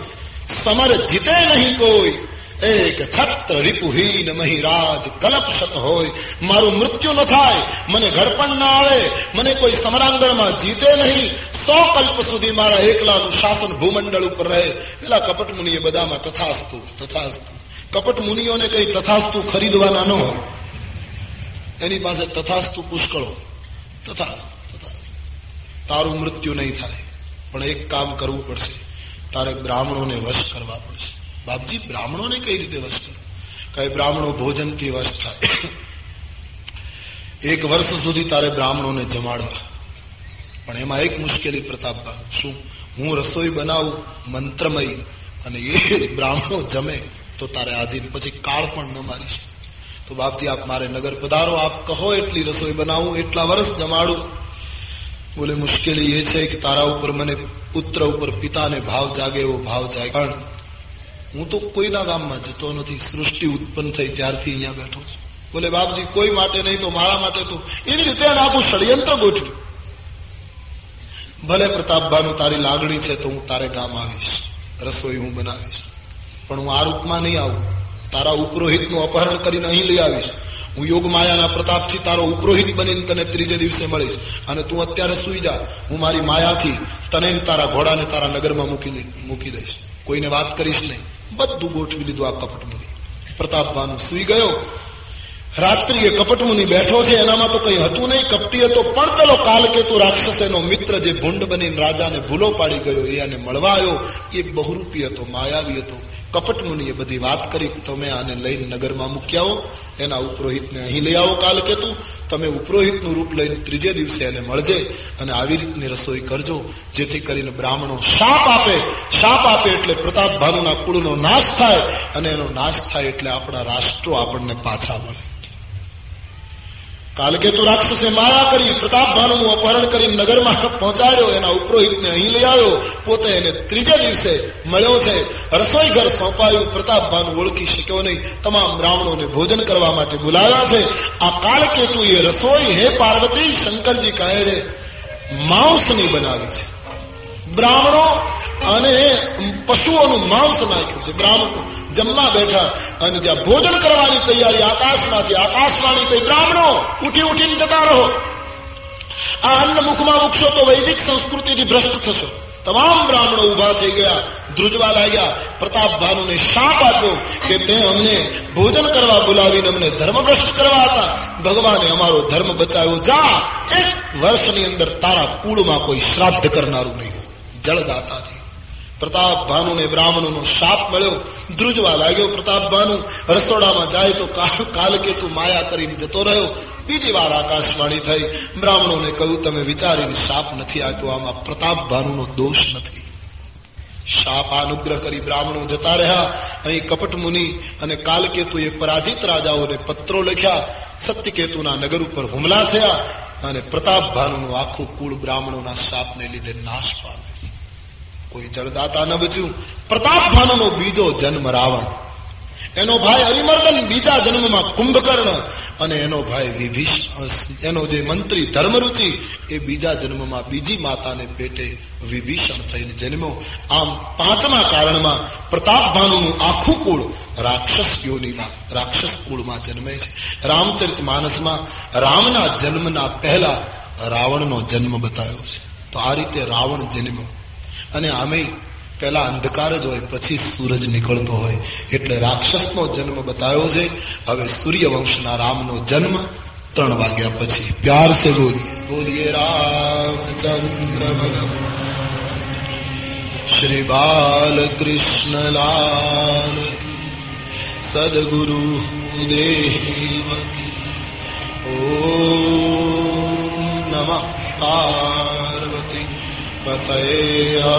સમર જીતે નહીં કોઈ. એક છત્ર રિપુહીન મહિરાજ કલપશત હોય. મારું મૃત્યુ ન થાય, મને ઘડપણ ના આવે, મને કોઈ સમરાંગણમાં જીતે નહીં. સો કલ્પ સુધી મારા એકલાનું શાસન ભૂમંડળ ઉપર રહે. પેલા કપટ મુનિએ બધામાં તથાસ્તુ તથાસ્તુ. કપટ મુનિઓને કઈ તથાસ્તુ ખરીદવાના ન હોય. એની પાસે તથાસ્તુ પુષ્કળો તથાસ્તુ તથાસ્તુ. તારું મૃત્યુ નહીં થાય. પણ એક કામ કરવું પડશે. તારે બ્રાહ્મણોને વશ કરવા પડશે. બાપજી, બ્રાહ્મણોને કઈ રીતે વશ કરો કઈ બ્રાહ્મણો ભોજનથી વશ થાય. એક વર્ષ સુધી તારે બ્રાહ્મણોને જમાડવા. પણ એમાં એક મુશ્કેલી પ્રતાપભાઈ શું? હું રસોઈ બનાવું, મંત્રમય, અને એ બ્રાહ્મણો જમે, તો તારે આધીન પછી કાળ પણ ન મારી શકે તો બાપજી, આપ મારે નગર પધારો. આપ કહો, એટલી રસોઈ બનાવું, એટલા વર્ષ જમાડું. બોલે, મુશ્કેલી એ છે કે તારા ઉપર મને પુત્ર ઉપર પિતાને ભાવ જાગે એવો ભાવ જાય. પણ હું તો કોઈના ગામમાં જતો નથી, સૃષ્ટિ ઉત્પન્ન થઈ ત્યારથી અહીંયા બેઠો છું. બોલે, બાપજી, કોઈ માટે નહીં તો મારા માટે તો એવી રીતે આખું ષડયંત્ર ગોઠવ્યું. ભલે પ્રતાપભાનું તારી લાગણી છે તો હું તારે ગામ આવીશ, રસોઈ હું બનાવીશ, પણ હું આ રૂપમાં નહીં આવું. તારા ઉપરોહિતનું અપહરણ કરીને અહીં લઈ આવીશ. હું યોગ માયાના પ્રતાપથી તારો ઉપરોહિત બનીને તને ત્રીજે દિવસે મળીશ. અને તું અત્યારે સુઈ જા. હું મારી માયાથી તને તારા ઘોડાને તારા નગરમાં મૂકી મૂકી દઈશ. કોઈને વાત કરીશ નહીં. બધું ગોઠવી લીધું આ કપટમુનિ. પ્રતાપવાનું સુઈ ગયો. રાત્રિએ કપટમુનિ બેઠો છે. એનામાં તો કઈ હતું નહીં. કપટી હતો પણ પેલો કાલકેતુ રાક્ષસ એનો મિત્ર જે ભૂંડ બનીને રાજાને ભૂલો પાડી ગયો, એ આને મળવા આવ્યો. એ બહુરૂપી હતો, માયાવી હતો. કપટ મુનિએ બધી વાત કરી, તમે આને લઈને નગરમાં મૂકી આવો એના ઉપરોહિતને અહીં લઈ આવો કાલ કેતું તમે ઉપરોહિતનું રૂપ લઈને ત્રીજે દિવસે એને મળજે અને આવી રીતની રસોઈ કરજો, જેથી કરીને બ્રાહ્મણો શાપ આપે. શાપ આપે એટલે પ્રતાપ ભાનુના કુળનો નાશ થાય અને એનો નાશ થાય એટલે આપણા રાષ્ટ્રો આપણને પાછા મળે. કાલકેતુ રાક્ષસે માયા કરી પ્રતાપ ભાનુનું અપહરણ કરી નગરમાં પહોંચાડ્યો, એના ઉપરોહિતને અહીં લઈ આવ્યો. પોતે એને ત્રીજે દિવસે મળ્યો છે. રસોઈ ઘર સોંપાયું. પ્રતાપ ભાનુ ઓળખી શક્યો નહીં. તમામ બ્રાહ્મણોને ભોજન કરવા માટે બોલાવ્યા છે. આ કાળકેતુ એ રસોઈ હે પાર્વતી, શંકરજી કહે છે માંસની બનાવી છે. બ્રાહ્મણો અને પશુઓનું માંસ નાખ્યું છે. બ્રાહ્મણો જમવા બેઠા અને જ્યાં ભોજન કરવાની તૈયારી આકાશમાંથી, આકાશવાણી થઈ, બ્રાહ્મણો, ઉઠી, ઉઠીને જતા રહો. આ અન્ન મુખમાં મૂકશો તો વૈદિક સંસ્કૃતિથી ભ્રષ્ટ થશો. તમામ બ્રાહ્મણો ઊભા થઈ ગયા, ધ્રુજવા લાગ્યા. પ્રતાપ ભાનુને શાપ આપ્યો કે તે અમને ભોજન કરવા બોલાવીને અમને ધર્મભ્રષ્ટ કરવા હતા. ભગવાને અમારો ધર્મ બચાવ્યો. જા, એક વર્ષની અંદર તારા કુળમાં કોઈ શ્રાદ્ધ કરનારું નહીં. જળદાતા નહીં પ્રતાપ ભાનુ ને બ્રાહ્મણોનો શાપ મળ્યો. ધ્રુજવા લાગ્યો પ્રતાપ ભાનુ. રસોડામાં જાય તો કાલકેતુ માયા કરીને જતો રહ્યો. બીજી વાર આકાશવાણી થઈ. બ્રાહ્મણોને કહ્યું, તમે વિચારીને શાપ નથી આપ્યો. આમાં પ્રતાપ ભાનુનો દોષ નથી. શાપ અનુગ્રહ કરી બ્રાહ્મણો જતા રહ્યા. અહીં કપટ મુનિ અને કાલકેતુ એ પરાજિત રાજાઓને પત્રો લખ્યા. સત્યકેતુના નગર ઉપર હુમલા થયા અને પ્રતાપ ભાનુનું આખું કુળ બ્રાહ્મણોના શાપને લીધે નાશ પામે કોઈ જળદાતા ન બચ્યું. પ્રતાપ ભાનુનો બીજો જન્મ રાવણ. એનો ભાઈ હરિમર્દન બીજા જન્મમાં કુંભકર્ણ અને એનો ભાઈ વિભીષ એનો જે મંત્રી ધર્મરુચિ, એ બીજા જન્મમાં બીજી માતાને પેટે વિભીષણ થઈને જન્મ્યો. આમ પાંચમા કારણમાં પ્રતાપ ભાનુનું આખું કુળ રાક્ષસ યોનીમાં રાક્ષસ કુળમાં જન્મે છે. રામચરિત માનસમાં રામના જન્મના પહેલા રાવણનો જન્મ બતાવ્યો છે. તો આ રીતે રાવણ જન્મ્યો. અને આમે પહેલા અંધકાર જ હોય, પછી સૂરજ નીકળતો હોય. એટલે રાક્ષસનો જન્મ બતાવ્યો છે. હવે સૂર્યવંશના રામનો જન્મ ત્રણ વાગ્યા પછી. પ્યાર સે બોલીએ. બોલીએ રામચંદ્ર ભગવાન શ્રી બાલ કૃષ્ણ લાલ સદગુરુ દેવ ઓ નમઃ પાર્વતી. પતય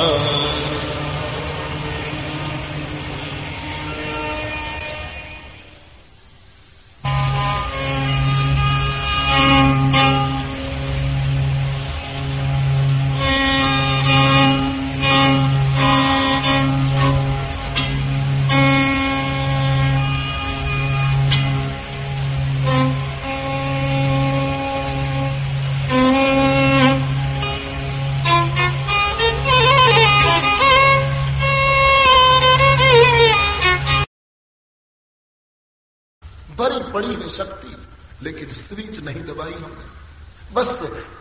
बस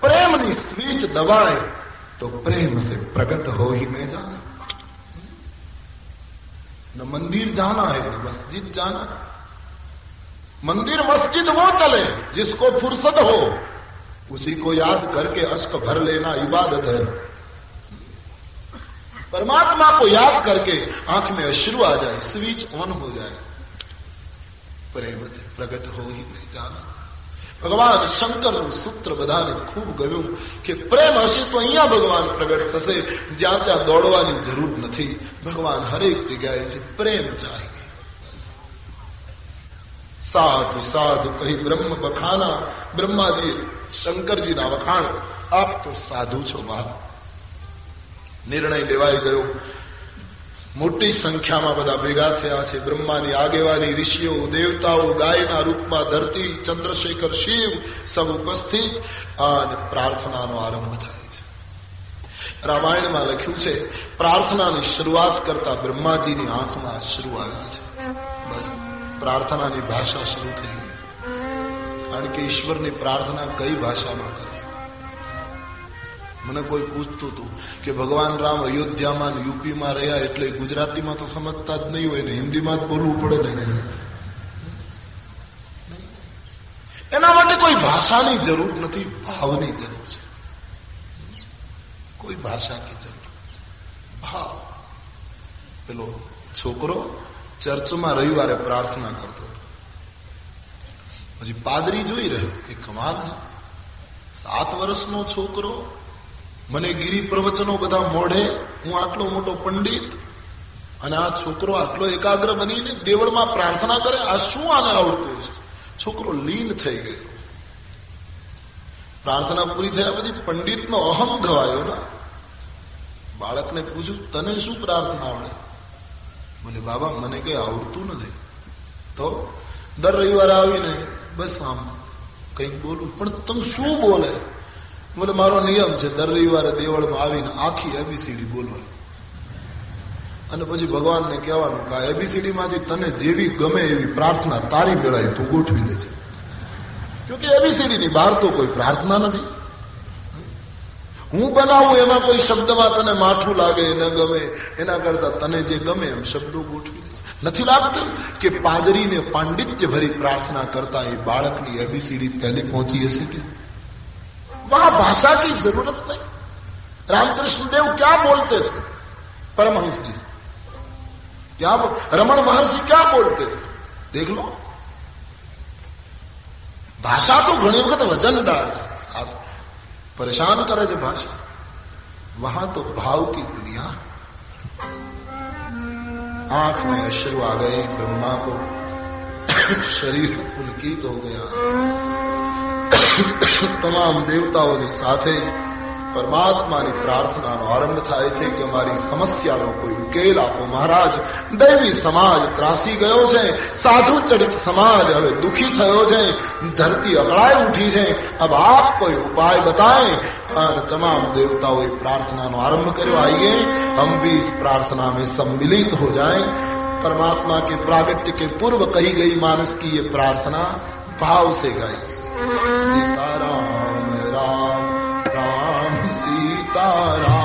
प्रेम नहीं स्विच दबाए तो प्रेम से प्रकट हो ही मैं जाना न मंदिर जाना है न मस्जिद जाना है मंदिर मस्जिद वो चले जिसको फुर्सत हो उसी को याद करके अश्क भर लेना इबादत है परमात्मा को याद करके आंख में अश्रु आ जाए स्विच ऑन हो जाए પ્રેમ પ્રગટ હોઈ નહીં જાના ભગવાન શંકરનું સૂત્ર બધાને ખૂબ ગમ્યું કે પ્રેમ હશે તો અહીંયા ભગવાન પ્રગટ થશે. જ્યાં ત્યાં દોડવાની જરૂર નથી. ભગવાન હરેક જગ્યાએ છે. પ્રેમ ચાહીએ સાધુ સાધુ કહી બ્રહ્મ બખાના બ્રહ્માજી, શંકરજીના વખાણ. આપ તો સાધુ છો, બાપ. નિર્ણય લેવાઈ ગયો. મોટી સંખ્યામાં બધા ભેગા થયા છે. બ્રહ્માની આગેવાની ઋષિઓ, દેવતાઓ, ગાયના રૂપમાં ધરતી, ચંદ્રશેખર, શિવ સબ ઉપસ્થિત. અને પ્રાર્થનાનો આરંભ થાય છે. રામાયણમાં લખ્યું છે, પ્રાર્થનાની શરૂઆત કરતા બ્રહ્માજીની આંખમાં અશ્રુ આવ્યા છે. બસ, પ્રાર્થનાની ભાષા શરૂ થઈ ગઈ. કારણ કે ઈશ્વરની પ્રાર્થના કઈ ભાષામાં કરે? મને કોઈ પૂછતું હતું કે ભગવાન રામ અયોધ્યામાં યુપીમાં રહ્યા એટલે ગુજરાતીમાં તો સમજતા જ નહીં હોય ને હિન્દીમાં જ બોલવું પડે ને એના. માટે કોઈ ભાષાની જરૂર નથી, ભાવની જરૂર છે. કોઈ ભાષા કે જરૂર. ભાવ. પેલો છોકરો ચર્ચમાં રવિવારે પ્રાર્થના કરતો હતો. પછી પાદરી જોઈ રહ્યો, કે કમાલ સાત વર્ષનો છોકરો મને ગિરી પ્રવચનો બધા મોઢે. હું આટલો મોટો પંડિત અને આ છોકરો આટલો એકાગ્ર બનીને દેવળમાં પ્રાર્થના કરે, આ શું આને આવડતું છે છોકરો લીન થઈ ગયો. પ્રાર્થના પૂરી થયા પછી પંડિતનો અહમ ગવાયો ના. બાળકને પૂછ્યું, તને શું પ્રાર્થના આવડે? બોલે, બાબા, મને કઈ આવડતું નથી. તો દર રવિવારે આવીને, બસ આમ કંઈક બોલું, પણ તમે શું બોલે? બોલે મારો નિયમ છે, દર રવિવારે દેવળમાં આવીને આખી એબીસીડી બોલવાની. અને પછી ભગવાનને કહેવાનું કે એબીસીડી માંથી તને જેવી ગમે એવી પ્રાર્થના તારી મેળાય તું ગોઠવી લેજે કે એબીસીડી ની બહાર તો કોઈ પ્રાર્થના નથી. હું બનાવું એમાં કોઈ શબ્દમાં તને માઠું લાગે, ન ગમે, એના કરતા તને જે ગમે એમ શબ્દો ગોઠવી લેજે નથી લાગતું કે પાદરીને પાંડિત્ય ભરી પ્રાર્થના કરતા એ બાળકની એબીસીડી પહેલી પહોંચી હશે કે? वहाँ भाषा की ज़रूरत नहीं। रामकृष्ण देव क्या बोलते थे? परमहंस जी। क्या रमन महर्षि क्या बोलते थे? देख लो। भाषा तो घनी वक्त वजनदार है परेशान करे जो भाषा। वहाँ तो भाव की दुनिया। आँख में अश्रु आ गए, ब्रह्मा को शरीर पुलकित हो गया। તમામ દેવતાઓની સાથે પરમાત્માની પ્રાર્થનાનો આરંભ થાય છે કે અમારી સમસ્યાનો કોઈ ઉકેલ આપો મહારાજ. દૈવી સમાજ ત્રાસી ગયો છે. સાધુ ચરિત સમાજ હવે દુખી થયો છે. ધરતી અકળાઈ ઉઠી છે. અબ આપ કોઈ ઉપાય બતાવે અને તમામ દેવતાઓએ પ્રાર્થનાનો આરંભ કર્યો. આઈએ, હમ ભી પ્રાર્થના प्रार्थना में सम्मिलित हो जाएं परमात्मा के प्रागट्य के पूर्व कही गई मानस की ये प्रार्थना भाव से Radha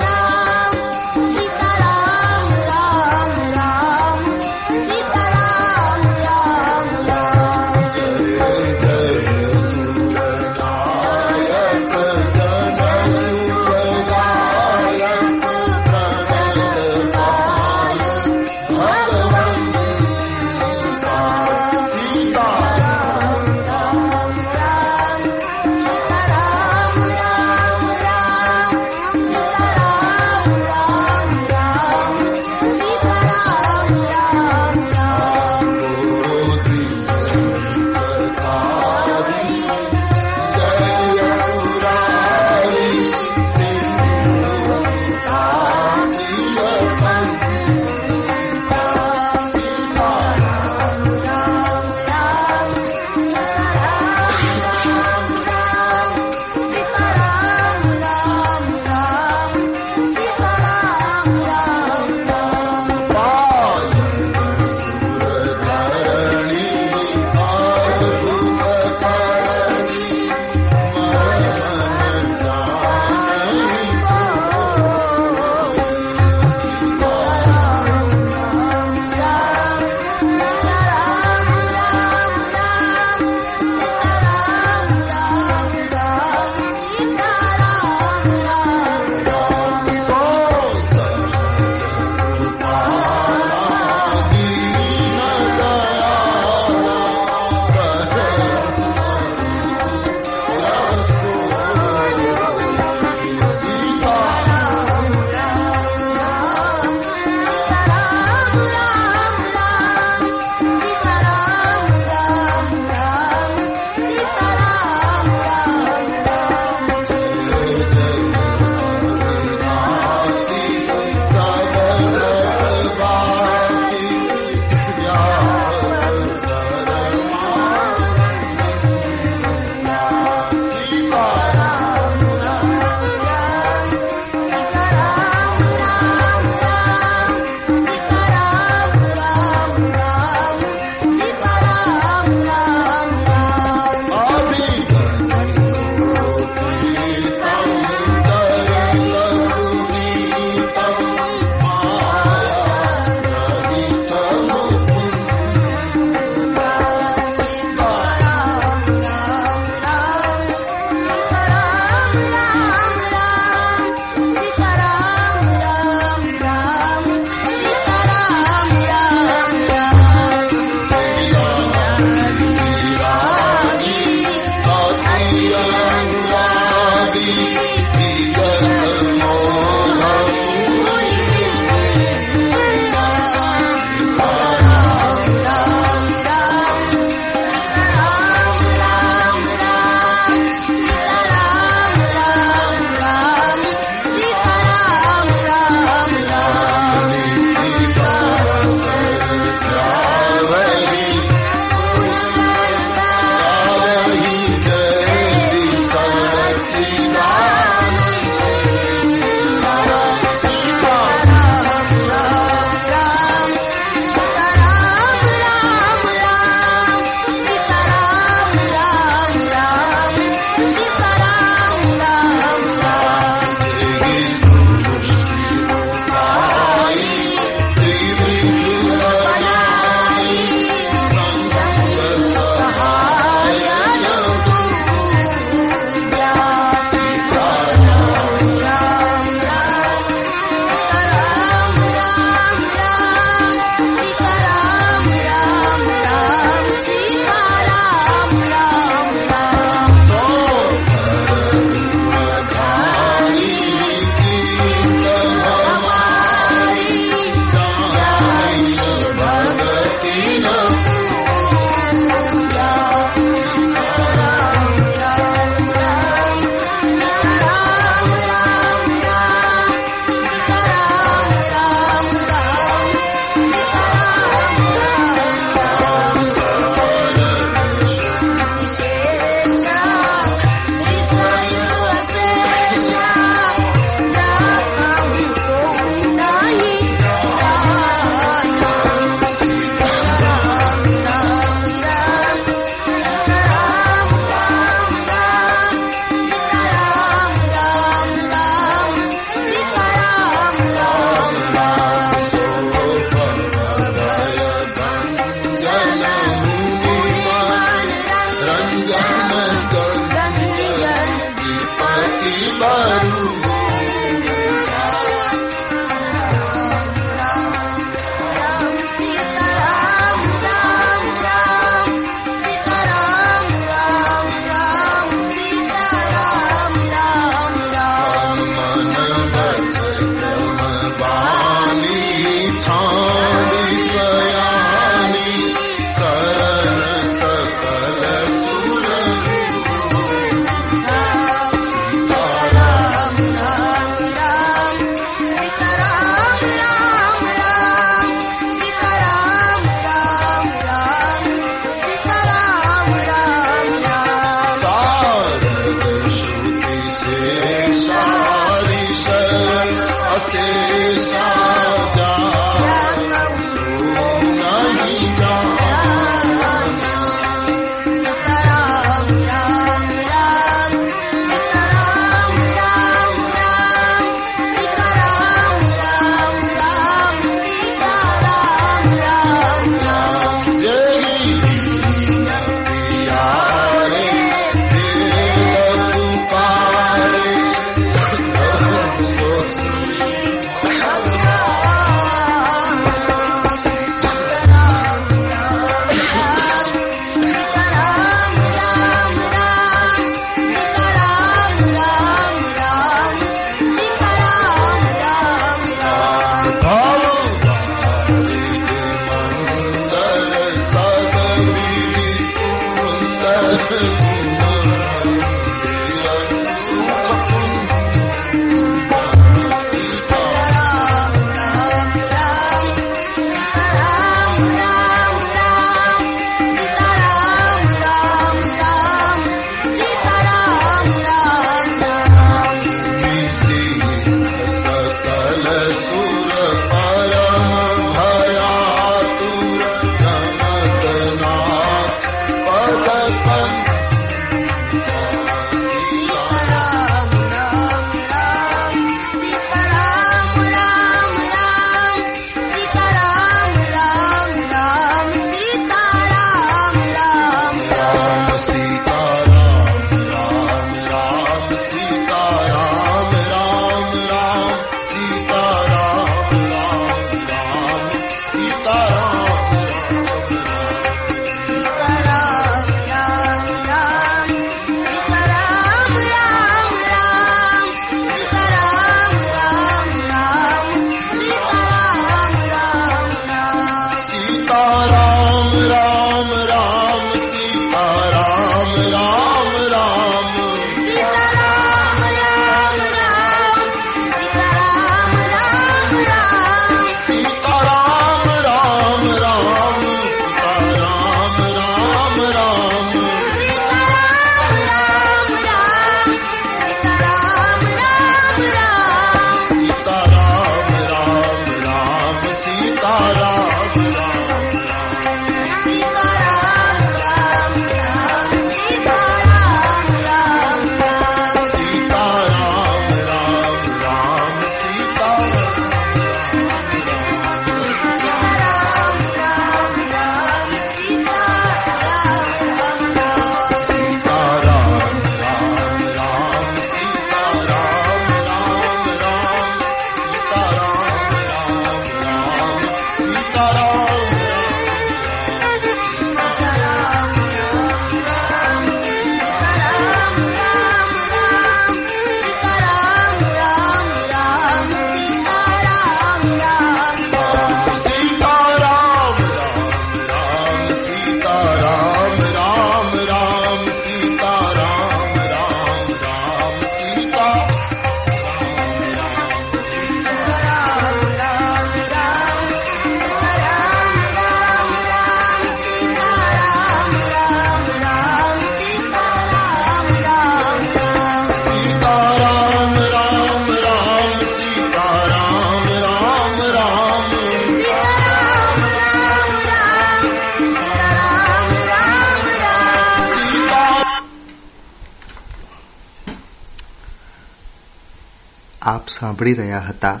સાંભળી રહ્યા હતા.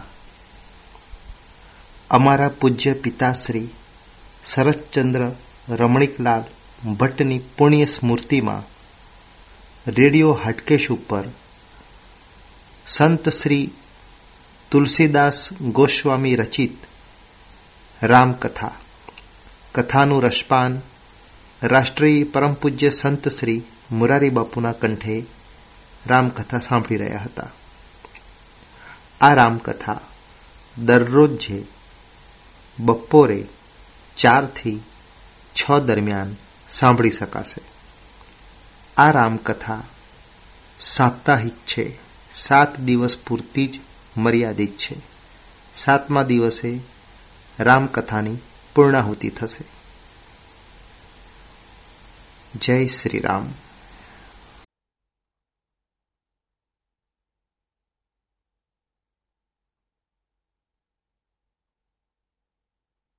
અમારા પૂજ્ય પિતાશ્રી શરદચંદ્ર રમણીકલાલ ભટ્ટની પુણ્ય સ્મૃતિમાં રેડિયો હાટકેશ ઉપર સંત શ્રી તુલસીદાસ ગોસ્વામી રચિત રામકથા, કથાનું રસપાન રાષ્ટ્રીય પરમ પૂજ્ય સંત શ્રી મુરારી બાપુના કંઠે રામકથા સાંભળી રહ્યા હતા. આ રામકથા દરરોજે બપોરે ચારથી છ દરમિયાન સાંભળી શકાશે. આ રામકથા સાપ્તાહિક છે. સાત દિવસ પૂરતી જ મર્યાદિત છે. સાતમા દિવસે રામકથાની પૂર્ણાહુતિ થશે. જય શ્રી રામ.